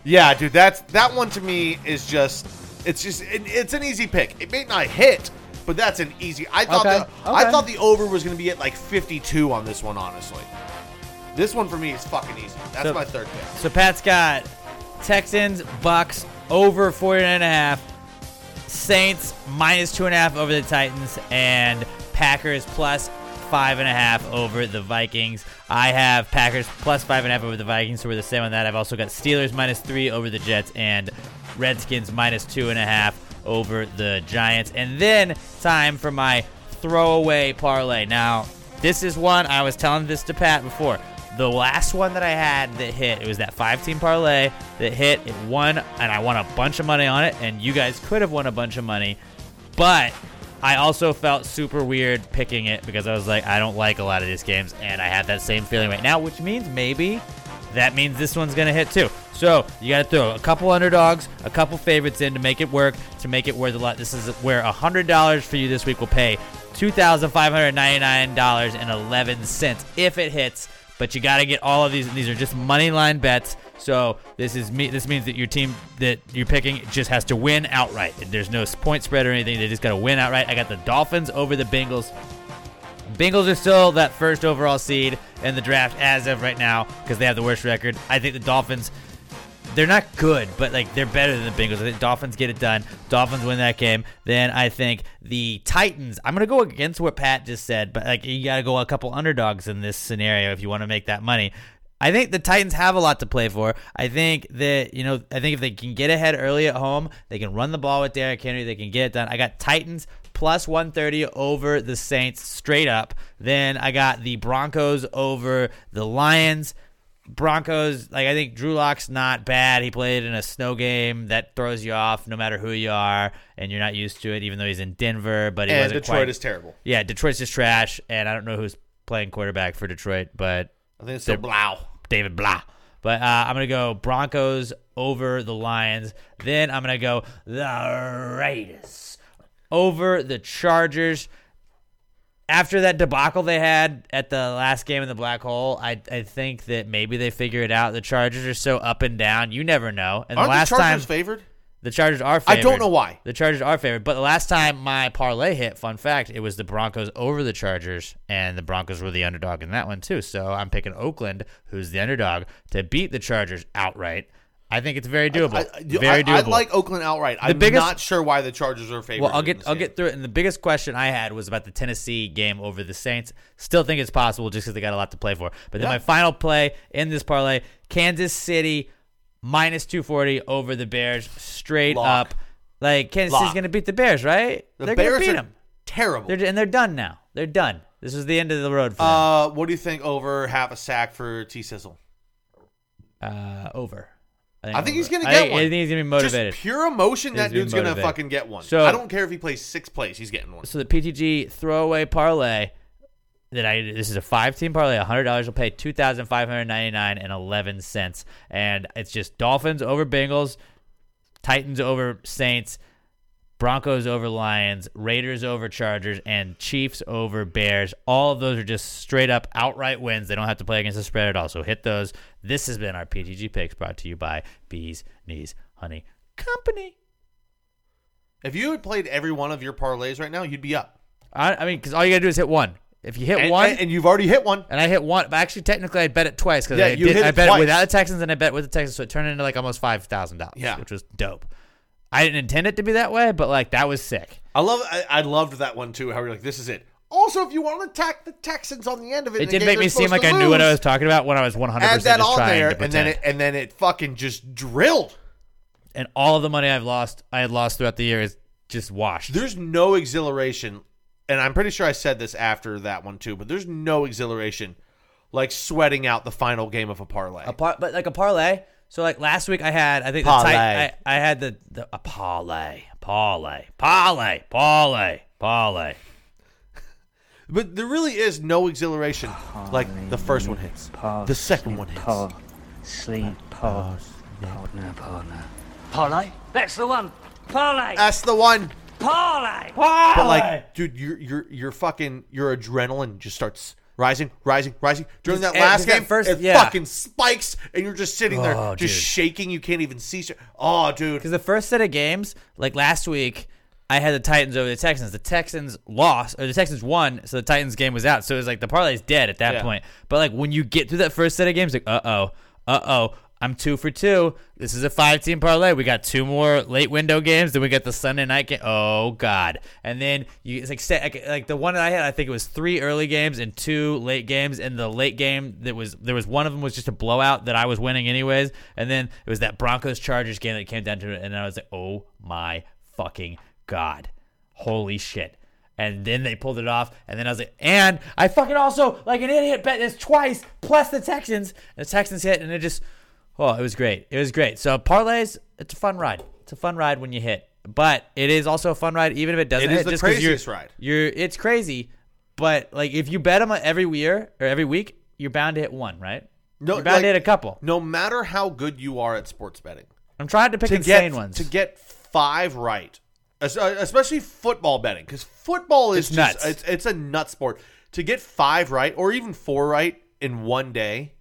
yeah, dude, that's that one to me is just it's just it, it's an easy pick. It may not hit, but that's an easy. I thought Okay, the, I thought the over was going to be at like 52 on this one honestly. This one for me is fucking easy. That's So- my third pick. So Pat's got Texans, Bucks over 49 and a half, Saints minus two and a half over the Titans, and Packers plus five and a half over the Vikings. I have Packers plus five and a half over the Vikings, so we're the same on that. I've also got Steelers minus three over the Jets and Redskins minus two and a half over the Giants. And then time for my throwaway parlay. Now, this is one I was telling this to Pat before. The last one that I had that hit, it was that five team parlay that hit. It won, and I won a bunch of money on it. And you guys could have won a bunch of money, but I also felt super weird picking it because I was like, I don't like a lot of these games, and I have that same feeling right now, which means maybe that means this one's gonna hit too. So you got to throw a couple underdogs, a couple favorites in to make it work, to make it worth a lot. This is where a hundred dollars for you this week will pay two thousand five hundred ninety nine dollars and eleven cents if it hits. But you got to get all of these. These are just money line bets. So this is me. This means that your team that you're picking just has to win outright. There's no point spread or anything. They just got to win outright. I got the Dolphins over the Bengals. Bengals are still that first overall seed in the draft as of right now because they have the worst record. I think the Dolphins, they're not good, but like they're better than the Bengals. I think Dolphins get it done. Dolphins win that game. Then I think the Titans. I'm gonna go against what Pat just said, but like you got to go a couple underdogs in this scenario if you want to make that money. I think the Titans have a lot to play for. I think that, you know, I think if they can get ahead early at home, they can run the ball with Derrick Henry, they can get it done. I got Titans plus 130 over the Saints straight up. Then I got the Broncos over the Lions. Broncos, like I think Drew Lock's not bad. He played in a snow game that throws you off no matter who you are, and you're not used to it, even though he's in Denver. But he And Detroit quite- is terrible. Yeah, Detroit's just trash, and I don't know who's playing quarterback for Detroit, but I think it's still Blough. David Blough. But uh, I'm gonna go Broncos over the Lions. Then I'm gonna go the Raiders over the Chargers. After that debacle they had at the last game in the black hole, I I think that maybe they figure it out. The Chargers are so up and down, you never know. And Aren't the last the Chargers time favored? the Chargers are I favored. don't know why. The Chargers are favored. But the last time my parlay hit, fun fact, it was the Broncos over the Chargers, and the Broncos were the underdog in that one too. So I'm picking Oakland, who's the underdog, to beat the Chargers outright. I think it's very doable. I, I- very doable. I like Oakland outright. The I'm biggest- not sure why the Chargers are favored. Well, I'll get I'll game. get through it. And the biggest question I had was about the Tennessee game over the Saints. Still think it's possible just because they got a lot to play for. But then Yeah. my final play in this parlay: Kansas City minus two forty over the Bears, straight Lock. up. Like Kansas Lock. City's going to beat the Bears, right? The They're Bears going to beat them. terrible. They're, and they're done now. They're done. This is the end of the road for them. Uh, what do you think over half a sack for T Sizzle? Uh, over. I think he's gonna I get think- one. I think he's gonna be motivated. Just pure emotion. That dude's gonna motivated. fucking get one. So I don't care if he plays six plays. He's getting one. So the PTG throwaway parlay that I this is a five team parlay. hundred dollars will pay two thousand five hundred ninety nine and eleven cents, and it's just Dolphins over Bengals, Titans over Saints, Broncos over Lions, Raiders over Chargers, and Chiefs over Bears. All of those are just straight up outright wins. They don't have to play against the spread at all. So hit those. This has been our PTG picks brought to you by Bees Knees Honey Company. If you had played every one of your parlays right now, you'd be up. I, I mean, because all you gotta do is hit one. If you hit And- one, and- and you've already hit one, and I hit one, but actually, technically, I bet it twice because Yeah, I, did, I bet twice. it without the Texans and I bet with the Texans, so it turned into like almost five thousand dollars. Yeah. which was dope. I didn't intend it to be that way, but like that was sick. I love. I, I loved that one too. How you're like, this is it. Also, if you want to attack the Texans on the end of it, It did game make me seem like to I knew what I was talking about when I was one hundred Add percent that just on trying there, to and then it and then it fucking just drilled. and all of the money I've lost, I had lost throughout the year is just washed. There's no exhilaration, and I'm pretty sure I said this after that one too. But there's no exhilaration like sweating out the final game of a parlay. A par- but like a parlay. So like last week I had I think the Parlay. tight, I, I had the, the a parlay, parlay, parlay, parlay, parlay. But there really is no exhilaration like the first one hits, the second one hits. Sleep, pause, partner, partner. Parlay? That's the one. Parlay. That's the one. Parlay. But like, dude, your your your fucking your adrenaline just starts rising, rising, rising. During that last that game, first- it yeah. fucking spikes, and you're just sitting there, Oh, just dude. shaking. You can't even see. Oh, dude. Because the first set of games, like last week, I had the Titans over the Texans. The Texans lost, or the Texans won, so the Titans game was out. So it was like the parlay's dead at that Yeah. point. But like when you get through that first set of games, like uh oh, uh oh, I'm two for two. This is a five team parlay. We got two more late window games. Then we got the Sunday night game. Oh god! And then you like like, like the one that I had. I think it was three early games and two late games. And the late game that was there was one of them was just a blowout that I was winning anyways. And then it was that Broncos Chargers game that came down to it. And I was like, oh my fucking god, holy shit! And then they pulled it off, and then I was like, and I fucking also like an idiot bet this twice plus the Texans. And the Texans hit, and it just Oh, it was great. It was great. So parlays, it's a fun ride. It's a fun ride when you hit, but it is also a fun ride even if it doesn't It is hit. the just 'cause you're- craziest ride. You're it's crazy, but like if you bet them every year or every week, you're bound to hit one, right? No, you're bound like, to hit a couple. No matter how good you are at sports betting, I'm trying to pick to insane get ones. to get five right, es- uh, especially football betting, because football is It's just nuts. it's it's a nut sport. To get five right or even four right in one day,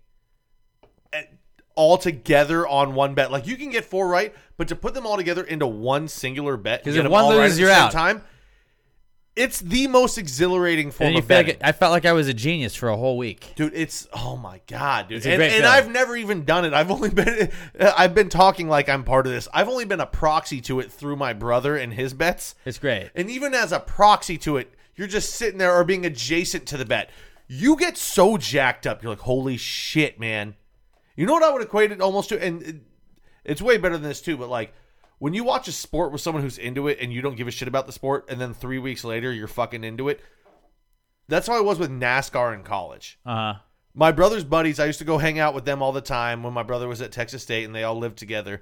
all together on one bet, like you can get four right, but to put them all together into one singular bet, and 'Cause get if them one right loses, at the you're same out. Time, it's the most exhilarating form and you of feel betting. like I felt like I was a genius for a whole week. Dude, it's oh my god, dude, It's and, and. I've never even done it. I've only *laughs* been, I've been talking like I'm part of this. I've only been a proxy to it through my brother and his bets. It's great. And even as a proxy to it, you're just sitting there or being adjacent to the bet. You get so jacked up. You're like, holy shit, man. You know what I would equate it almost to, and it- it's way better than this too. But like when you watch a sport with someone who's into it and you don't give a shit about the sport, and then three weeks later you're fucking into it. That's how I was with NASCAR in college. Uh huh. My brother's buddies, I used to go hang out with them all the time when my brother was at Texas State and they all lived together.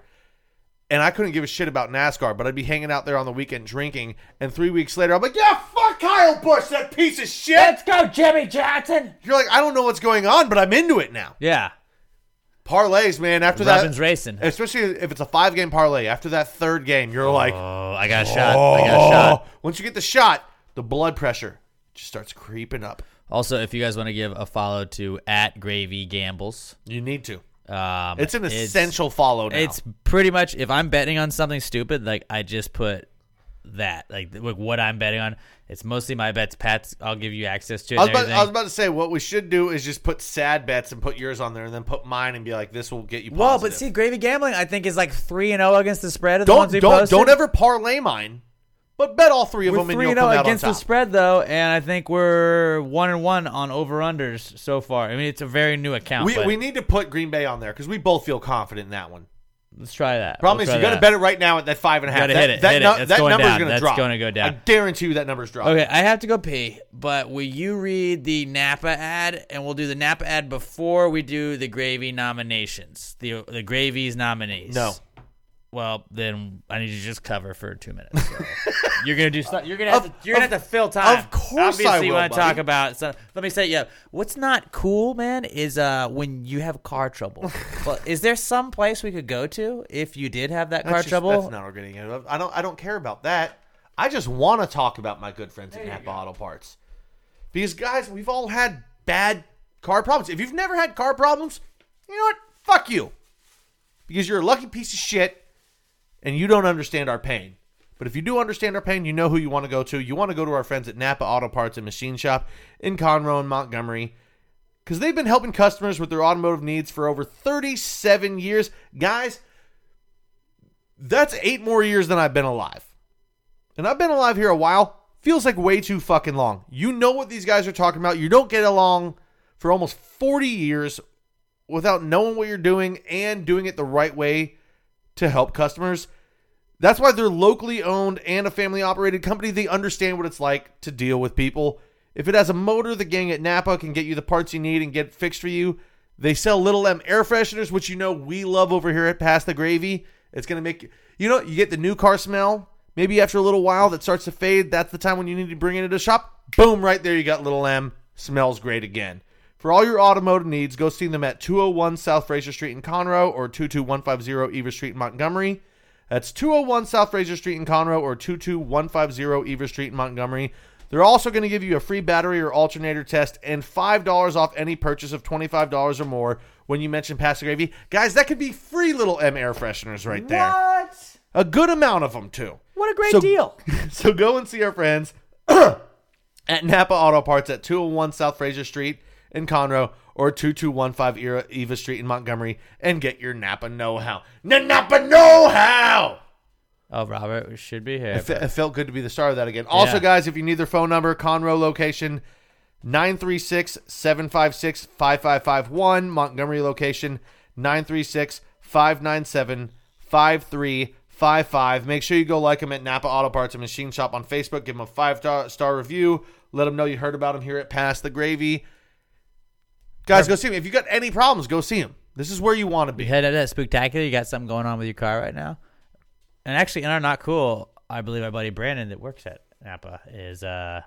And I couldn't give a shit about NASCAR, but I'd be hanging out there on the weekend drinking. And three weeks later, I'm like, yeah, fuck Kyle Busch, that piece of shit. Let's go, Jimmie Johnson. You're like, I don't know what's going on, but I'm into it now. Yeah. Parlays, man. After Robin's that, racing. especially if it's a five game parlay. After that third game, you're like, Oh, I got a shot. I got a shot. Once you get the shot, the blood pressure just starts creeping up. Also, if you guys want to give a follow to at Gravy Gambles, You need to. um, It's an essential follow now. It's pretty much if I'm betting on something stupid, like I just put that, like like what I'm betting on. It's mostly my bets. Pat's, I'll give you access to it. I was, about. I was about to say what we should do is just put sad bets and put yours on there, and then put mine and be like, "This will get you." Positive. well, but see, Gravy Gambling, I think is like three and zero against the spread. Of don't ones don't posted. don't ever parlay mine, but bet all three of We're them, three and oh zero against the spread though, and I think we're one and one on over unders so far. I mean, it's a very new account. we but we need to put Green Bay on there because we both feel confident in that one. Let's try that. Problem We'll is, you got to bet it right now at that five and a half. gotta that hit it, that, hit it. nu- that going number's down. gonna That's drop. gonna go down. I guarantee you that number's dropping. Okay, I have to go pee, but will you read the Napa ad, and we'll do the Napa ad before we do the Gravy nominations, the the Gravy's nominees. No. Well, then I need you to just cover for two minutes. So. *laughs* you're gonna do stuff. You're gonna have Of- to. You're gonna have to fill time. of course Obviously, I you will, want to talk about. So let me say, yeah. What's not cool, man, is uh when you have car trouble. *laughs* well, is there some place we could go to if you did have that That's car just- trouble? That's not what we're getting at. I don't. I don't care about that. I just want to talk about my good friends at Napa Auto Parts because, guys, we've all had bad car problems. If you've never had car problems, you know what? Fuck you, because you're a lucky piece of shit, and you don't understand our pain. But if you do understand our pain, you know who you want to go to. You want to go to our friends at Napa Auto Parts and Machine Shop in Conroe and Montgomery because they've been helping customers with their automotive needs for over 37 years. Guys, that's eight more years than I've been alive. And I've been alive here a while. Feels like way too fucking long. You know what these guys are talking about. You don't get along for almost 40 years without knowing what you're doing and doing it the right way to help customers. That's why they're locally owned and a family operated company. They understand what it's like to deal with people. If it has a motor, the gang at Napa can get you the parts you need and get fixed for you. They sell Little M air fresheners, which you know we love over here at Pass the Gravy. It's going to make you know, you get the new car smell. Maybe after a little while that starts to fade. That's the time when you need to bring it into the shop. Boom, right there you got Little M. Smells great again. For all your automotive needs, go see them at 201 South Frazier Street in Conroe or 22150 Eva Street in Montgomery. That's 201 South Frazier Street in Conroe or 22150 Eva Street in Montgomery. They're also going to give you a free battery or alternator test and $5 off any purchase of $25 or more when you mention Pass the Gravy. Guys, that could be free little M air fresheners right there. What? A good amount of them, too. What a great So- deal. *laughs* So go and see our friends *clears throat* at Napa Auto Parts at 201 South Frazier Street in Conroe or 2215 Era- Eva Street in Montgomery and get your Napa know-how. Napa know-how! Oh, Robert we should be here. It, fe- it felt good to be the star of that again. Also, Yeah. guys, if you need their phone number, Conroe location 936 756 5551. Montgomery location 936 597 5355. Make sure you go like them at Napa Auto Parts and Machine Shop on Facebook. Give them a five star review. Let them know you heard about them here at Pass the Gravy. Guys, go see them. If you got any problems, go see him. This is where you want to be. You head to that spooktacular. You got something going on with your car right now. And actually, in our not cool, I believe our buddy Brandon that works at Napa is uh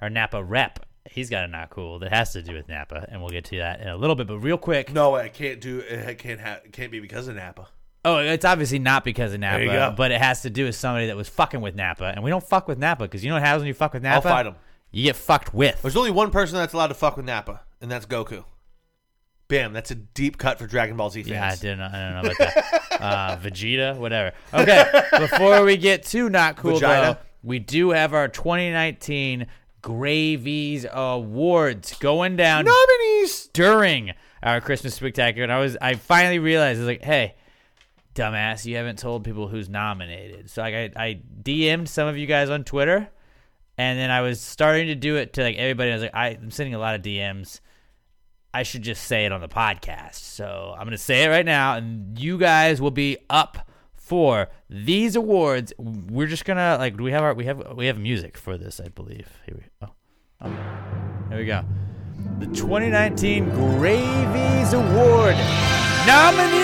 our Napa rep. He's got a not cool that has to do with Napa, and we'll get to that in a little bit. But real quick, No, I can't do it. Can't ha- it can't be because of Napa. oh, it's obviously not because of Napa, but it has to do with somebody that was fucking with Napa, and we don't fuck with Napa because you know what happens when you fuck with Napa? I'll Napa? fight 'em. You get fucked with. There's only one person that's allowed to fuck with Napa, and that's Goku. Bam, that's a deep cut for Dragon Ball Z fans. Yeah, I didn't. I don't know about that. uh, *laughs* Vegeta, whatever. Okay, before we get too not cool Vagina. though, we do have our 2019 Gravies Awards going down Nominees during our Christmas Spooktacular, and I was I finally realized I was like, hey. Dumbass, you haven't told people who's nominated. So like I, I DM'd some of you guys on Twitter, and then I was starting to do it to like everybody. I was like, I, I'm sending a lot of DMs. I should just say it on the podcast. So I'm going to say it right now, and you guys will be up for these awards. We're just gonna like, do we have our we have we have music for this? I believe. Here we oh, okay. Here we go. The 2019 Gravies Award nominees.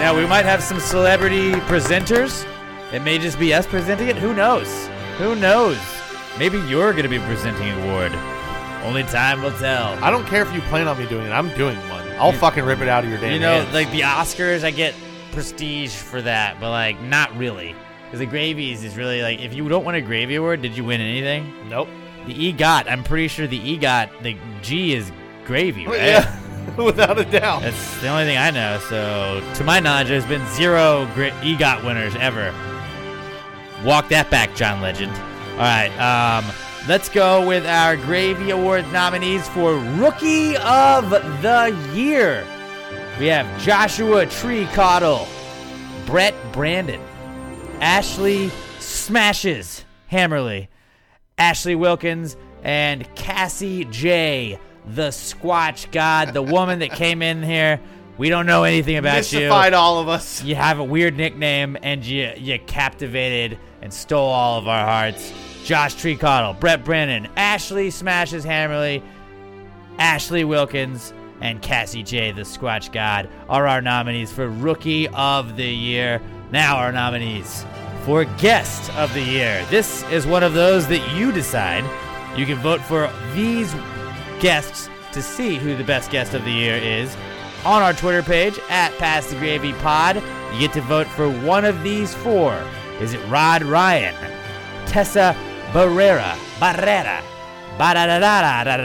Now we might have some celebrity presenters. It may just be us presenting it. Who knows? Who knows? Maybe you're going to be presenting an award. Only time will tell. I don't care if you plan on me doing it. I'm doing one. I'll fucking rip it out of your damn You know, hands. like the Oscars, I get prestige for that, but like not really. Because the Gravies is really like, if you don't win a Gravy Award, did you win anything? Nope. The EGOT, I'm pretty sure the EGOT, the G is gravy, *laughs* right? Yeah, *laughs* without a doubt. That's the only thing I know. So, to my knowledge, there's been zero EGOT winners ever. Walk that back, John Legend. All right, um, let's go with our Gravy Award nominees for Rookie of the Year. We have Joshua Tree Cottle, Brett Brandon, Ashley Smashes Hammerly, Ashley Wilkins, and Cassie J, the Squatch God, the woman that came in here. We don't know anything about you. Mystified all of us. You have a weird nickname, and you you captivated and stole all of our hearts. Josh Tree Cottle, Brett Brennan, Ashley Smashes Hammerly, Ashley Wilkins, and Cassie J, the Squatch God, are our nominees for Rookie of the Year. Now, our nominees for Guest of the Year. This is one of those that you decide. You can vote for these guests to see who the best guest of the year is on our Twitter page at Pass the Gravy Pod. You get to vote for one of these four. Is it Rod Ryan, Tessa Barrera, Barrera, Barrera,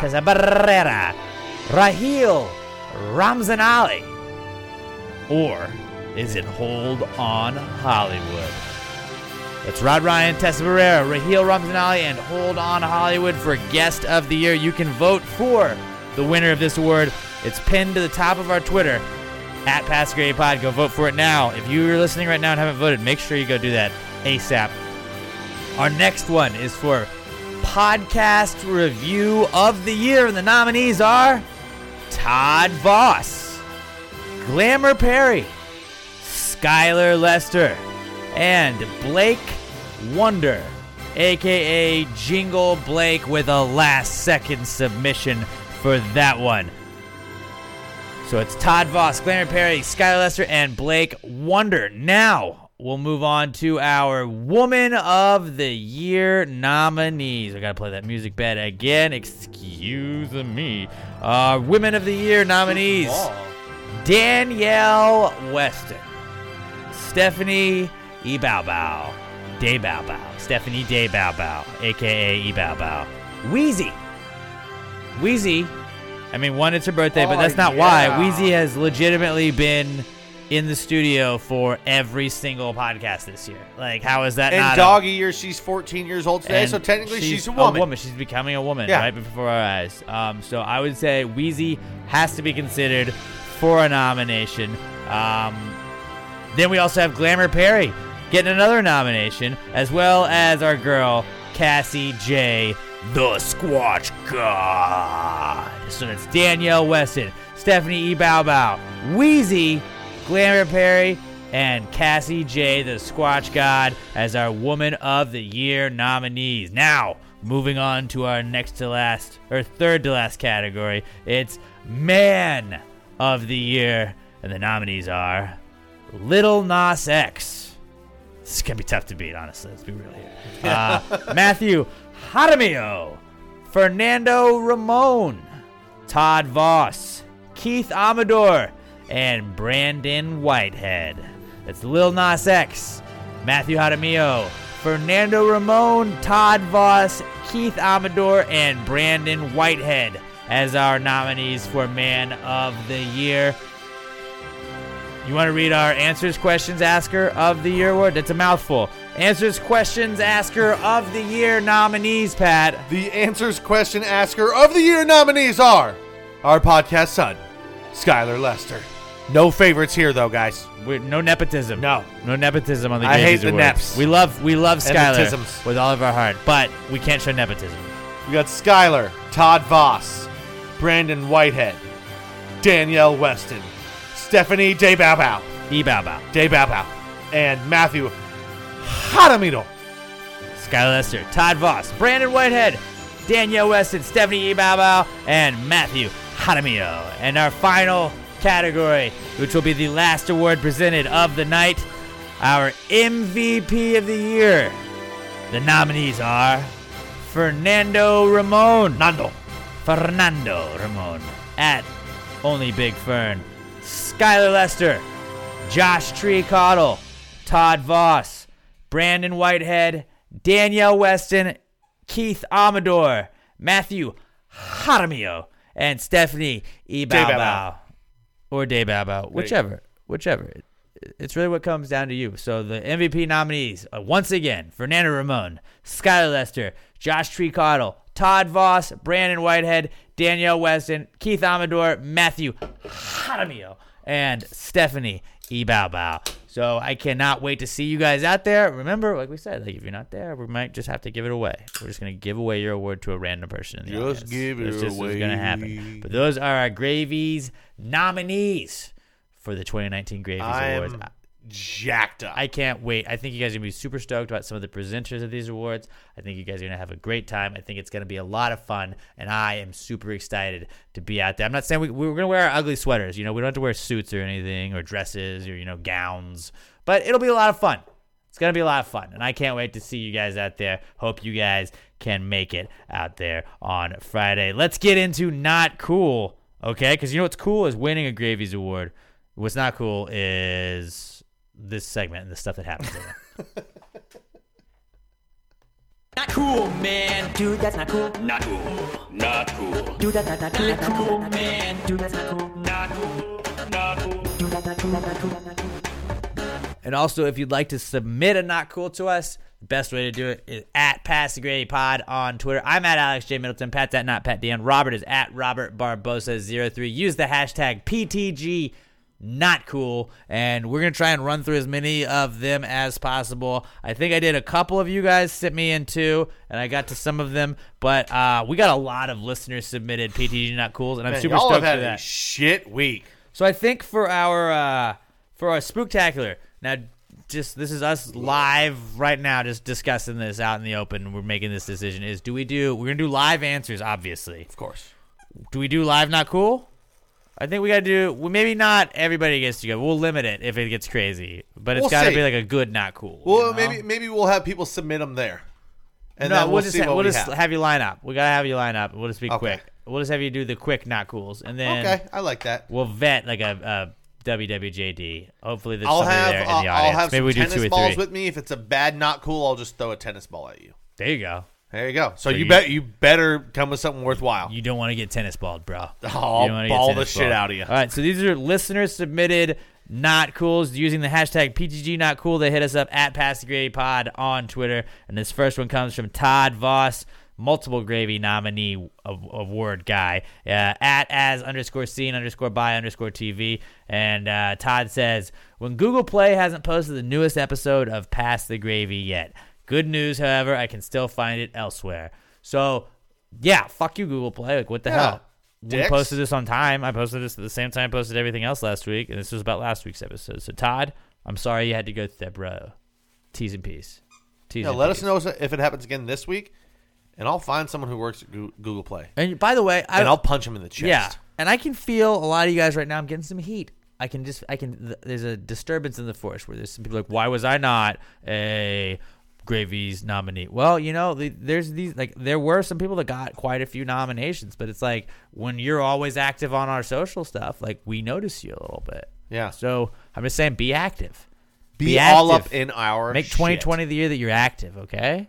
Tessa Barrera, Raheel Ramzanali, or is it Hold On Hollywood. It's Rod Ryan, Tessa Barrera, Raheel Ramzanali, and Hold On Hollywood for Guest of the Year. You can vote for the winner of this award. It's pinned to the top of our Twitter at Pass Grade Pod. Go vote for it now. If you're listening right now and haven't voted, make sure you go do that ASAP. Our next one is for Podcast Review of the Year, and the nominees are Todd Voss, Glamour Perry, Skylar Lester, and Blake Wonder, aka Jingle Blake, with a last second submission for that one. So it's Todd Voss, Glamour Perry, Skylar Lester, and Blake Wonder. Now we'll move on to our Woman of the Year nominees. I gotta play that music bed again. Excuse me. Uh, Women of the Year nominees: Danielle Weston, Stephanie E Bow Bow, Day Bow Bow, Stephanie Day Bow Bow, aka E Bow, Wheezy, Wheezy. I mean, one, it's her birthday, but Oh, that's not yeah. why. Wheezy has legitimately been in the studio for every single podcast this year. Like, how is that In not? a- doggy year, she's 14 years old today, and so technically she's, a woman. She's becoming a woman Yeah. right before our eyes. Um, so I would say Wheezy has to be considered for a nomination. Um, then we also have Glamour Perry getting another nomination, as well as our girl Cassie J, the Squatch God. So it's Danielle Weston, Stephanie E. Bow Bow, Wheezy, Glamour Perry, and Cassie J, the Squatch God, as our Woman of the Year nominees. Now, moving on to our next to last, or third to last category, it's Man of the Year. And the nominees are Lil Nas X. This is to be tough to beat, honestly. Let's be real here. *laughs* Uh, Matthew Jaramillo, Fernando Ramon, Todd Voss, Keith Amador, and Brandon Whitehead. That's Lil Nas X, Matthew Jaramillo, Fernando Ramon, Todd Voss, Keith Amador, and Brandon Whitehead as our nominees for Man of the Year. You want to read our Answers Questions Asker of the Year award? That's a mouthful. Answers Questions Asker of the Year nominees, Pat. The Answers Question Asker of the Year nominees are our podcast son, Skylar Lester. No favorites here, though, guys. We're, no nepotism. No. No nepotism on the I hate the Awards. neps. We love we love Skylar with all of our heart, but we can't show nepotism. We got Skylar, Todd Voss, Brandon Whitehead, Danielle Weston, Stephanie Day Bow Bow, E Bow Bow, Day Bow Bow, and Matthew Jaramillo. Skylar Lester, Todd Voss, Brandon Whitehead, Danielle Weston, Stephanie E. Bow and Matthew Jaramillo. And our final category, which will be the last award presented of the night, our MVP of the year. The nominees are Fernando Ramon. Nando. Fernando Ramon at Only Big Fern. Skylar Lester, Josh Tree Cottle, Todd Voss, Brandon Whitehead, Danielle Weston, Keith Amador, Matthew Jaramillo, and Stephanie. Bow Day Bow Bow. Or Day Bow Bow. Whichever. Whichever. It's really what comes down to you. So the MVP nominees, uh, once again, Fernando Ramon, Skylar Lester, Josh Tree Cottle, Todd Voss, Brandon Whitehead, Danielle Weston, Keith Amador, Matthew Jaramillo, and Stephanie E. So I cannot wait to see you guys out there. Remember, like we said, like if you're not there, we might just have to give it away. We're just gonna give away your award to a random person in the Just audience. give That's it just what's gonna happen. But those are our Gravies nominees for the 2019 Gravies Awards. Jacked up. I can't wait. I think you guys are gonna be super stoked about some of the presenters of these awards. I think you guys are gonna have a great time. I think it's gonna be a lot of fun, and I am super excited to be out there. I'm not saying we, we're gonna wear our ugly sweaters. You know, we don't have to wear suits or anything, or dresses, or you know, gowns. But it'll be a lot of fun. It's gonna be a lot of fun, and I can't wait to see you guys out there. Hope you guys can make it out there on Friday. Let's get into not cool, okay? Because you know what's cool is winning a Gravies Award. What's not cool is this segment and the stuff that happens in it. *laughs* Not cool, man. Dude, that's not cool. Not cool. Not cool. Dude, that's not, not cool. Not cool, man. Dude, that's not cool. Not cool. Not cool. Dude, that's not cool. That's not cool. That's not cool. And also, if you'd like to submit a not cool to us, the best way to do it is at Pass the Gravy Pod on Twitter. I'm at Alex J Middleton. Pat's at not Pat Dan. Robert is at Robert Barbosa03. Use the hashtag PTG not cool and we're gonna try and run through as many of them as possible i think i did a couple of you guys sent me in too and i got to some of them but uh, we got a lot of listeners submitted ptg not cools and i'm Man, super y'all stoked have had for a that shit week. so I think for our uh, for our spooktacular now, just this is us live right now, just discussing this out in the open. We're making this decision: is do we do? We're gonna do live answers, obviously. Of course. Do we do live? Not cool. I think we gotta do. Well, maybe not. Everybody gets to go. We'll limit it if it gets crazy, but it's We'll got to see. be like a good, not cool. Well, you know? maybe maybe we'll have people submit them there, and no, then we'll, we'll, just see ha- what we'll we just have. have. you line up. We gotta have you line up. We'll just be Okay. quick. We'll just have you do the quick, not cools, and then Okay, I like that. We'll vet like a, a WWJD. Hopefully, there's I'll somebody have there in the I'll, audience. I'll have Maybe some we do tennis two or balls three. with me. If it's a bad not cool, I'll just throw a tennis ball at you. There you go. There you go. So, So you, you- bet you better come with something worthwhile. You don't want to get tennis balled, bro. *laughs* I'll wanna get ball the shit balled. out of you. All right, so these are listeners submitted not cools using the hashtag PTG not cool. They hit us up at Pass the Gravy Pod on Twitter, and this first one comes from Todd Voss, multiple gravy nominee award guy, uh, at as underscore scene underscore by underscore TV, and uh, Todd says when Google Play hasn't posted the newest episode of Pass the Gravy yet. Good news, however, I can still find it elsewhere. So, yeah, fuck you, Google Play. Like, what the Yeah. hell? We Dicks. posted this on time. I posted this at the same time I posted everything else last week, and this was about last week's episode. So, Todd, I'm sorry you had to go through that, bro. Tease and peace. Tease Yeah, and let P's. us know if it happens again this week, and I'll find someone who works at Google Play, And by the way, I, and I'll punch him in the chest. Yeah, and I can feel a lot of you guys right now. I'm getting some heat. I can just, I can. th- There's a disturbance in the force where there's some people like, why was I not a Gravy's nominee? Well, you know, the, there's these like there were some people that got quite a few nominations, but it's like when you're always active on our social stuff, like we notice you a little bit. Yeah. So I'm just saying, be active. Be all active. up in our Make shit. 2020 the year that you're active. Okay.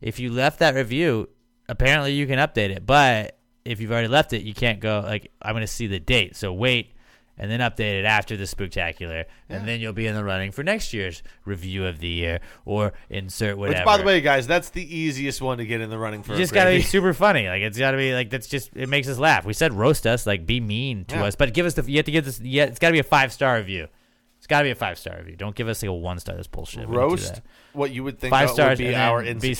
If you left that review, apparently you can update it. But if you've already left it, you can't go like I'm going to see the date. So wait and then update it after the spooktacular, and then you'll be in the running for next year's review of the year or insert whatever. Which, by the way, guys, that's the easiest one to get in the running for. you just gotta be *laughs* super funny. Like it's gotta be like that's just it makes us laugh. We said roast us, like be mean to Yeah. us, but give us the you have to give this. Yeah, it's gotta be a five star review. It's gotta be a five star review. Don't give us like a one star. That's bullshit. Roast what you would think Five would stars be and our then be.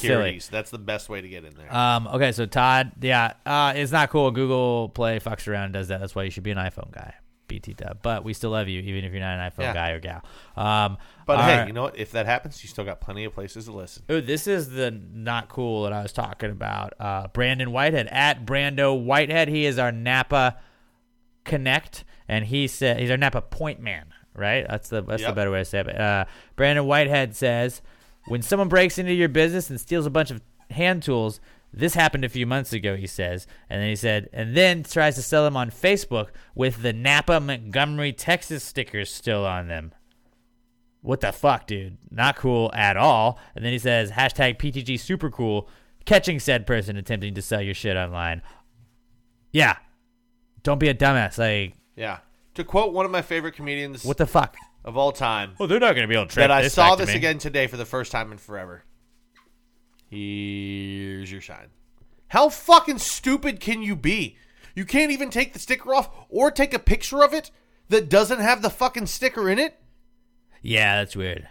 That's the best way to get in there. Um, okay, so Todd, yeah, uh, it's not cool. Google Play fucks around and does that. That's why you should be an iPhone guy, BT dub. But we still love you, even if you're not an iPhone Yeah. guy or gal. Um, but hey, right. you know what? If that happens, you still got plenty of places to listen. Ooh, this is the not cool that I was talking about. Uh, Brandon Whitehead at Brando Whitehead. He is our Napa Connect, and he said he's our Napa Point Man. Right? That's the that's the better way to say it. Uh, Brandon Whitehead says, when someone breaks into your business and steals a bunch of hand tools. This happened a few months ago, he says. And then he said, and then tries to sell them on Facebook with the Napa Montgomery, Texas stickers still on them. What the fuck, dude? Not cool at all. And then he says, hashtag PTG super cool, catching said person attempting to sell your shit online. Yeah. Don't be a dumbass. Like, Yeah. To quote one of my favorite comedians what the fuck? of all time, Well, they're not going to be able to track that I saw this me. again today for the first time in forever. Here's your shine. How fucking stupid can you be? You can't even take the sticker off or take a picture of it that doesn't have the fucking sticker in it? Yeah, that's weird.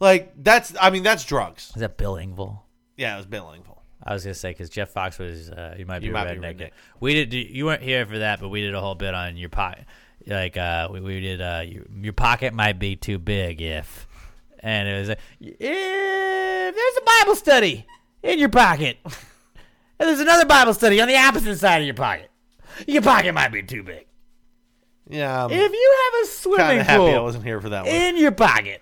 Like that's I mean that's drugs. Is that Bill Engvall? Yeah, it was Bill Engvall. I was gonna say because Jeff Fox was uh, you might be You a might be redneck. redneck. We did. You weren't here for that, but we did a whole bit on your pocket. Like uh, we, we did. Uh, your, your pocket might be too big if, and it was like, if there's a Bible study in your pocket, *laughs* and there's another Bible study on the opposite side of your pocket. Your pocket might be too big. Yeah, I'm If you have a swimming happy I wasn't here for that one. in your pocket,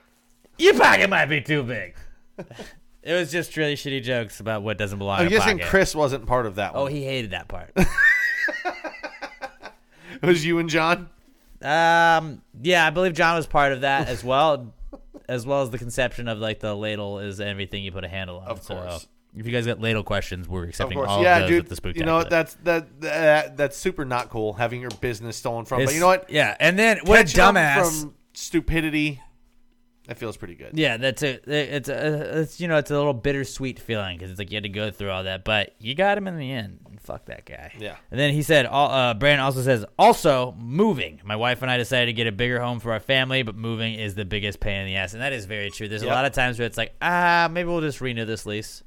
your pocket might be too big. *laughs* it was just really shitty jokes about what doesn't belong. I'm in a guessing pocket. Chris wasn't part of that Oh, one. he hated that part. *laughs* it was you and John. um, yeah, I believe John was part of that as well, as well as the conception of like the ladle is everything you put a handle on. Of So, uh, course. if you guys got ladle questions, we're Of accepting course, all yeah, of those dude. at the spook. You know what? That's that, that that's super not cool having your business stolen from. but you know what? Yeah, and then what a dumbass. from stupidity That feels pretty good. Yeah, that's a it's a it's you know it's a little bittersweet feeling because it's like you had to go through all that, but you got him in the end. Fuck that guy. Yeah. And then he said, all- uh, Brandon also says, also moving. My wife and I decided to get a bigger home for our family, but moving is the biggest pain in the ass, and that is very true. There's Yep. a lot of times where it's like, ah, maybe we'll just renew this lease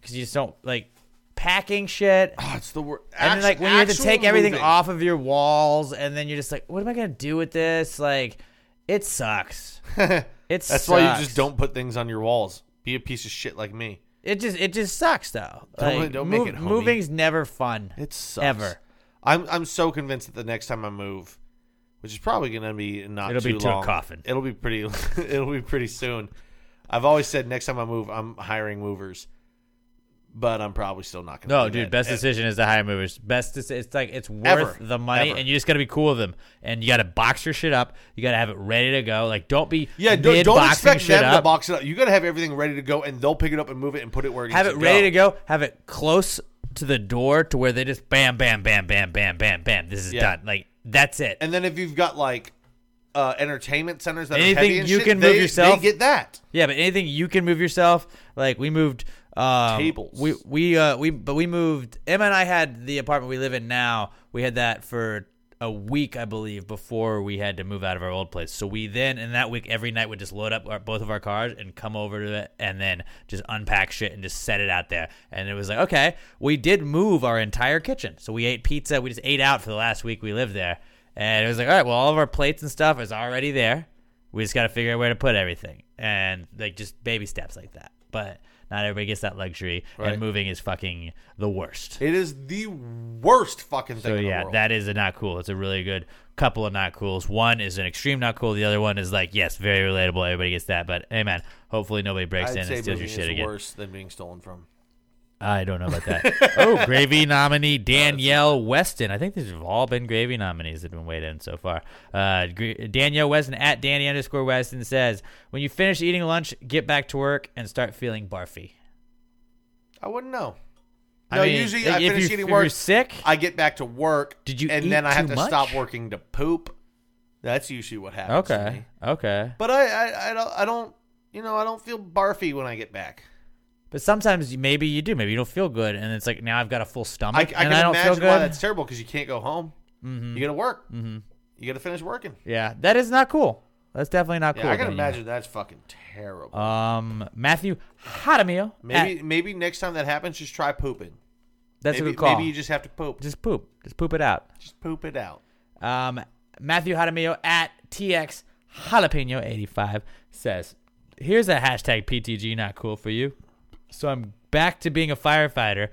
because you just don't like packing shit. Oh, it's the worst. And then, like when you have to take everything off of your walls, and then you're just like, "What am I gonna do with this?" Like, it sucks. *laughs* it That's why you just don't put things on your walls. Be a piece of shit like me. It just it just sucks though. Don't- Like, don't make it homey. moving's never fun. It sucks. ever. I'm I'm so convinced that the next time I move, which is probably going to be not It'll be too to a coffin. It'll be pretty. *laughs* it'll be pretty soon. I've always said next time I move, I'm hiring movers, but I'm probably still not going to. No, dude, best decision is to hire movers. Best, deci- it's like it's worth Ever. the money, Ever. and you just got to be cool with them. And you got to box your shit up. You got to have it ready to go. Like, don't be Yeah, don't, don't expect them up. to box it up. You got to have everything ready to go, and they'll pick it up and move it and put it where it have it to ready go. to go. Have it close to the door to where they just bam, bam, bam, bam, bam, bam, bam. This is Yeah. done. Like that's it. And then if you've got like uh, entertainment centers that are anything heavy and you shit, can they, move yourself, they get that. Yeah, but anything you can move yourself, like we moved um, Tables. We we uh we but we moved. Emma and I had the apartment we live in now. We had that for a week, I believe, before we had to move out of our old place. So we then in that week every night would just load up our, both of our cars and come over to it, and then just unpack shit and just set it out there. And it was like, okay, we did move our entire kitchen. So we ate pizza. We just ate out for the last week we lived there, and it was like, all right, well, all of our plates and stuff is already there. We just got to figure out where to put everything, and like just baby steps like that. But not everybody gets that luxury, Right. and moving is fucking the worst. It is the worst fucking thing So yeah, that is a not cool. It's a really good couple of not cools. One is an extreme not cool. The other one is like yes, very relatable. Everybody gets that. But hey, man, hopefully nobody breaks I'd in and steals your shit again. worse than being stolen from. I don't know about that. oh, *laughs* Gravy nominee Danielle Weston. I think these have all been Gravy nominees that have been weighed in so far. Uh, Danielle Weston at Danny underscore Weston says, "When you finish eating lunch, get back to work and start feeling barfy." I wouldn't know. I No, mean, usually like, I finish you- eating if you're work. sick? I get back to work. Did you And then I have to much? stop working to poop. That's usually what happens. to Okay, okay. But I, I, I don't, I don't, you know, I don't feel barfy when I get back. But sometimes you- maybe you do. Maybe you don't feel good, and it's like now I've got a full stomach I and can I don't imagine feel good. why that's terrible because you can't go home. Mhm. You got to work. Mhm. You got to finish working. Yeah, that is not cool. That's definitely not Yeah, cool. I can imagine that's fucking terrible. Um, Matthew Jaramillo. maybe, maybe next time that happens, just try pooping. That's maybe, a good call. Maybe you just have to poop. Just poop. Just poop it out. Just poop it out. Um, Matthew Jaramillo at TX Jalapeno 85 says, Here's a hashtag PTG not cool for you. So I'm back to being a firefighter.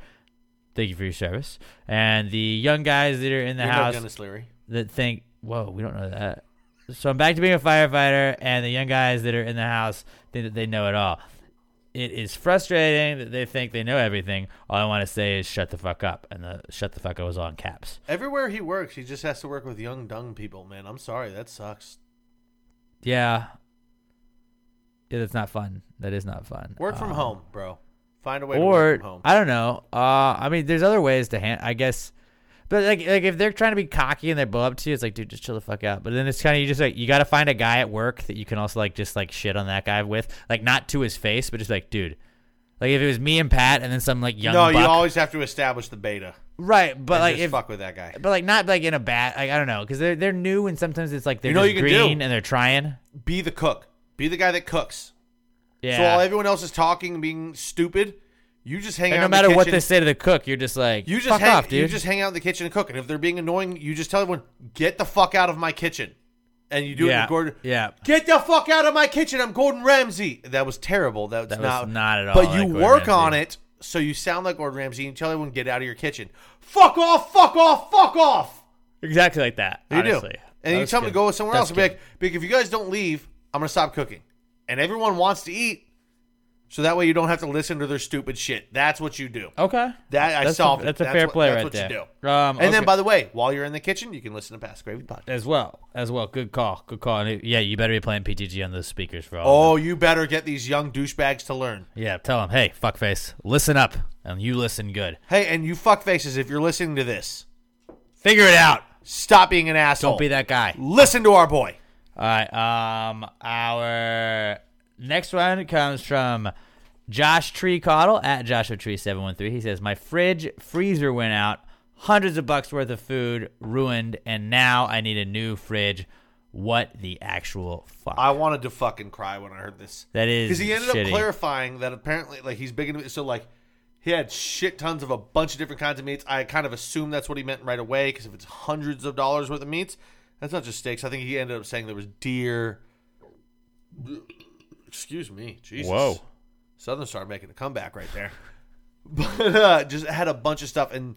Thank you for your service. And the young guys that are in the You're no house Denis Leary. that think, whoa, we don't know that. So I'm back to being a firefighter, and the young guys that are in the house think that they know it all. It is frustrating that they think they know everything. All I want to say is shut the fuck up. And the shut the fuck up was all in caps. Everywhere he works, he just has to work with young, dumb people. Man, I'm sorry, that sucks. Yeah. Yeah, that's not fun. That is not fun. Work from Um, home, bro. Find a way to Or from home. I don't know. Uh, I mean, there's other ways to hand. I guess, but like, like if they're trying to be cocky and they blow up to you, it's like, dude, just chill the fuck out. But then it's kind of you just like you got to find a guy at work that you can also like just like shit on that guy with, like not to his face, but just like, dude, like if it was me and Pat and then some like young no, you always have to establish the beta. right, but like just if fuck with that guy. but like not like in a bad, like I don't know, because they're they're new and sometimes it's like they're You know just you can do? green and they're trying. Be the cook. Be the guy that cooks. Yeah. So while everyone else is talking and being stupid, you just hang and out. no in the matter what they say to the cook, you're just like, You just fuck hang, off, dude. You just hang out in the kitchen and cook. And if they're being annoying, you just tell everyone, "Get the fuck out of my kitchen." And you do it Yeah, with Gordon. yeah. Get the fuck out of my kitchen. I'm Gordon Ramsay. That was terrible. That was, That was not, not at all But like you Gordon work Ramsay. on it so you sound like Gordon Ramsay and you tell everyone, "Get out of your kitchen." Fuck off. Fuck off. Fuck off. exactly like that. You honestly. do. And That you tell them to go somewhere That's else and be like, if you guys don't leave, I'm gonna stop cooking." And everyone wants to eat, so that way you don't have to listen to their stupid shit. That's what you do. Okay. That I That's a- solved. it. that's a That's fair what, play that's right what there. you do. Um, and then, by the way, while you're in the kitchen, you can listen to Past Gravy Podcast. as well, as well. Good call, good call. And yeah, you better be playing PTG on those speakers for all. Oh, you better get these young douchebags to learn. Yeah, tell them, hey, fuckface, listen up, and you listen good. Hey, and you fuck faces, if you're listening to this, Figure it out. stop being an asshole. Don't be that guy. Listen to our boy. All right. Um, our next one comes from Josh Tree Cottle at Joshua Tree seven one three. He says, "My fridge freezer went out, hundreds of bucks worth of food ruined, and now I need a new fridge. What the actual fuck? I wanted to fucking cry when I heard this. That is because he ended shitty. up clarifying that apparently, like he's big into so like he had shit tons of a bunch of different kinds of meats. I kind of assumed that's what he meant right away because if it's hundreds of dollars worth of meats, that's not just steaks. I think he ended up saying there was deer. Excuse me, Jesus. Whoa. Southern Star making a comeback right there, *laughs* but uh, just had a bunch of stuff, and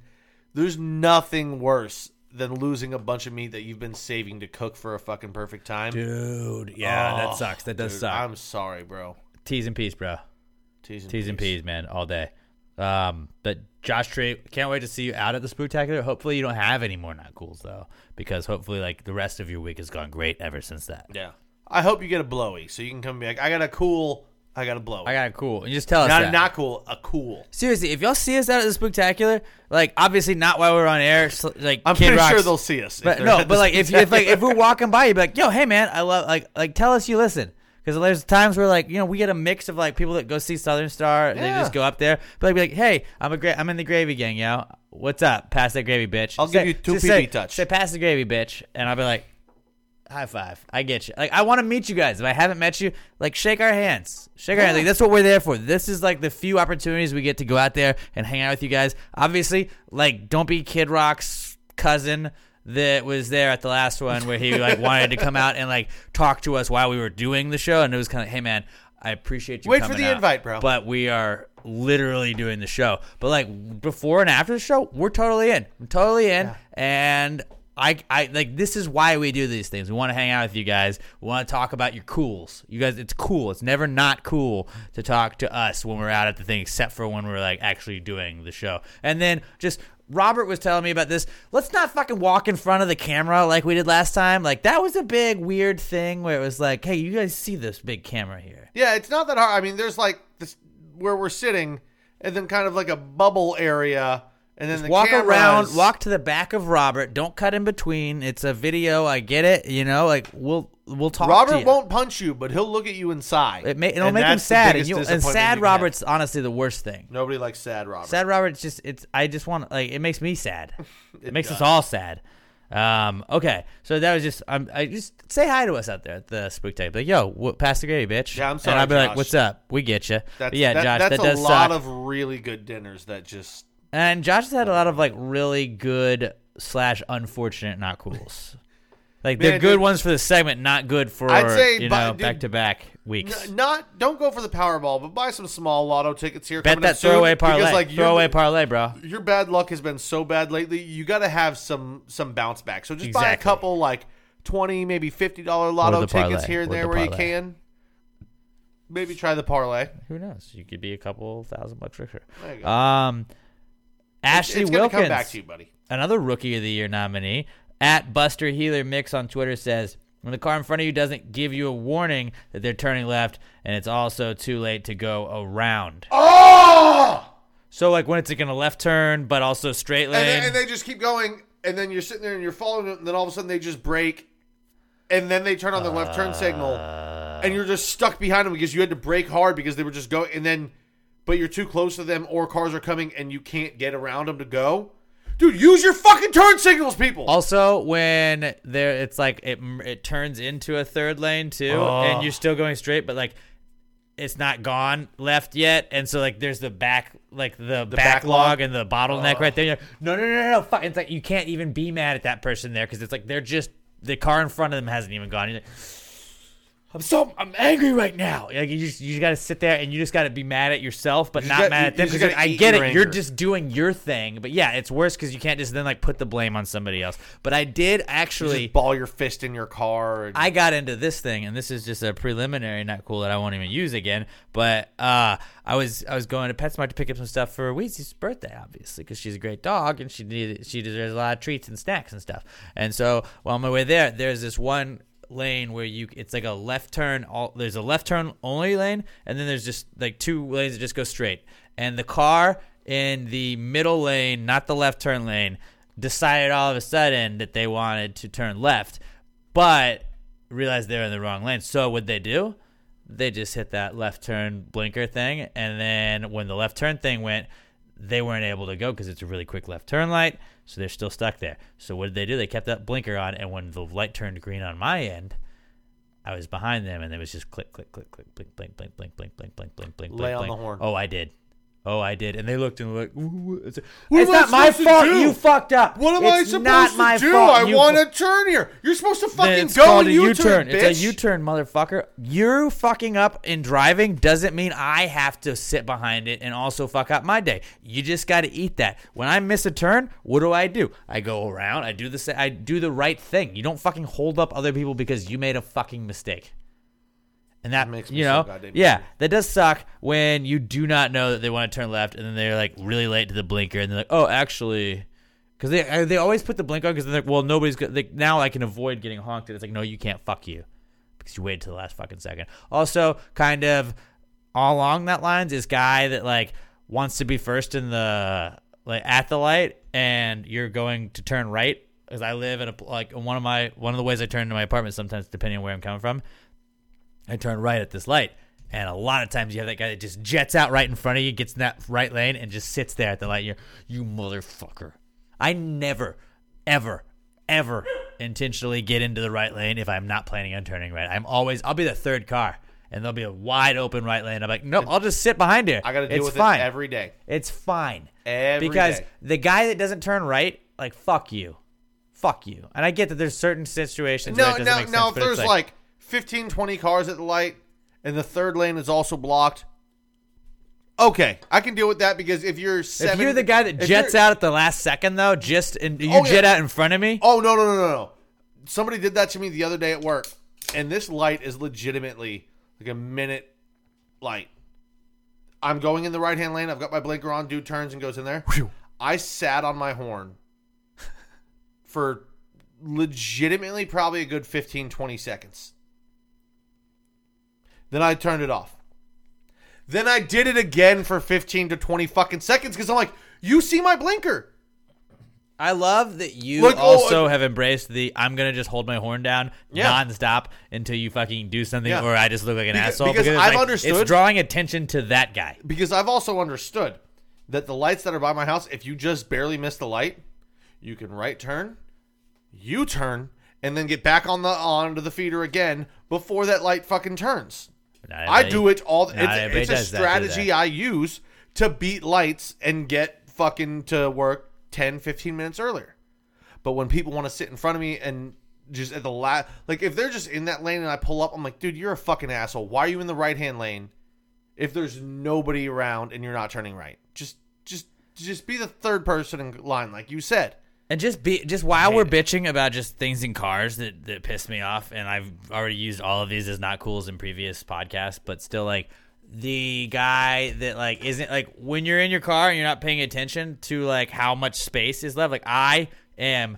there's nothing worse than losing a bunch of meat that you've been saving to cook for a fucking perfect time. Dude, yeah, that Oh, sucks. That does dude, suck. I'm sorry, bro. T's and P's, bro. T's and T's and Ps. P's, man, all day. Um, but Josh Tree, can't wait to see you out at the Spooktacular. Hopefully, you don't have any more not cools though, because hopefully, like the rest of your week has gone great ever since that. Yeah. I hope you get a blowy so you can come and be like, I got a cool, I got a blowy. I got a cool. And just tell us not that. not cool, a cool. Seriously, if y'all see us out at the Spooktacular, like obviously not while we're on air, so, like I'm Kid pretty Rock's- sure they'll see us But no, but like if you, if like if we're walking by, you'd be like, "Yo, hey man, I love like like tell us you listen." Because there's times where like you know we get a mix of like people that go see Southern Star, and they Yeah. just go up there, but like be like, "Hey, I'm a gra- I'm in the gravy gang, yo. What's up? Pass that gravy, bitch." I'll give you two just pee say, touch. Say pass the gravy, bitch, and I'll be like, high five. I get you. Like I want to meet you guys. If I haven't met you, like shake our hands. Shake our hands. Like that's what we're there for. This is like the few opportunities we get to go out there and hang out with you guys. Obviously, like don't be Kid Rock's cousin that was there at the last one where he like wanted to come out and like talk to us while we were doing the show and it was kind of hey man I appreciate you Wait for the out, invite, bro. but we are literally doing the show but like before and after the show we're totally in we're totally in and I, I like this is why we do these things. We want to hang out with you guys. We want to talk about your cools. You guys, it's cool. It's never not cool to talk to us when we're out at the thing, except for when we're like actually doing the show. And then just Robert was telling me about this. Let's not fucking walk in front of the camera like we did last time. Like that was a big weird thing where it was like, hey, you guys see this big camera here? Yeah, it's not that hard. I mean, there's like this where we're sitting, and then kind of like a bubble area, and then the walk around, walk to the back of Robert. Don't cut in between. It's a video. I get it. You know, like we'll we'll talk. to Robert won't punch you, but he'll look at you inside. It may, it'll And make him sad, and, you, and sad Robert's honestly the worst thing. Nobody likes sad Robert. Sad Robert's just it's. I just want like it makes me sad. *laughs* it, It makes us all sad. Um. Okay. So that was just. I'm. I just say hi to us out there at the spook tape. Like, yo, what, pass the gravy, bitch. Yeah, I'm sorry. And I'll be like, what's up? We get you. That's, yeah, that- Josh, that's that does a lot suck. of really good dinners that just And Josh has had a lot of like really good slash unfortunate not cools. Like they're good dude, ones for the segment, not good for I'd say you know back to back weeks. N- not don't go for the Powerball, but buy some small lotto tickets here. Bet that throwaway parlay. Because, like, throwaway parlay, bro. Your bad luck has been so bad lately. You got to have some some bounce back. So just buy a couple like twenty, maybe fifty dollar lotto the tickets parlay. here and there the where you can. Maybe try the parlay. Who knows? You could be a couple thousand bucks richer. There you go. Um, Ashley it's gonna Wilkins, come back to you, buddy. another Rookie of the Year nominee, at Buster Healer Mix on Twitter says, "When the car in front of you doesn't give you a warning that they're turning left, and it's also too late to go around." Oh! So like when it's like in a left turn, but also straight lane. And, then, and they just keep going, and then you're sitting there and you're following it, and then all of a sudden they just break, and then they turn on the left turn signal, and you're just stuck behind them because you had to brake hard because they were just going, and then, but you're too close to them, or cars are coming and you can't get around them to go. Dude, use your fucking turn signals, people. Also, when there, it's like it it turns into a third lane too, Oh. and you're still going straight, but like it's not gone left yet, and so like there's the back, like the, backlog backlog? and the bottleneck Oh. right there. You're like, no, no, no, no, no, fuck. It's like you can't even be mad at that person there because it's like they're just the car in front of them hasn't even gone. You're like, I'm so I'm angry right now. Like you just you just got to sit there and you just got to be mad at yourself, but You not just got- mad you- at them you just because gotta I eat get your it. You're anger. just doing your thing, but yeah, it's worse because you can't just then like put the blame on somebody else. But I did actually. just ball your fist in your car. And, I got into this thing, and this is just a preliminary, not cool that I won't even use again. But uh, I was I was going to PetSmart to pick up some stuff for Weezy's birthday, obviously, because she's a great dog and she needed she deserves a lot of treats and snacks and stuff. And so while on my way there, there's this one lane where you it's like a left turn. All there's a left turn only lane, and then there's just like two lanes that just go straight. And the car in the middle lane, not the left turn lane, decided all of a sudden that they wanted to turn left, but realized they're in the wrong lane. So what they do? They just hit that left turn blinker thing, and then when the left turn thing went, they weren't able to go because it's a really quick left turn light, so they're still stuck there. So what did they do? They kept that blinker on, and when the light turned green on my end, I was behind them, and it was just click, click, click, click, blink, blink, blink, blink, blink, blink, blink, blink, blink, Lay on the horn. Oh, I did. Oh, I did. And they looked and were like, Ooh, it's, What it's am I my supposed to fault. do? You fucked up. What am It's I supposed not to my do? fault. I You want fu- to turn here. You're supposed to then fucking it's go called and a U-turn, U-turn. bitch. It's a U-turn, motherfucker. You fucking up in driving doesn't mean I have to sit behind it and also fuck up my day. You just got to eat that. When I miss a turn, what do I do? I go around. I do the sa- I do the right thing. You don't fucking hold up other people because you made a fucking mistake. And that makes me you so know, goddamn yeah, angry. that does suck when you do not know that they want to turn left and then they're like really late to the blinker and they're like, oh, actually, because they uh, they always put the blink on because they're like, well, nobody's go- like now I can avoid getting honked. And it's like, no, you can't. Fuck you, because you waited till the last fucking second. Also, kind of all along that lines, this guy that like wants to be first in the like at the light, and you're going to turn right. Because I live in a like one of my one of the ways I turn into my apartment sometimes, depending on where I'm coming from. I turn right at this light. And a lot of times you have that guy that just jets out right in front of you, gets in that right lane, and just sits there at the light. You're, you motherfucker. I never, ever, ever intentionally get into the right lane if I'm not planning on turning right. I'm always, I'll be the third car, and there'll be a wide open right lane. I'm like, nope, I'll just sit behind here. I got to deal it's with fine. it every day. It's fine. Every because day. the guy that doesn't turn right, like, fuck you. Fuck you. And I get that there's certain situations where No, it doesn't no, make no. sense, If there's like 15, 20 cars at the light, and the third lane is also blocked. Okay, I can deal with that because if you're seven, if you're the guy that jets out at the last second, though, just and you Oh, yeah. jet out in front of me, Oh no no no no no! Somebody did that to me the other day at work, and this light is legitimately like a minute light. I'm going in the right hand lane. I've got my blinker on. Dude turns and goes in there. I sat on my horn for legitimately probably a good 15, 20 seconds. Then I turned it off. Then I did it again for 15 to 20 fucking seconds because I'm like, you see my blinker. I love that you Like, oh, also uh, have embraced the I'm gonna just hold my horn down Yeah. nonstop until you fucking do something Yeah. or I just look like an Because- asshole. because it's I've like- understood- it's drawing attention to that guy. because I've also understood that the lights that are by my house, if you just barely miss the light, you can right turn, U turn, and then get back on the onto the feeder again before that light fucking turns. I do it all. It's, it's a does that, strategy? I use to beat lights and get fucking to work 10, 15 minutes earlier. But when people want to sit in front of me and just at the last, like if they're just in that lane and I pull up, I'm like, dude, you're a fucking asshole. Why are you in the right hand lane if there's nobody around and you're not turning right? Just, just, just be the third person in line, like you said. And just be just while we're bitching about just things in cars that that piss me off, and I've already used all of these as not cools in previous podcasts, but still like the guy that like isn't like when you're in your car and you're not paying attention to like how much space is left. Like I am,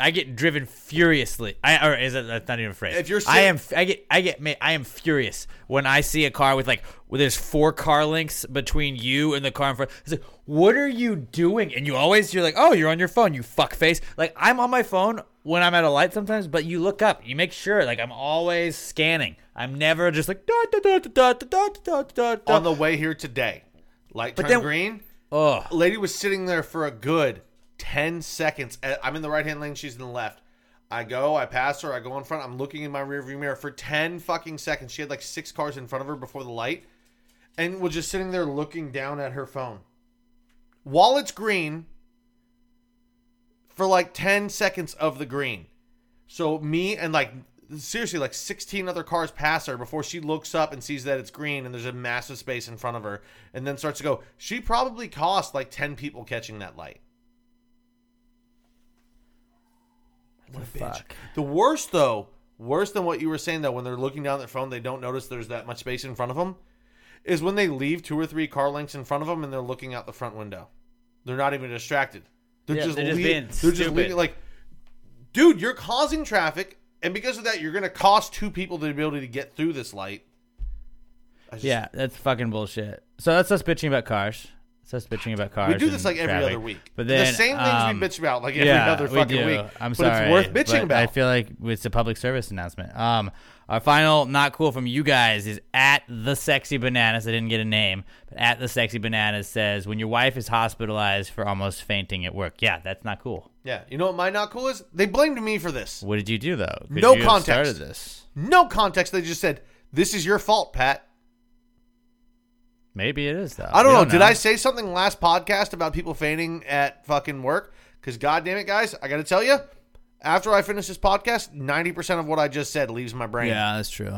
I get driven furiously. I or is it that's not even a phrase. If you're I am I get I get I am furious when I see a car with like there's four car links between you and the car in front. It's like, what are you doing? And you always you're like, oh, you're on your phone, you fuck face. Like I'm on my phone when I'm at a light sometimes, but you look up, you make sure. Like I'm always scanning. I'm never just like da da da da da da da da da. On the way here today, light But turned then- green. A lady was sitting there for a good 10 seconds. Uh, I'm in the right hand lane, she's in the left. I go, I pass her, I go in front, I'm looking in my rearview mirror for 10 fucking seconds. She had like six cars in front of her before the light and was just sitting there looking down at her phone. While it's green for like 10 seconds of the green. So me and like seriously like 16 other cars pass her before she looks up and sees that it's green and there's a massive space in front of her and then starts to go she probably cost like 10 people catching that light what a bitch the worst though worse than what you were saying though when they're looking down their phone they don't notice there's that much space in front of them is when they leave two or three car lengths in front of them and they're looking out the front window they're not even distracted they're Yeah, just, they're just lea- they're just leaving like dude, you're causing traffic, and because of that, you're going to cost two people the ability to get through this light. Just- Yeah, that's fucking bullshit. So that's us bitching about cars. It's us bitching about cars. We do this like every traffic. other week. But The same things we um, bitch about, like, every yeah, other we fucking do. week. I'm But it's sorry, worth bitching but I feel like it's a public service announcement. Um, our final not cool from you guys is at the sexy bananas. I didn't get a name, but at the sexy bananas says when your wife is hospitalized for almost fainting at work. Yeah, that's not cool. Yeah, you know what my not cool is? They blamed me for this. What did you do though? Could no you have context. Started this. No context. They just said, "This is your fault, Pat." Maybe it is though. I don't know. Did I say something last podcast about people fainting at fucking work? Because goddamn it, guys, I got to tell you, after I finish this podcast, ninety percent of what I just said leaves my brain. Yeah, that's true.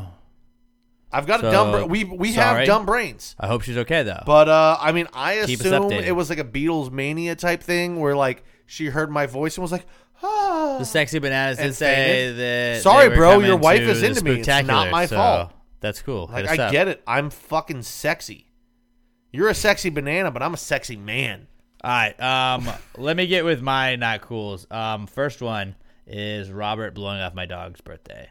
I've got So, a dumb. Bra- we we sorry. have dumb brains. I hope she's okay though. But uh, I mean, I Keep assume it was like a Beatles mania type thing where like she heard my voice and was like, "Ah." The sexy bananas did say that. Sorry, bro, your wife is into me. It's not my so fault. That's cool. Like I get it. I'm fucking sexy. You're a sexy banana, but I'm a sexy man. All right. Um, *laughs* let me get with my not cools. Um, first one is Robert blowing off my dog's birthday.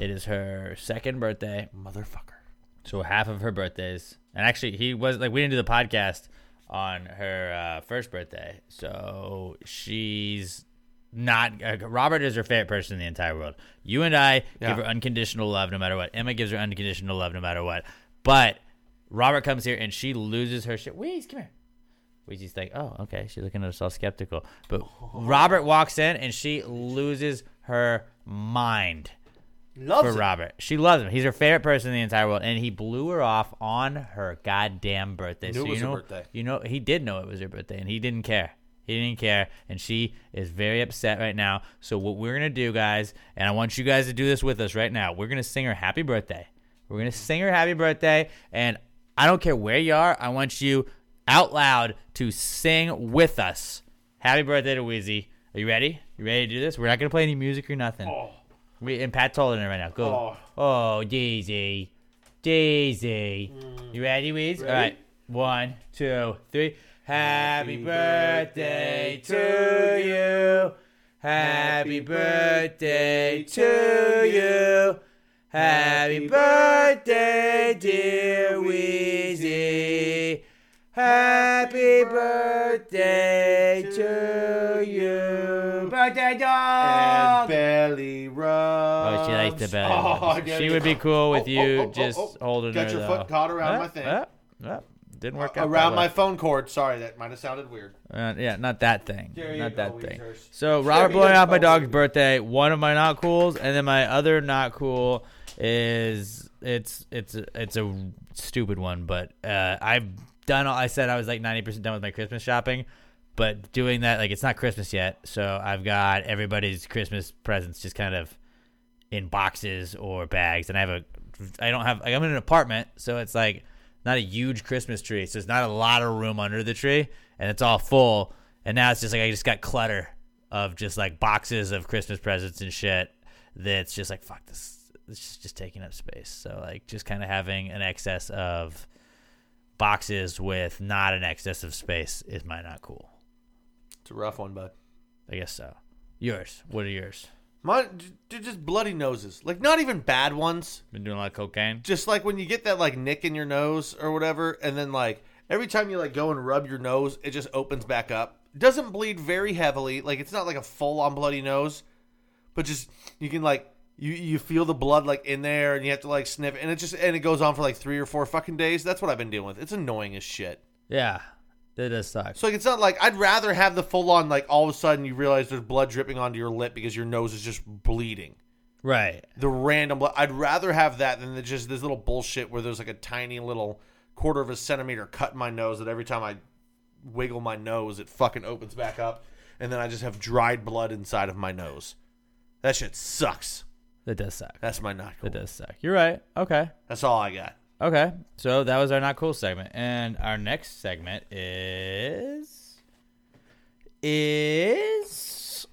It is her second birthday, motherfucker. So half of her birthdays, and actually he was like we didn't do the podcast on her uh, first birthday, so she's not. Uh, Robert is her favorite person in the entire world. You and I Yeah. give her unconditional love no matter what. Emma gives her unconditional love no matter what. But Robert comes here and she loses her shit. Weez, come here. Weezy's like, oh, okay. She's looking at us all skeptical. But *laughs* Robert walks in and she loses her mind Loves for it. Robert. She loves him. He's her favorite person in the entire world, and he blew her off on her goddamn birthday. Knew so it was you her know, birthday. you know, he did know it was her birthday, and he didn't care. He didn't care, and she is very upset right now. So what we're gonna do, guys, and I want you guys to do this with us right now. We're gonna sing her happy birthday. We're gonna sing her happy birthday, and I don't care where you are. I want you out loud to sing with us. Happy birthday to Weezy. Are you ready? You ready to do this? We're not gonna play any music or nothing. Oh. We and Pat's holding it right now. Go. Oh, oh Daisy. Daisy. Mm. You ready, Weez? All right. One, two, three. Happy birthday to you. Happy birthday to you. Happy birthday, dear Weezy. Happy birthday to you. Birthday dog. And belly rubs. Oh, she likes the belly. Oh, rubs. She would be cool with Oh, you oh, oh, oh, just oh. holding Got her. your though. foot caught around Uh, my thing. uh, uh, didn't work out. Around my phone cord. Sorry, that might have sounded weird. Uh, yeah, not that thing. There not that thing. Weezers. So There Robert blowing off my dog's birthday. One of my not cools, and then my other not cool is it's it's it's a stupid one, but uh, I've done. All, I said I was like ninety percent done with my Christmas shopping, but doing that like it's not Christmas yet, so I've got everybody's Christmas presents just kind of in boxes or bags, and I have a I don't have like, I'm in an apartment, so it's like not a huge Christmas tree, so there's not a lot of room under the tree, and it's all full. And now it's just like I just got clutter of just like boxes of Christmas presents and shit. That's just like fuck this. It's just, taking up space. So like just kind of having an excess of boxes with not an excess of space is my not cool. It's a rough one, bud. I guess so. Yours. What are yours? Mine, j- just bloody noses. Like not even bad ones. Been doing a lot of cocaine. Just like when you get that like nick in your nose or whatever, and then like every time you like go and rub your nose, it just opens back up. Doesn't bleed very heavily. Like it's not like a full on bloody nose, but just you can like you you feel the blood like in there, and you have to like sniff, and it just and it goes on for like three or four fucking days. That's what I've been dealing with. It's annoying as shit. Yeah, that does suck. So like, it's not like I'd rather have the full on like all of a sudden you realize there's blood dripping onto your lip because your nose is just bleeding. Right. The random blood. I'd rather have that than the, just this little bullshit where there's like a tiny little quarter of a centimeter cut in my nose that every time I wiggle my nose it fucking opens back up and then I just have dried blood inside of my nose. That shit sucks. That does suck. That's my not cool. That does suck. You're right. Okay. That's all I got. Okay. So that was our not cool segment. And our next segment is is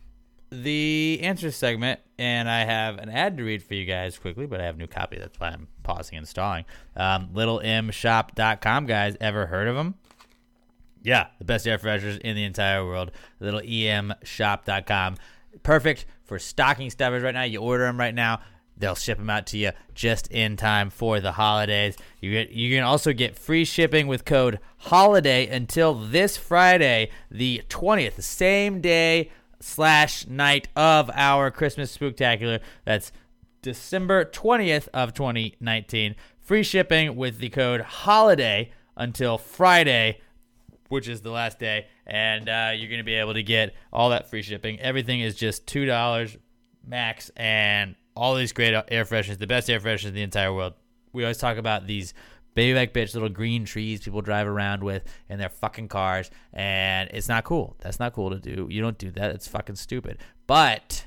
the answer segment. And I have an ad to read for you guys quickly, but I have a new copy. That's why I'm pausing and stalling. Um, LittleMShop.com, guys. Ever heard of them? Yeah, the best air fresheners in the entire world. Littleemshop.com. Perfect for stocking stuffers right now. You order them right now. They'll ship them out to you just in time for the holidays. You get you can also get free shipping with code HOLIDAY until this Friday, the twentieth, the same day slash night of our Christmas spooktacular. That's December twentieth of twenty nineteen. Free shipping with the code HOLIDAY until Friday, which is the last day, and uh, you're going to be able to get all that free shipping. Everything is just two dollars max, and all these great air fresheners, the best air fresheners in the entire world. We always talk about these baby back bitch little green trees people drive around with in their fucking cars, and it's not cool. That's not cool to do. You don't do that. It's fucking stupid. But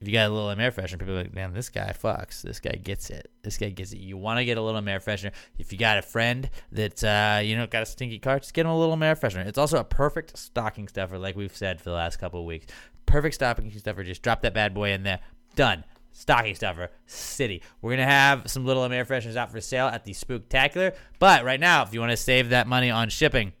if you got a little air freshener, people are like, man, this guy fucks. This guy gets it. This guy gets it. You want to get a little air freshener. If you got a friend that uh, you know got a stinky car, just get him a little air freshener. It's also a perfect stocking stuffer, like we've said for the last couple of weeks. Perfect stocking stuffer. Just drop that bad boy in there. Done. Stocking stuffer city. We're gonna have some little air fresheners out for sale at the Spooktacular. But right now, if you want to save that money on shipping,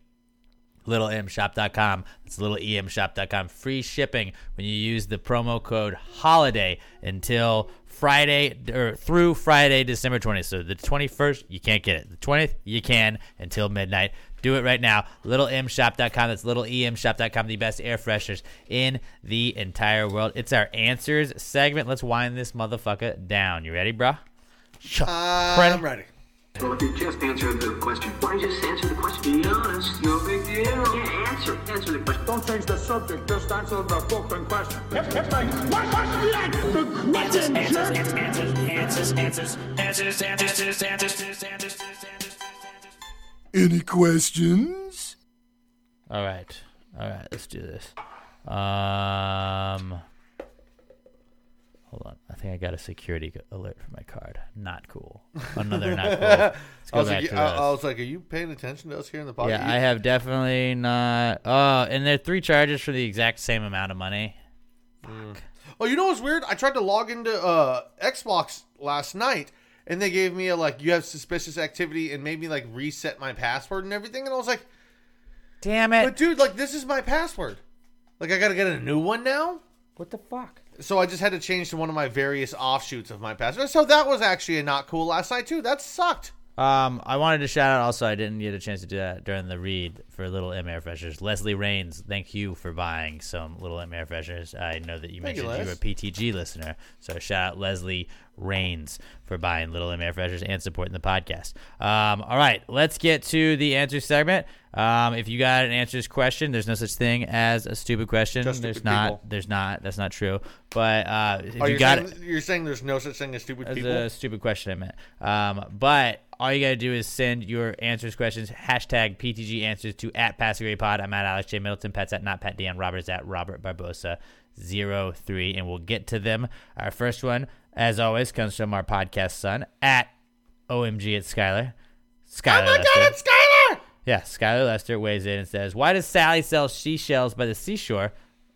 littlemshop.com. That's littleemshop.com. Free shipping when you use the promo code HOLIDAY until Friday or through Friday, December 20th. So the 21st, you can't get it. The 20th, you can until midnight. Do it right now. LittleMShop.com. That's LittleEMShop.com. The best air fresheners in the entire world. It's our answers segment. Let's wind this motherfucker down. You ready, bruh? I'm ready. Well, if you just answered the question, why don't you just answer the question? Be honest, no big deal. Yeah, answer, answer the question. Don't change the subject, just answer the fucking question. It's, it's like, what, what's the answer? The question, Answers, answers, answers, answers, answers, answers, answers, answers, answers, answers. Any questions? All right. All right. Let's do this. Um, hold on. I think I got a security alert for my card. Not cool. Another *laughs* not cool. Let's I go was, back like, to I. I was like, are you paying attention to us here in the podcast? yeah, I have definitely not. Oh, and there are three charges for the exact same amount of money. Oh, you know what's weird? I tried to log into uh, Xbox last night, and they gave me a like, you have suspicious activity, and made me like reset my password and everything. And I was like, damn it! But dude, like, this is my password. Like, I gotta get a new one now. What the fuck? So I just had to change to one of my various offshoots of my password. So that was actually a not cool last night too. That sucked. Um, I wanted to shout out also. I didn't get a chance to do that during the read for Little M air fresheners. Leslie Rains, thank you for buying some Little M air fresheners. I know that you Thank mentioned you, Les. were a PTG listener, so shout out Leslie Rains for buying Little air fresheners and supporting the podcast. Um, all right, let's get to the answer segment. Um, if you got an answers question, there's no such thing as a stupid question. Just there's stupid not. people. There's not. That's not true. But uh, if Oh, you you're, got saying, you're saying there's no such thing as stupid that's people? a stupid question I meant. Um, but all you gotta do is send your answers, questions, hashtag PTG answers to at Pod. I'm at Alex J Middleton. Pat's at not Pat Dan. Robert is at Robert Barbosa 03 and we'll get to them. Our first one, as always, comes from our podcast son at OMG at Skylar. Skylar. oh my Lester. god, it's Skylar! Yeah, Skylar Lester weighs in and says, "Why does Sally sell seashells by the seashore?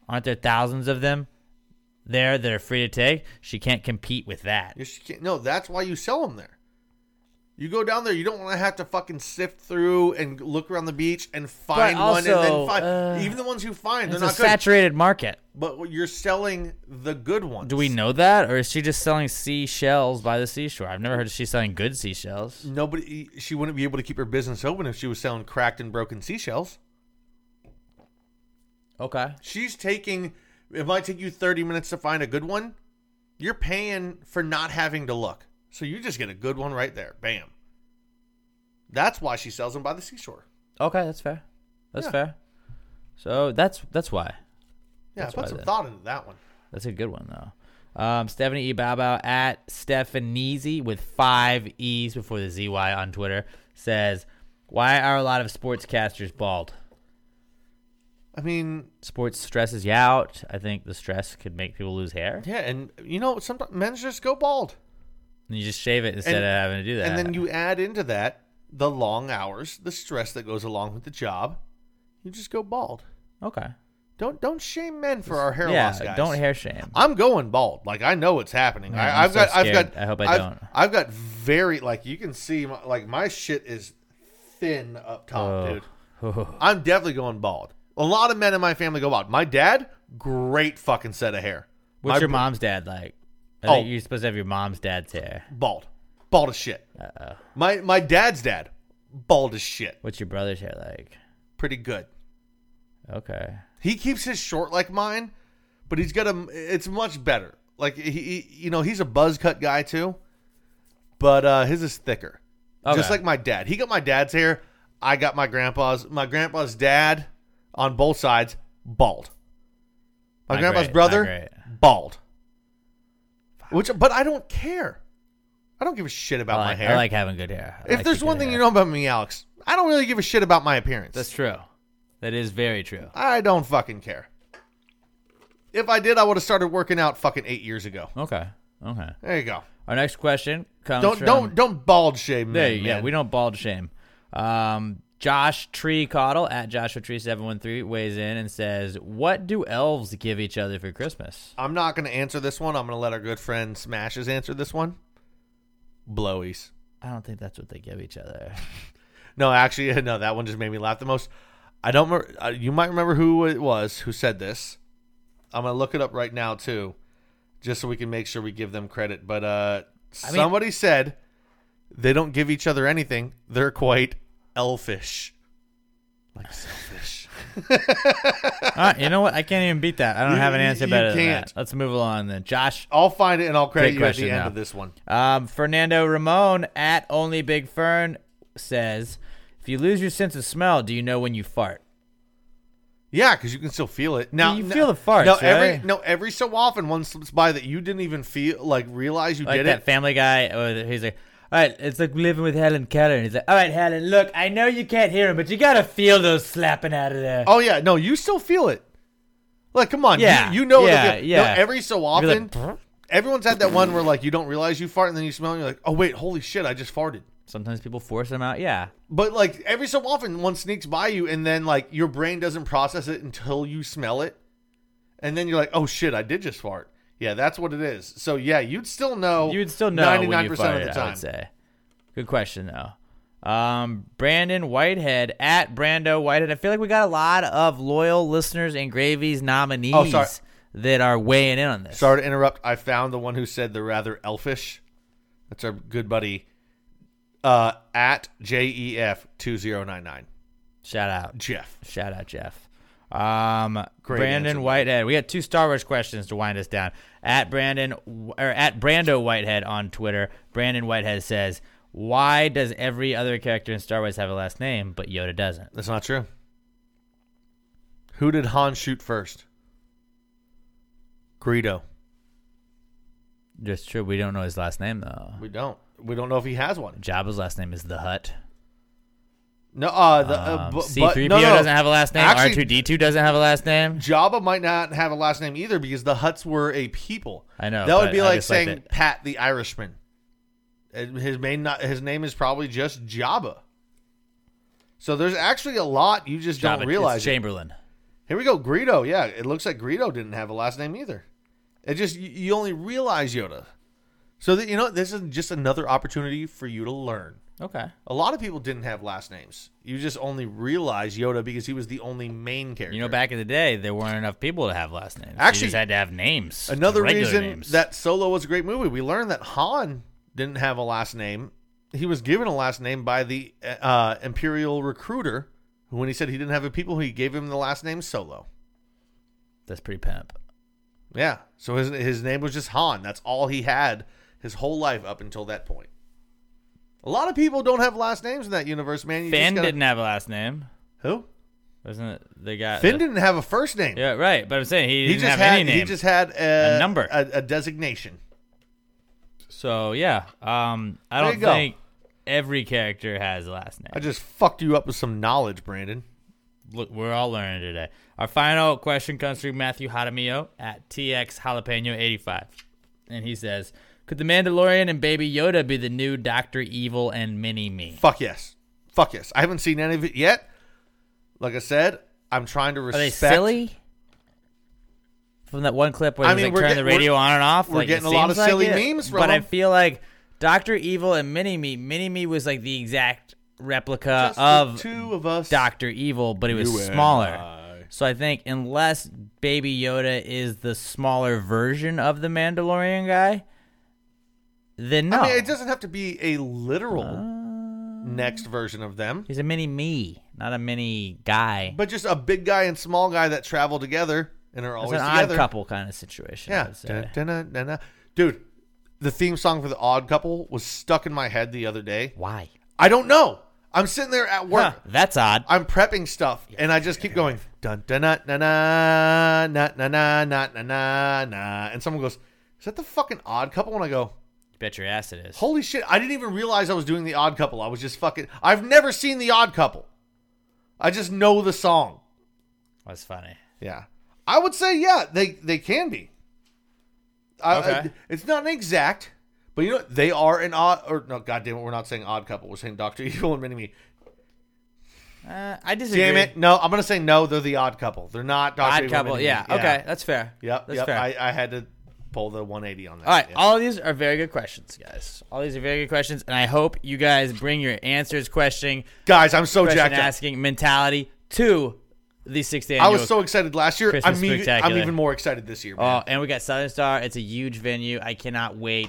Aren't there thousands of them there that are free to take? She can't compete with that." You can't. No, that's why you sell them there. You go down there, you don't want to have to fucking sift through and look around the beach and find one and then find. uh, even the ones you find, they're It's a not good. saturated market. But you're selling the good ones. Do we know that, or is she just selling seashells by the seashore? I've never heard she's selling good seashells. Nobody. She wouldn't be able to keep her business open if she was selling cracked and broken seashells. Okay. She's taking. It might take you 30 minutes to find a good one. You're paying for not having to look. So you just get a good one right there. Bam. That's why she sells them by the seashore. Okay, that's fair. That's Yeah. fair. So that's that's why. Yeah, That's put why some then. thought into that one. That's a good one though. Um, Stephanie E. Baobao at Stephaniezi with five E's before the ZY on Twitter says, "Why are a lot of sportscasters bald? I mean, sports stresses you out. I think the stress could make people lose hair. Yeah, and you know, sometimes men just go bald. And you just shave it instead And- of having to do that. And then you add into that the long hours, the stress that goes along with the job. You just go bald. Okay. Don't don't shame men for our hair Yeah, loss, guys. don't hair shame. I'm going bald. Like I know it's happening. Yeah, I, I've so got. I've got. I hope I I've- don't. I've got very like you can see my, like my shit is thin up top, Oh. dude. Oh. *laughs* I'm definitely going bald. A lot of men in my family go bald. My dad, great fucking set of hair. What's My your mom's dad like? I Oh. think you're supposed to have your mom's dad's hair. Bald. Bald as shit. Uh-oh. My my dad's dad, bald as shit. What's your brother's hair like? Pretty good. Okay. He keeps his short like mine, but he's got a. It's much better. Like he, he you know, he's a buzz cut guy too, but uh his is thicker. Just like my dad. He got my dad's hair. I got my grandpa's. My grandpa's dad on both sides bald. My Not grandpa's great, brother bald. Which, but I don't care. I don't give a shit about I my like, hair. I like having good hair. I if like there's one thing hair. you know about me, Alex, I don't really give a shit about my appearance. That's true. That is very true. I don't fucking care. If I did, I would have started working out fucking eight years ago. Okay. Okay. There you go. Our next question comes Don't from don't don't bald shame There you go. man. We don't bald shame. Um, Josh Tree Cottle at Joshua Tree seven one three weighs in and says, "What do elves give each other for Christmas?" I'm not going to answer this one. I'm going to let our good friend Smashes answer this one. Blowies. I don't think that's what they give each other. *laughs* No, actually, *laughs* no. That one just made me laugh the most. I don't remember. Uh, you might remember who it was who said this. I'm going to look it up right now too, just so we can make sure we give them credit. But uh, I mean- somebody said they don't give each other anything. They're quite elfish, like selfish. *laughs* All right, you know what? I can't even beat that. I don't You- have an you- answer you better than can't. that. Let's move along then. Josh, I'll find it and I'll credit Great you at the question, end though. of this one. Um, Fernando Ramon at Only Big Fern says, "If you lose your sense of smell, do you know when you fart?" Yeah, because you can still feel it. Now you feel the farts, No, every right? no, every so often one slips by that you didn't even feel like realize you like did that it. Family Guy. Or he's like, "All right, it's like living with Helen Keller," and he's like, "All right, Helen, look, I know you can't hear him, but you gotta feel those slapping out of there." Oh yeah, no, you still feel it. Like, come on, Yeah, you, you know, yeah, yeah. every so often, like, everyone's had that one where like you don't realize you fart and then you smell and you're like, oh wait, holy shit, I just farted. Sometimes people force them out. Yeah, But like every so often, one sneaks by you and then like your brain doesn't process it until you smell it, and then you're like, oh shit, I did just fart. Yeah, that's what it is. So yeah, you'd still know. you would still know ninety nine percent of the time. I would say. Good question though. Um, Brandon Whitehead at Brando Whitehead. I feel like we got a lot of loyal listeners and Gravy's nominees Oh, sorry. that are weighing in on this. Sorry to interrupt. I found the one who said they're rather elfish. That's our good buddy uh, at JEF two zero nine nine. Shout out Jeff. Shout out Jeff. Um, Great Brandon answer. Whitehead. We got two Star Wars questions to wind us down. At Brandon or at Brando Whitehead on Twitter. Brandon Whitehead says, "Why does every other character in Star Wars have a last name, but Yoda doesn't?" That's not true. Who did Han shoot first? Greedo. Just true. We don't know his last name though. We don't. We don't know if he has one. Jabba's last name is the Hutt. No, uh, the uh, um, C three PO no. doesn't have a last name. R two D two doesn't have a last name. Jabba might not have a last name either because the Hutts were a people. I know, That would be I like saying Pat the Irishman. His main not, his name is probably just Jabba. So there's actually a lot you just Jabba, don't realize. it. Chamberlain. Here we go, Greedo. Yeah, it looks like Greedo didn't have a last name either. It just you, you only realize Yoda. So that you know this is just another opportunity for you to learn. Okay. A lot of people didn't have last names. You just only realize Yoda because he was the only main character. You know, back in the day, there weren't enough people to have last names. Actually, you just had to have names. Another reason names. that Solo was a great movie, we learned that Han didn't have a last name. He was given a last name by the uh, Imperial recruiter. who, When he said he didn't have a people, he gave him the last name Solo. That's pretty pimp. Yeah. So his his name was just Han. That's all he had his whole life up until that point. A lot of people don't have last names in that universe, man. You Finn gotta- didn't have a last name. Who? Wasn't it the guy? Finn the- didn't have a first name. Yeah, right. But I'm saying he, He didn't just have had any name. he just had a, A number. a, a designation. So yeah, um, I There don't think every character has a last name. I just fucked you up with some knowledge, Brandon. Look, we're all learning today. Our final question comes from Matthew Jaramillo at TX Jalapeno 85. And he says, Could the Mandalorian and Baby Yoda be the new Dr. Evil and Mini Me? Fuck yes. Fuck yes. I haven't seen any of it yet. Like I said, I'm trying to respect. Are they silly? From that one clip where I they mean, like, turn the radio on and off. we're like, getting a lot of like silly it, memes from But I feel like Dr. Evil and Mini Me, Mini Me was like the exact replica Just of two of us. Dr. Evil, but it was smaller. So I think unless Baby Yoda is the smaller version of the Mandalorian guy, then no. I mean, it doesn't have to be a literal next version of them, He's a mini me, not a mini guy. but just a big guy and small guy that travel together and are always It's an together. odd couple kind of situation. Yeah. Dun, dun, dun. Dude, the theme song for the Odd Couple was stuck in my head the other day. Why? I don't know. I'm sitting there at work. Huh, that's odd. I'm prepping stuff, and I just keep going dun dun na na na na na na na na na na, and someone goes, "Is that the fucking Odd Couple?" And I go, Bet your ass it is. "Holy shit! I didn't even realize I was doing the Odd Couple. I was just fucking. I've never seen the Odd Couple. I just know the song. That's funny. Yeah, I would say yeah, they they can be. I, Okay. I- it's not an exact, but you know what? they are an odd. Or no, goddamn it, we're not saying Odd Couple. We're saying Doctor *laughs* Evil and Mini Me. Uh, I disagree. Damn it! No, I'm gonna say no. They're the Odd Couple. They're not Doctor Odd Evil couple. Yeah. Okay. That's fair. Yep. That's yep. fair. I, I had to pull the 180 on that. All right, Yeah. all of these are very good questions, guys. All these are very good questions, and I hope you guys bring your answers, questioning, Guys, I'm so jacked up. asking mentality to the sixth I was so excited last year. Christmas I'm even, I'm even more excited this year. Oh, Man. and we got Southern Star. It's a huge venue. I cannot wait.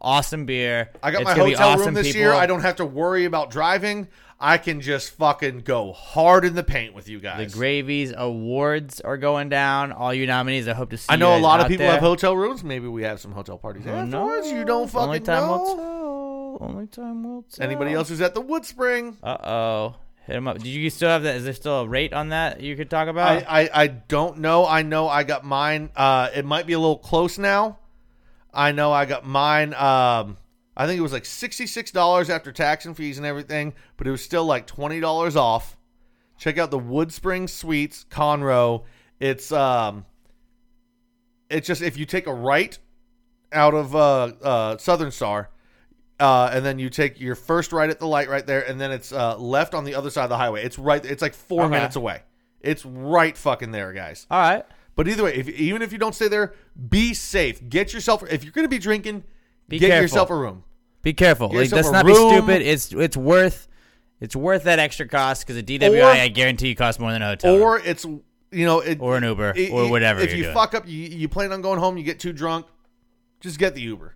Awesome beer. I got It's my hotel awesome room this people. year. I don't have to worry about driving. I can just fucking go hard in the paint with you guys. The. Gravies Awards are going down. All you nominees. I hope to see. I know a lot of people there. have hotel rooms. Maybe we have some hotel parties Oh, afterwards. You don't fucking Only time know. will tell. Only time will tell. Anybody else who's at the Wood Spring? Uh oh. Hit him up. Do you still have that? Is there still a rate on that you could talk about? I, I, I don't know. I know I got mine. Uh, it might be a little close now. I know I got mine. Um, I think it was like sixty six dollars after tax and fees and everything, but it was still like twenty dollars off. Check out the Wood Spring Suites Conroe. It's um, it's just if you take a right out of uh, uh, Southern Star, uh, and then you take your first right at the light right there, and then it's uh, left on the other side of the highway. It's right. It's like four Okay. minutes away. It's right fucking there, guys. All right. But either way, if, even if you don't stay there, be safe. Get yourself. If you're going to be drinking, Be get careful. yourself a room. Be careful. Get Like, yourself let's a not room. be stupid. It's it's worth it's worth that extra cost because a DWI Or- I guarantee you costs more than a hotel. room. Or it's you know, it, Or an Uber, it- or it- whatever If you're you doing. fuck up, you, you plan on going home, you get too drunk, just get the Uber.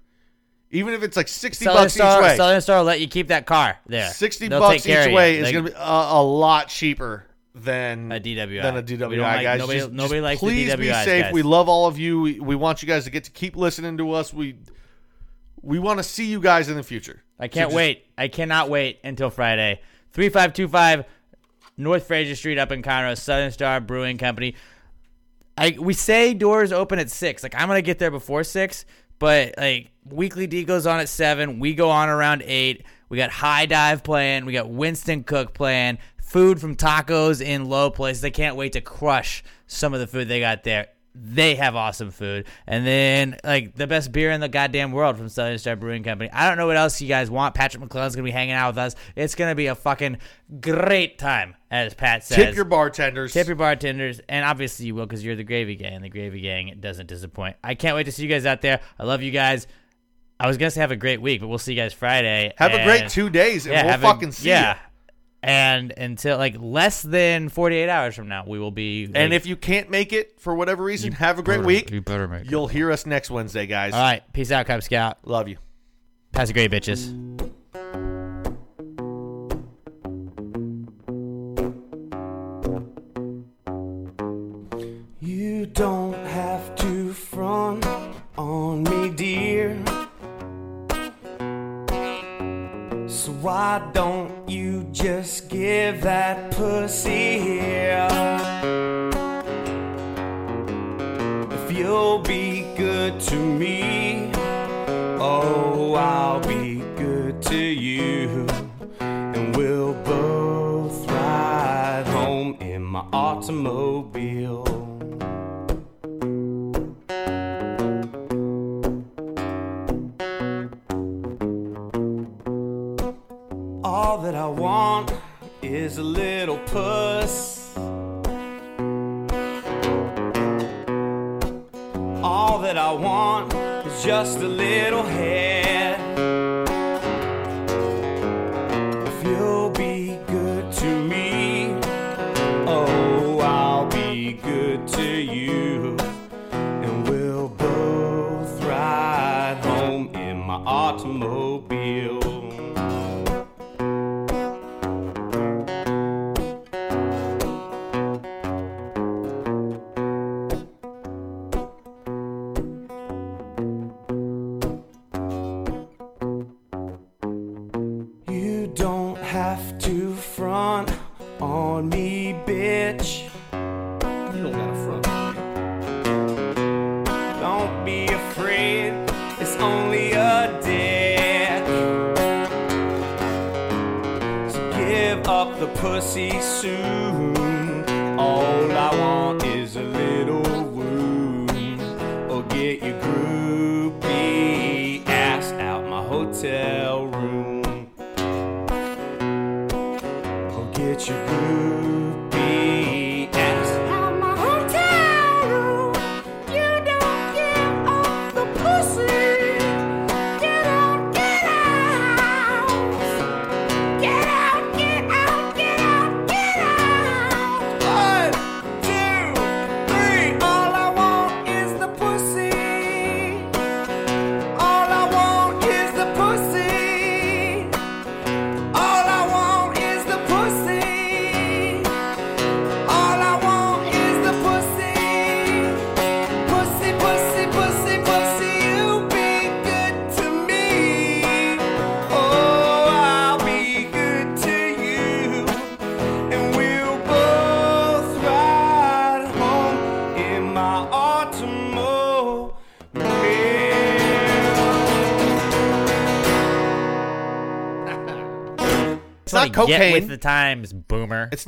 Even if it's like sixty Southern bucks Star, each way, Southern Star will let you keep that car there. sixty They'll bucks each you. way is Like, going to be a, a lot cheaper than A DWI. Than a We DWI, like- guys. nobody- nobody likes the please be DWIs, safe. guys. We love all of you. We, we want you guys to get to keep listening to us. We we want to see you guys in the future. I can't just- wait. I cannot wait until Friday. 3525 North Frazier Street up in Conroe, Southern Star Brewing Company. I we say doors open at 6. Like I'm going to get there before 6, but like Weekly D goes on at 7. We go on around 8. We got High Dive playing, we got Winston Cook playing, food from tacos in low places. I can't wait to crush some of the food they got there. They have awesome food. And then, like, the best beer in the goddamn world from Southern Star Brewing Company. I don't know what else you guys want. Patrick McClellan's going to be hanging out with us. It's going to be a fucking great time, as Pat says. Tip your bartenders. Tip your bartenders. And obviously you will because you're the Gravy Gang, and the Gravy Gang doesn't disappoint. I can't wait to see you guys out there. I love you guys. I was going to say have a great week, but we'll see you guys Friday. Have a great two days, and we'll have a- fucking see yeah. ya. And until like less than 48 hours from now, we will be. And if you can't make it for whatever reason, have a great better- week. you better make you'll hear us next Wednesday, guys. All right. Peace out, Cub Scout. Love you. Pass a great, bitches. You don't have to front on me, dear. So why don't you just give that pussy here? If you'll be good to me, oh, I'll be good to you. And we'll both ride home in my automobile. Want is a little puss. All that I want is just a little head. Not Get with the times, boomer. It's